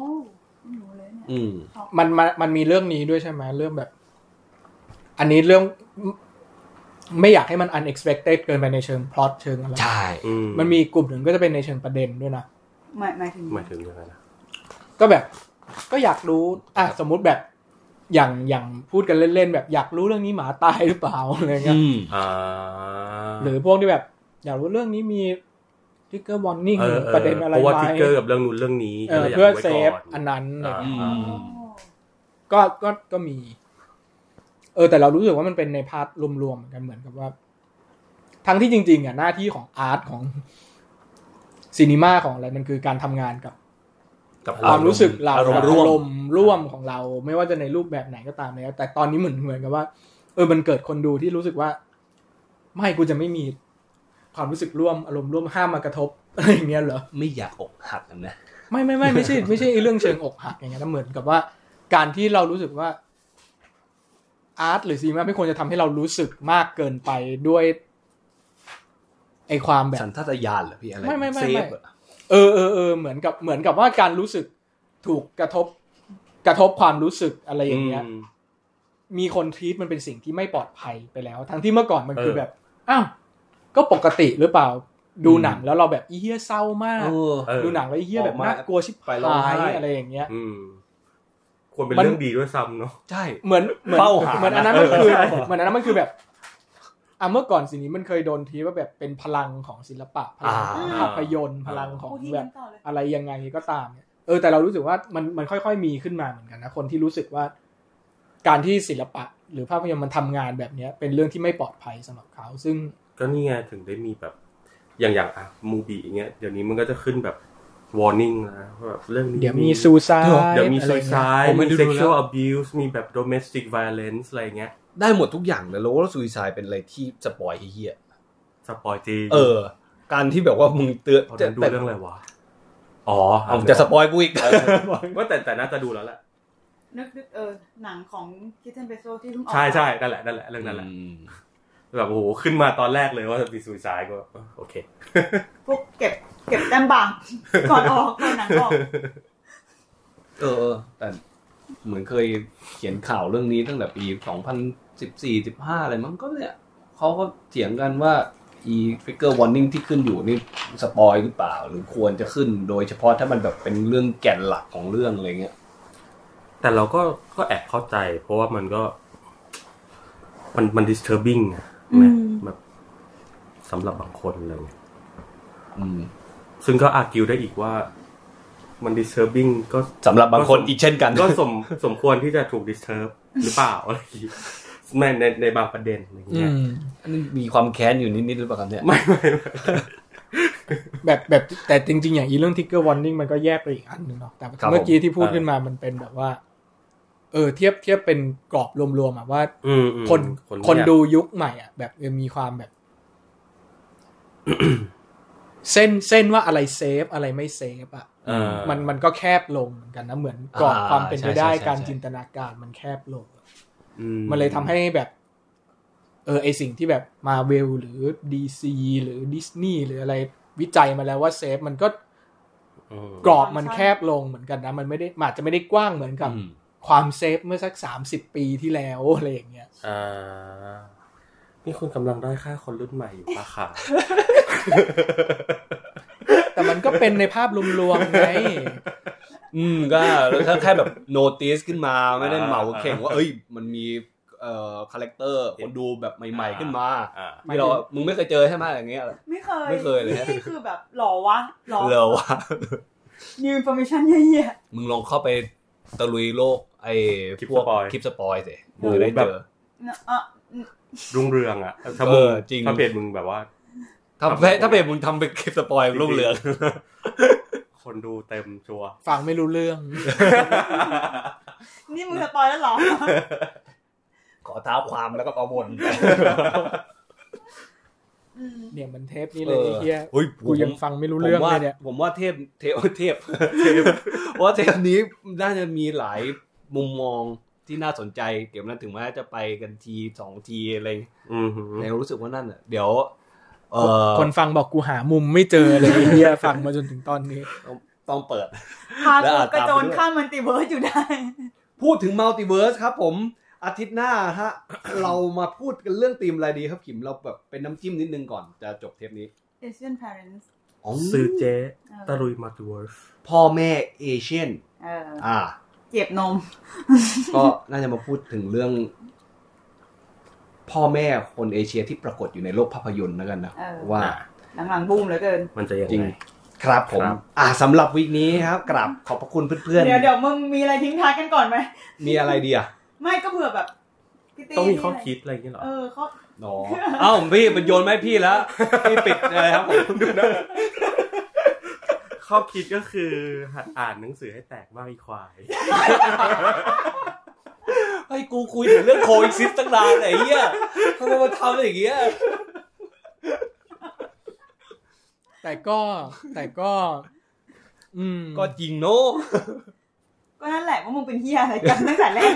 เพิ่งรู้เลยเนี่ยอืมมันมันมันมีเรื่องนี้ด้วยใช่ไหมเรื่องแบบ อันนี้เรื่องไม่อยากให้มัน unexpected เกินไปในเชิงพล็อตเชิงอะไรใช่อืมมันมีกลุ่มหนึ่งก็จะเป็นในเชิงประเด็นด้วยนะหมายหมายถึงหมายถึงยังไงนะก็แบบ ก็อยากรู้อะสมมุติแบบ อย่างอย่างพูดกันเล่นๆแบบอยากรู้เรื่องนี้หมาตายหรือเปล่าอะไรเงี้ยอืมอ่าหรือพวกที่แบบ อยากรู้เรื่องนี้มีทริกเกอร์วอร์นิ่งเออประเด็นอะไรเพราะว่าไหม trigger กับเรื่องนู้นเรื่องนี้เออก็เลยอยากเพื่อไว้ safe ก่อนอันนั้นอะไรเงี้ยอ่าอืมก็ก็ก็มี เออ แต่เรารู้สึกว่ามันเป็นใน part รวมๆเหมือนกันเหมือนกับว่า ทั้งที่จริง ๆ อะหน้าที่ของ art ของ cinema ของอะไรมันคือการทำงานกับ กับความรู้สึกเราอารมณ์ร่วมอารมณ์ร่วมของเรา ไม่ว่าจะในรูปแบบไหนก็ตามแล้ว แต่ตอนนี้เหมือนเหมือนกับว่า เออมันเกิดคนดูที่รู้สึกว่า ไม่กูจะไม่มีความรู้สึกร่วมอารมณ์ร่วมห้ามมากระทบอะไรอย่างเงี้ยเหรอไม่อยากอกหักกันนะไม่ไม่ไม่ไม่ใช่ ไม่ใช่ไอ้เรื่องเชิงอกหักอย่างเงี้ยนะเหมือนกับว่า การที่เรารู้สึกว่าอาร์ตหรือซีมาไม่ควรจะทำให้เรารู้สึกมากเกินไปด้วยไอความแบบสันทัตยานเหรอพี่อะไรไม่ไม่ไม่ เซไม่ฟเหรอเออเออเออเหมือนกับเหมือนกับว่าการรู้สึกถูกกระทบกระทบความรู้สึกอะไรอย่างเงี้ยมมีคนทีตมันเป็นสิ่งที่ไม่ปลอดภัยไปแล้ว ทั้งที่เมื่อก่อนมันคือเออแบบอ้าวก็ปกติหรือเปล่า ดูหนังแล้วเราแบบอีเฮียเศร้ามากเออเออดูหนังแล้วอีเฮียแบบออกมาน่ากลัวชิบไปร้องหายไห้อะไรอย่างเงี้ยอืมควรเป็นมันเรื่องดีด้วยซ้ำเนาะใช่เหมือนเหมือนเป้าหาเหมือนอันนั้นมันคือเออเหมือนอันนั้นมันคือแบบ อะเมื่อก่อนสิ่งนี้มันเคยโดนทีว่าแบบเป็นพลังของศิลปะพลังของอ่าภาพยนตร์พลังของพูดที่แบนั้บนต่อเลยอะไรยังไงก็ตามเนี่ยเออแต่เรารู้สึกว่ามันมันค่อยๆมีขึ้นมาเหมือนกันนะคนที่รู้สึกว่า การที่ศิลปะ หรือภาพยนตร์มันทำงานแบบเนี้ย เป็นเรื่องที่ไม่ปลอดภัยสำหรับเขา ซึ่งก็นี่ไงถึงได้มีแบบอย่างอย่างอะ MUBI อย่างเงี้ยเดี๋ยวนี้มันก็จะขึ้นแบบ warning นะว่าแบบเรื่องนี้เดี๋ยวมี suicide เดี๋ยวมีอะไรเงี้ย suicide ผมไม่ได้ดูมี sexual แล้ว abuse มีแบบ domestic violence อะไรเงี้ย ได้หมดทุกอย่างเลยแล้วว่า suicide เป็นอะไรที่สปอยไอ้เหี้ยสปอยจริงเออ การที่แบบว่ามึงเตือนตอนนั้นดูเรื่องอะไรวะอ๋อเอาจะสปอยกูอีกว่าแต่แต่น่าจะดูแล้วแหละนึกนึกเออหนังของคิทเทนเบโซที่เพิ่งออกใช่ใช่นั่นแหละนั่นแหละเรื่องนั้นแหละอืมแบบโอ้โหขึ้นมาตอนแรกเลยว่ามีซูซายก็เออโอเคพวกเก็บเก็บแต้มบางก่อนออกก่อนหนังออกเออเออแต่ เหมือนเคยเขียนข่าวเรื่องนี้ตั้งแต่ปี2014 15อะไรมั้งก็เนี่ยเขาก็เถียงกันว่า e trigger warning ที่ขึ้นอยู่นี่สปอยหรือเปล่า หรือควรจะขึ้นโดยเฉพาะถ้ามันแบบเป็นเรื่องแก่นหลักของเรื่องอะไรเงี้ย แต่เราก็ก็แอบเข้าใจ เพราะว่ามันก็ มันมัน disturbing อะนะอืมแบบสำหรับบางคนอะไรเงี้ยอืมซึ่งก็ argue ได้อีกว่า มัน disturbing ก็สำหรับบางคนอีกเช่นกัน ก็สมสมควรที่จะถูก disturb หรือเปล่าอะไรอย่างงี้ในในในบางประเด็นอะไรเงี้ยอืมอันนี้มีความแค้นอยู่นิดๆหรือเปล่าครับเนี่ยไม่ไม่ไม่แบบแบบแต่จริง ๆ อย่างอีเรื่องทิกเกอร์วอร์นิ่งมันก็แยกไปอีกอันหนึ่งเนาะแต่ครับเมื่อกี้ที่พูดผมขึ้นมามันเป็นแบบว่า เออ เทียบเทียบเป็นกรอบรวมๆอะว่าอืมอืมคนคนไม่อยากดูยุคใหม่อะ แบบเออมีความแบบเส้นเส้นว่าอะไร safe อะไรไม่ safe อะเออ มันมันก็แคบลงเหมือนกันนะเหมือนกรอบอ่าความเป็นไปได้ใช่ใช่ใช่การใช่จินตนาการมันแคบลงอืมมันเลยทำให้แบบ เออไอสิ่งที่แบบมาเวลหรือ DC หรือดิสนีย์หรืออะไรวิจัยมาแล้วว่า safe มันก็อืมกรอบมันแคบลงเหมือนกันนะ มันไม่ได้มันอาจจะไม่ได้กว้างเหมือนกับอืมความ safe เมื่อสักสามสิบปีที่แล้วอะไรอย่างเงี้ยอ่านี่คุณกำลังด้อยค่าคนรุ่นใหม่อยู่ปะคะ แต่มันก็เป็นในภาพรวมๆไงอืมก็แค่แค่แบบโนติสขึ้นมาไม่ได้เหมาเข่งว่าเอ้ย มันมีเอ่อคาแรคเตอร์คนดูแบบใหม่ๆขึ้นมาอ่าที่เรามึงไม่เคยเจอใช่ไหมอย่างเงี้ยไม่เคยไม่เคยเลยฮะนี่คือแบบหล่อวะหล่อเลอวะนิวอินโฟมิชันเยี่ยมึงลองเข้าไปตะลุยโลก ไอ้คลิปพวกสปอยคลิปสปอยสิโหมึงจะได้แบเจบอๆอะรุ่งเรืองอะถ้าเอมึงอจริงถ้าเพจมึงแบบว่า ถ้าถ้าเป็นมึงทำเป็นคลิปสปอยรุ่งเรือง คนดูเต็มชัวร์ฟังไม่รู้เรื่อง นี่มึงสปอยแล้วเหรอ ขอเท้าความแล้วก็ประวนอืมเนี่ยมันเทปนี้เลยไอ้เฮียเฮ้ยผมกูยังฟังไม่รู้เรื่องผมว่าเลยเนี่ย ผมว่าเทพเทพเทพเทพว่าเทปนี้น่าจะมีหลายมุมมองที่น่าสนใจ เกี่ยวกับนั้นถึงแม้จะไปกันทีสองทีอะไรอืมหือในรู้สึกว่านั่นอะเดี๋ยวเออ คนฟังบอกกูหามุมไม่เจอเลยไอ้เฮียฟังมาจนถึงตอนนี้ ต้องเปิดพาแล้วกูอ่านกระโจนตามไปด้วยข้ามมันติเวิร์สอยู่ได้ พูดถึงมัลติเวิร์สครับผมอาทิตย์หน้าฮะ เรามาพูดกันเรื่องธีมอะไรดีครับขิมเราแบบเป็นน้ำจิ้มนิดนึงก่อนจะจบเทปนี้ Asian parents อ๋อซื้อเจ๊เออตะลุยมาตูเวิร์สพ่อแม่เอเชียนเอออ่า เจ็บนม ก็น่าจะมาพูดถึงเรื่อง พ่อแม่คนเอเชียที่ปรากฏอยู่ในโลกภาพยนตร์แล้วกันนะเออว่าหลังๆบูมเหลือเกินมันจะยังจริงไงครับผมครับอ่าสำหรับวีคนี้ครับกราบขอบพระคุณเพื่อนเดี๋ยวเดี๋ยวมึงมีอะไรทิ้งท้ายกันก่อนไหมๆมีอะไรดีอะ ไม่ก็เผื่อแบบพี่ตี้ต้องมีข้อะไรคิดอะไรอย่างเงี้ยเหรอ เออเขาอ๋อเอ้าพี่เป็นโยนไหมาให้พี่แล้ว พี่ปิดอะไรครับผมดูนะข้อคิดก็คือหัดอ่านหนังสือให้แตกบ้างอีควาย ให้กูคุยถึงเรื่องโคอิซิสตั้งนานไอ้เหี้ยทำไมมาทำอย่างเงี้ยแต่ก็แต่ก็ อืมก็จริงเนาะก็นั่นแหละว่ามึงเป็นเฮียอะไรกันตั้งแต่แรก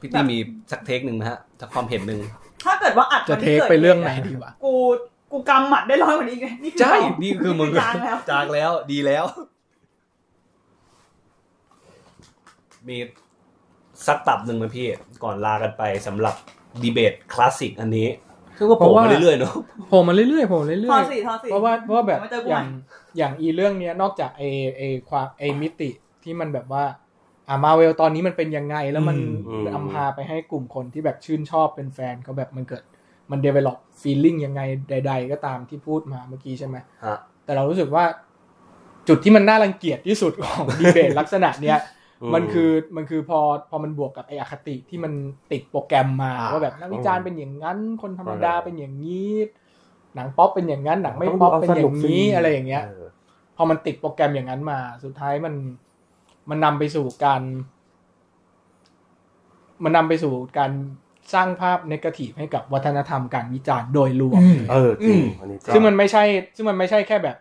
พี่ตี้มีสักเทคหนึ่งไหมฮะสักความเห็นหนึ่งถ้าเกิดว่าอัดจะวันเทที่คกิดไปเรื่องไหนหตุะดีวะกูกูกำหมัดได้ร้อยกว่านี้ไงนี่คือใช่เรานี่คือมึงจางแล้ว จางแล้ว ดีแล้ว มีสักตับหนึ่งไหมพี่ ก่อนลากันไปสำหรับดีเบตคลาสสิกอันนี้คือว่าโผล่มาเรื่อยๆเนาะโผล่มาเรื่อยๆโผล่มาเรื่ทออยสี่ทอสี่ๆเพราะว่าเพราะว่าแบบเดี๋ยวมาเจอกูอใหม่ย่างอย่างอีเรื่องเนี้ยนอกจากไอไอความไอมิติที่มันแบบว่าอ่ามาเวลตอนนี้มันเป็นยังไงแล้วมันอืมนำพาไปให้กลุ่มคนที่แบบชื่นชอบเป็นแฟนเขาแบบมันเกิดมัน develop feeling ยังไงใด ๆ ก็ตามที่พูดมาเมื่อกี้ใช่ไหมฮะแต่เรารู้สึกว่าจุดที่มันน่ารังเกียจที่สุดของดีเบตลักษณะเนี้ยอื มมันคือมันคือพอพอมันบวกกับไออคติที่มันติดโปรแกรมมาอ่าว่าแบบนักวิจารณ์เป็นอย่างนั้น คนธรรมดาใช่เป็นอย่างนี้ หนังป๊อปเป็นอย่างนั้น หนังไม่ป๊อปเป็นอย่างนี้อะไรอย่างเงี้ยพอมันติดโปรแกรมอย่างนั้นมา สุดท้ายมันมันนำไปสู่การ มันนำไปสู่การสร้างภาพนกาทีฟให้กับวัฒนธรรมการวิจารณ์โดยรวม เออจริงอันนี้จริงซึ่งมันไม่ใช่ ซึ่งมันไม่ใช่แค่แบบ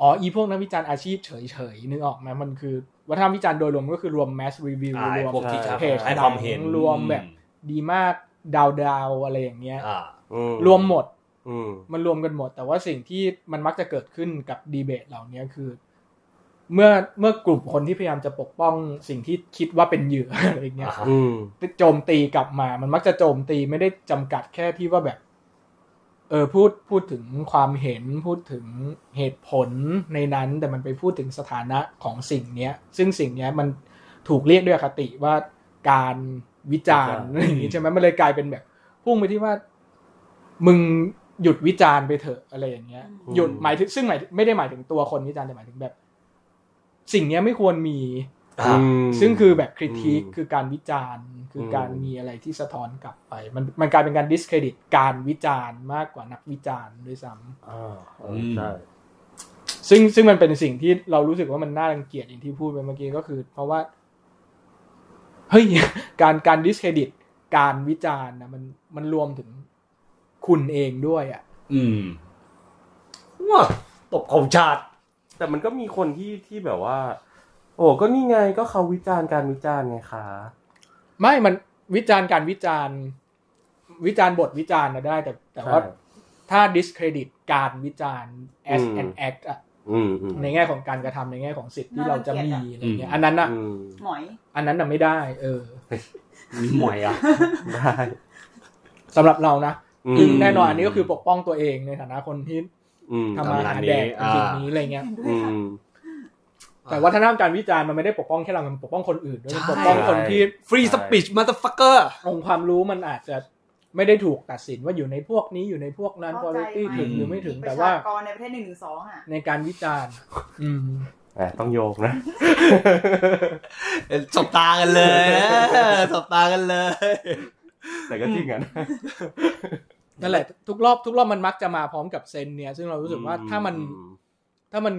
อ๋อ อีพวกนักวิจารณ์อาชีพเฉยๆ นึกออกไหมมันคือ วัฒนธรรมวิจารณ์โดยรวมก็คือรวมแมสรีวิวอ่ารวมพวกที่จะเพจให้ความเห็นรวมแบบดีมากดาวดาวๆอะไรอย่างเงี้ยอ่าอืมรวมหมดอืมมันรวมกันหมด แต่ว่าสิ่งที่มันมักจะเกิดขึ้นกับดีเบตเหล่านี้คือ เมื่อเมื่อกลุ่มคนที่พยายามจะปกป้องสิ่งที่คิดว่าเป็นเหยื่ออะไรอย่างเงี้ยอ่าฮะอืมโจมตีกลับมา มันมักจะโจมตีไม่ได้จำกัดแค่ที่ว่าแบบ เออพูดพูดถึงความเห็นพูดถึงเหตุผลในนั้นแต่มันไปพูดถึงสถานะของสิ่งเนี้ย ซึ่งสิ่งเนี้ยมันถูกเรียกด้วยอคติว่าการวิจารณ์อะไรอย่างงี้ใช่ไหมมันเลยกลายเป็นแบบ พุ่งไปที่ว่า มึงหยุดวิจารณ์ไปเถอะอะไรอย่างเงี้ยอืมหยุดหมายถึงซึ่งหมายไม่ได้หมายถึงตัวคนวิจารณ์แต่หมายถึงแบบ สิ่งเนี้ยไม่ควรมีอ่า ซึ่งคือแบบคริติกอืมคือการวิจารณ์ คืออมการมีอะไรที่สะท้อนกลับไป มันมันกลายเป็นการ discredit การวิจารณ์มากกว่านักวิจารณ์ด้วยซ้อ่าเออใช่ำซึ่งซึ่งมันเป็นสิ่งที่เรารู้สึกว่ามันน่ารังเกียจอย่างที่พูดไปเมื่อกี้ก็คือ เพราะว่าเฮ้ยการการ discredit การวิจารณ์นะมันมันรวมถึงคุณเองด้วยอะ อืมว้าตบของชาติ แต่มันก็มีคนที่ที่แบบว่า โอ้ก็นี่ไงก็เขาวิจารณ์การวิจารณ์ไงคะไม่มันวิจารณ์การวิจารณ์ วิจารณ์บทวิจารณ์นะได้ แต่แต่ว่าใช่ถ้า discredit การวิจารณ์ as อืม an act อะอืมอืมในแง่ของการกระทำในแง่ของสิทธิ์ที่เราจะมีอะไรเงี้ยอืมอันนั้นอะอืมหมอย อันนั้นอะไม่ได้ เออมีหมวยอะได้สำหรับเรานะอืมซึ่งแน่นอนอันนี้ก็คือปกป้องตัวเองในฐานะคนที่อืมทำมาหาแดกทำงานนี้สิ่งอ่านี้อะไรเงี้ยอืม แต่วัฒนธรรมการวิจารณ์มันไม่ได้ปกป้องแค่เรา มันปกป้องคนอื่นด้วยมันปกป้องคนที่ฟรีสปีชมาต h ฟักเกอร์องค์ความรู้มันอาจจะไม่ได้ถูกตัดสินว่าอยู่ในพวกนี้อยู่ในพวกนั้นเข้าใจ quality ไหมถึงหรือไม่ถึงปแต่ระว่าชากรในประเทศหนึ่งหนึ่งสองอะในการวิจารณ์ อืมแหมต้องโยกนะสบตากันเลยนะสบตากันเลย แต่ก็จริงอะนะนั่นแหละ ทุกรอบทุกรอบมันมักจะมาพร้อมกับเซนเนี่ย ซึ่งเรารู้สึกว่าถ้ามัน ถ้ามัน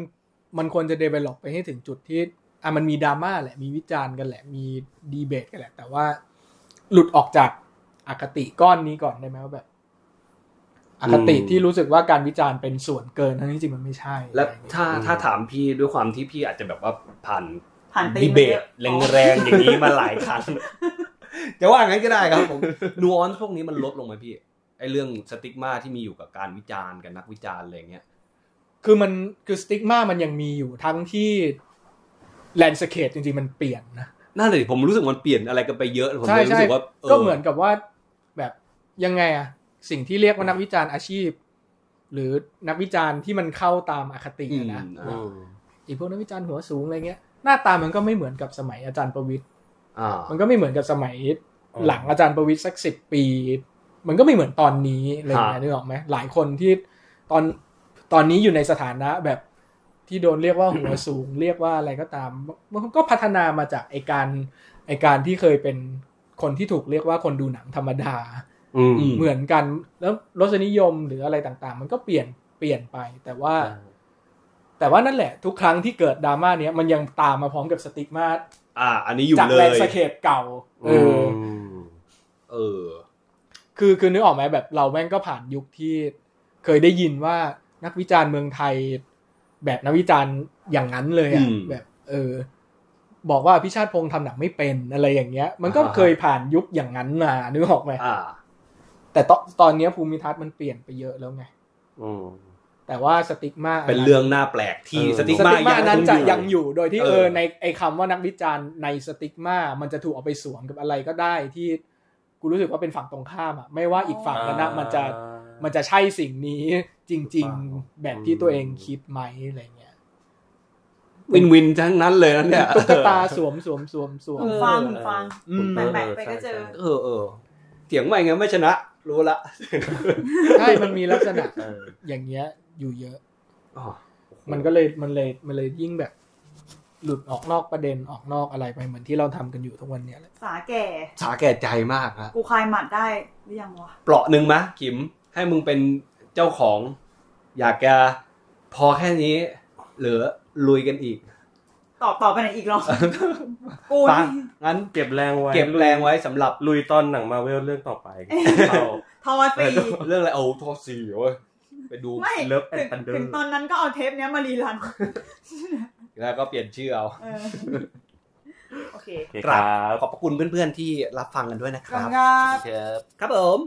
มันควรจะ develop ไปให้ถึงจุดที่อะมันมีดราม่าแหละมีวิจารณ์กันแหละ มีดีเบตกันแหละ แต่ว่าหลุดออกจากอคติก้อนนี้ก่อนได้ไหมว่าแบบอคติอืมที่รู้สึกว่าการวิจารณ์เป็นส่วนเกินทั้งที่จริงมันไม่ใช่ แล้วอะไรอย่างเงี้ยถ้าถ้าถามพี่ด้วยความที่พี่อาจจะแบบว่าผ่านผ่านตีนดีเบตมาเยอะแรงๆอย่างนี้มาหลายครั้งจะว่างั้นก็ได้ครับผมนูออนพวกนี้มันลดลงไหมพี่ไอเรื่องสติ๊กมาที่มีอยู่กับการวิจารณ์กับนักวิจารณ์อะไรเงี้ย คือมันคือสติ๊กมามันยังมีอยู่ทั้งที่แลนด์สเคปจริงๆมันเปลี่ยนนะน่าเลยผมรู้สึกมันเปลี่ยนอะไรกันไปเยอะผมใช่เลยรู้ใช่สึกว่าก็เหมือนกับว่าแบบยังไงอะสิ่งที่เรียกว่านักวิจารณ์อาชีพ หรือนักวิจารณ์ที่มันเข้าตามอคติอืมอะนะอ่าอีพวกนักวิจารณ์หัวสูงอะไรเงี้ยหน้าตามันก็ไม่เหมือนกับสมัยอาจารย์ประวิทย์อ่ามันก็ไม่เหมือนกับสมัยหลังอาจารย์ประวิทย์สักสิบปี มันก็ไม่เหมือนตอนนี้อะไรเงี้ยนึกออกไหมหลายคนที่ตอน ตอนนี้อยู่ในสถานะแบบที่โดนเรียกว่าหัวสูง เรียกว่าอะไรก็ตาม มันก็พัฒนามาจากไอการไอการที่เคยเป็นคนที่ถูกเรียกว่าคนดูหนังธรรมดาอืมอืมเหมือนกัน แล้วรสนิยมหรืออะไรต่างๆ มันก็เปลี่ยนเปลี่ยนไป แต่ว่า แต่ว่านั่นแหละ ทุกครั้งที่เกิดดราม่าเนี้ยมันยังตามมาพร้อมกับสติ๊กมาอ่า อันนี้อยู่จากเลแรงยสเคปเก่าเอออเออ คือคือนึกออกไหมแบบเราแม่งก็ผ่านยุคที่เคยได้ยินว่า นักวิจารณ์เมืองไทย แบบนักวิจารณ์อย่างนั้นเลยอะอืมแบบ เออ บอกว่าพิชาติพงษ์ทำหนังไม่เป็นอะไรอย่างเงี้ย มันก็อ่าฮะเคยผ่านยุคอย่างนั้นมานึกออกไหมอ่าแต่ตอนตอนเนี้ยภูมิทัศน์มันเปลี่ยนไปเยอะแล้วไงอืมแต่ว่าสติ๊กมาเป็นเรื่องน่าแปลกที่เออสติ๊กสมาติ๊กมานั้นจะยังอยู่อยู่โดยที่เออเออในไอคำว่านักวิจารณ์ในสติ๊กมามันจะถูกเอาไปสวมกับอะไรก็ได้ที่กูรู้สึกว่าเป็นฝั่งตรงข้ามอะไม่ว่าอีกฝั่งนั้นนะมันจะ มันจะใช่สิ่งนี้จริง ๆ แบบที่ตัวเองคิดไหมอะไรเงี้ยวินวินทั้งนั้นเลยนะเนี่ยตุ๊กตาสวมสวมสวมสวมหูฟังหูฟังอืมแปะๆไปก็เจอเออเออเถียงไม่ไงไม่ชนะ รู้ละใช่มันมีลักษณะเอออย่างเงี้ย อยู่เยอะอ๋อมันก็เลยมันเลยมันเลยยิ่งแบบ หลุดออกนอกประเด็นออกนอกอะไรไปเหมือนที่เราทำกันอยู่ทุกวันเนี้ยแหละสาแก่ สาแก่ใจมากฮะกูคลายหมัดได้หรือยังวะเปราะหนึ่งมะขิม ให้มึงเป็นเจ้าของ อยากจะพอแค่นี้หรือลุยกันอีก ตอบตอบไปไหนอีกหรอกูฟังนี่งั้นเก็บแรงไว้เก็บแรงไว้สำหรับลุยตอนหนังมาเวลเรื่องต่อไปเข้าทอสีเรื่องอะไรโอ้ทอสีเว้ยไปดูไม่ Love and ถึง Thunder ถึงตอนนั้นก็เอาเทปเนี้ยมารีรันแล้วก็เปลี่ยนชื่อเอาเออโอเคโอเคครับขอบพระคุณเพื่อนๆที่รับฟังกันด้วยนะคขอบรับคุณครับครับผม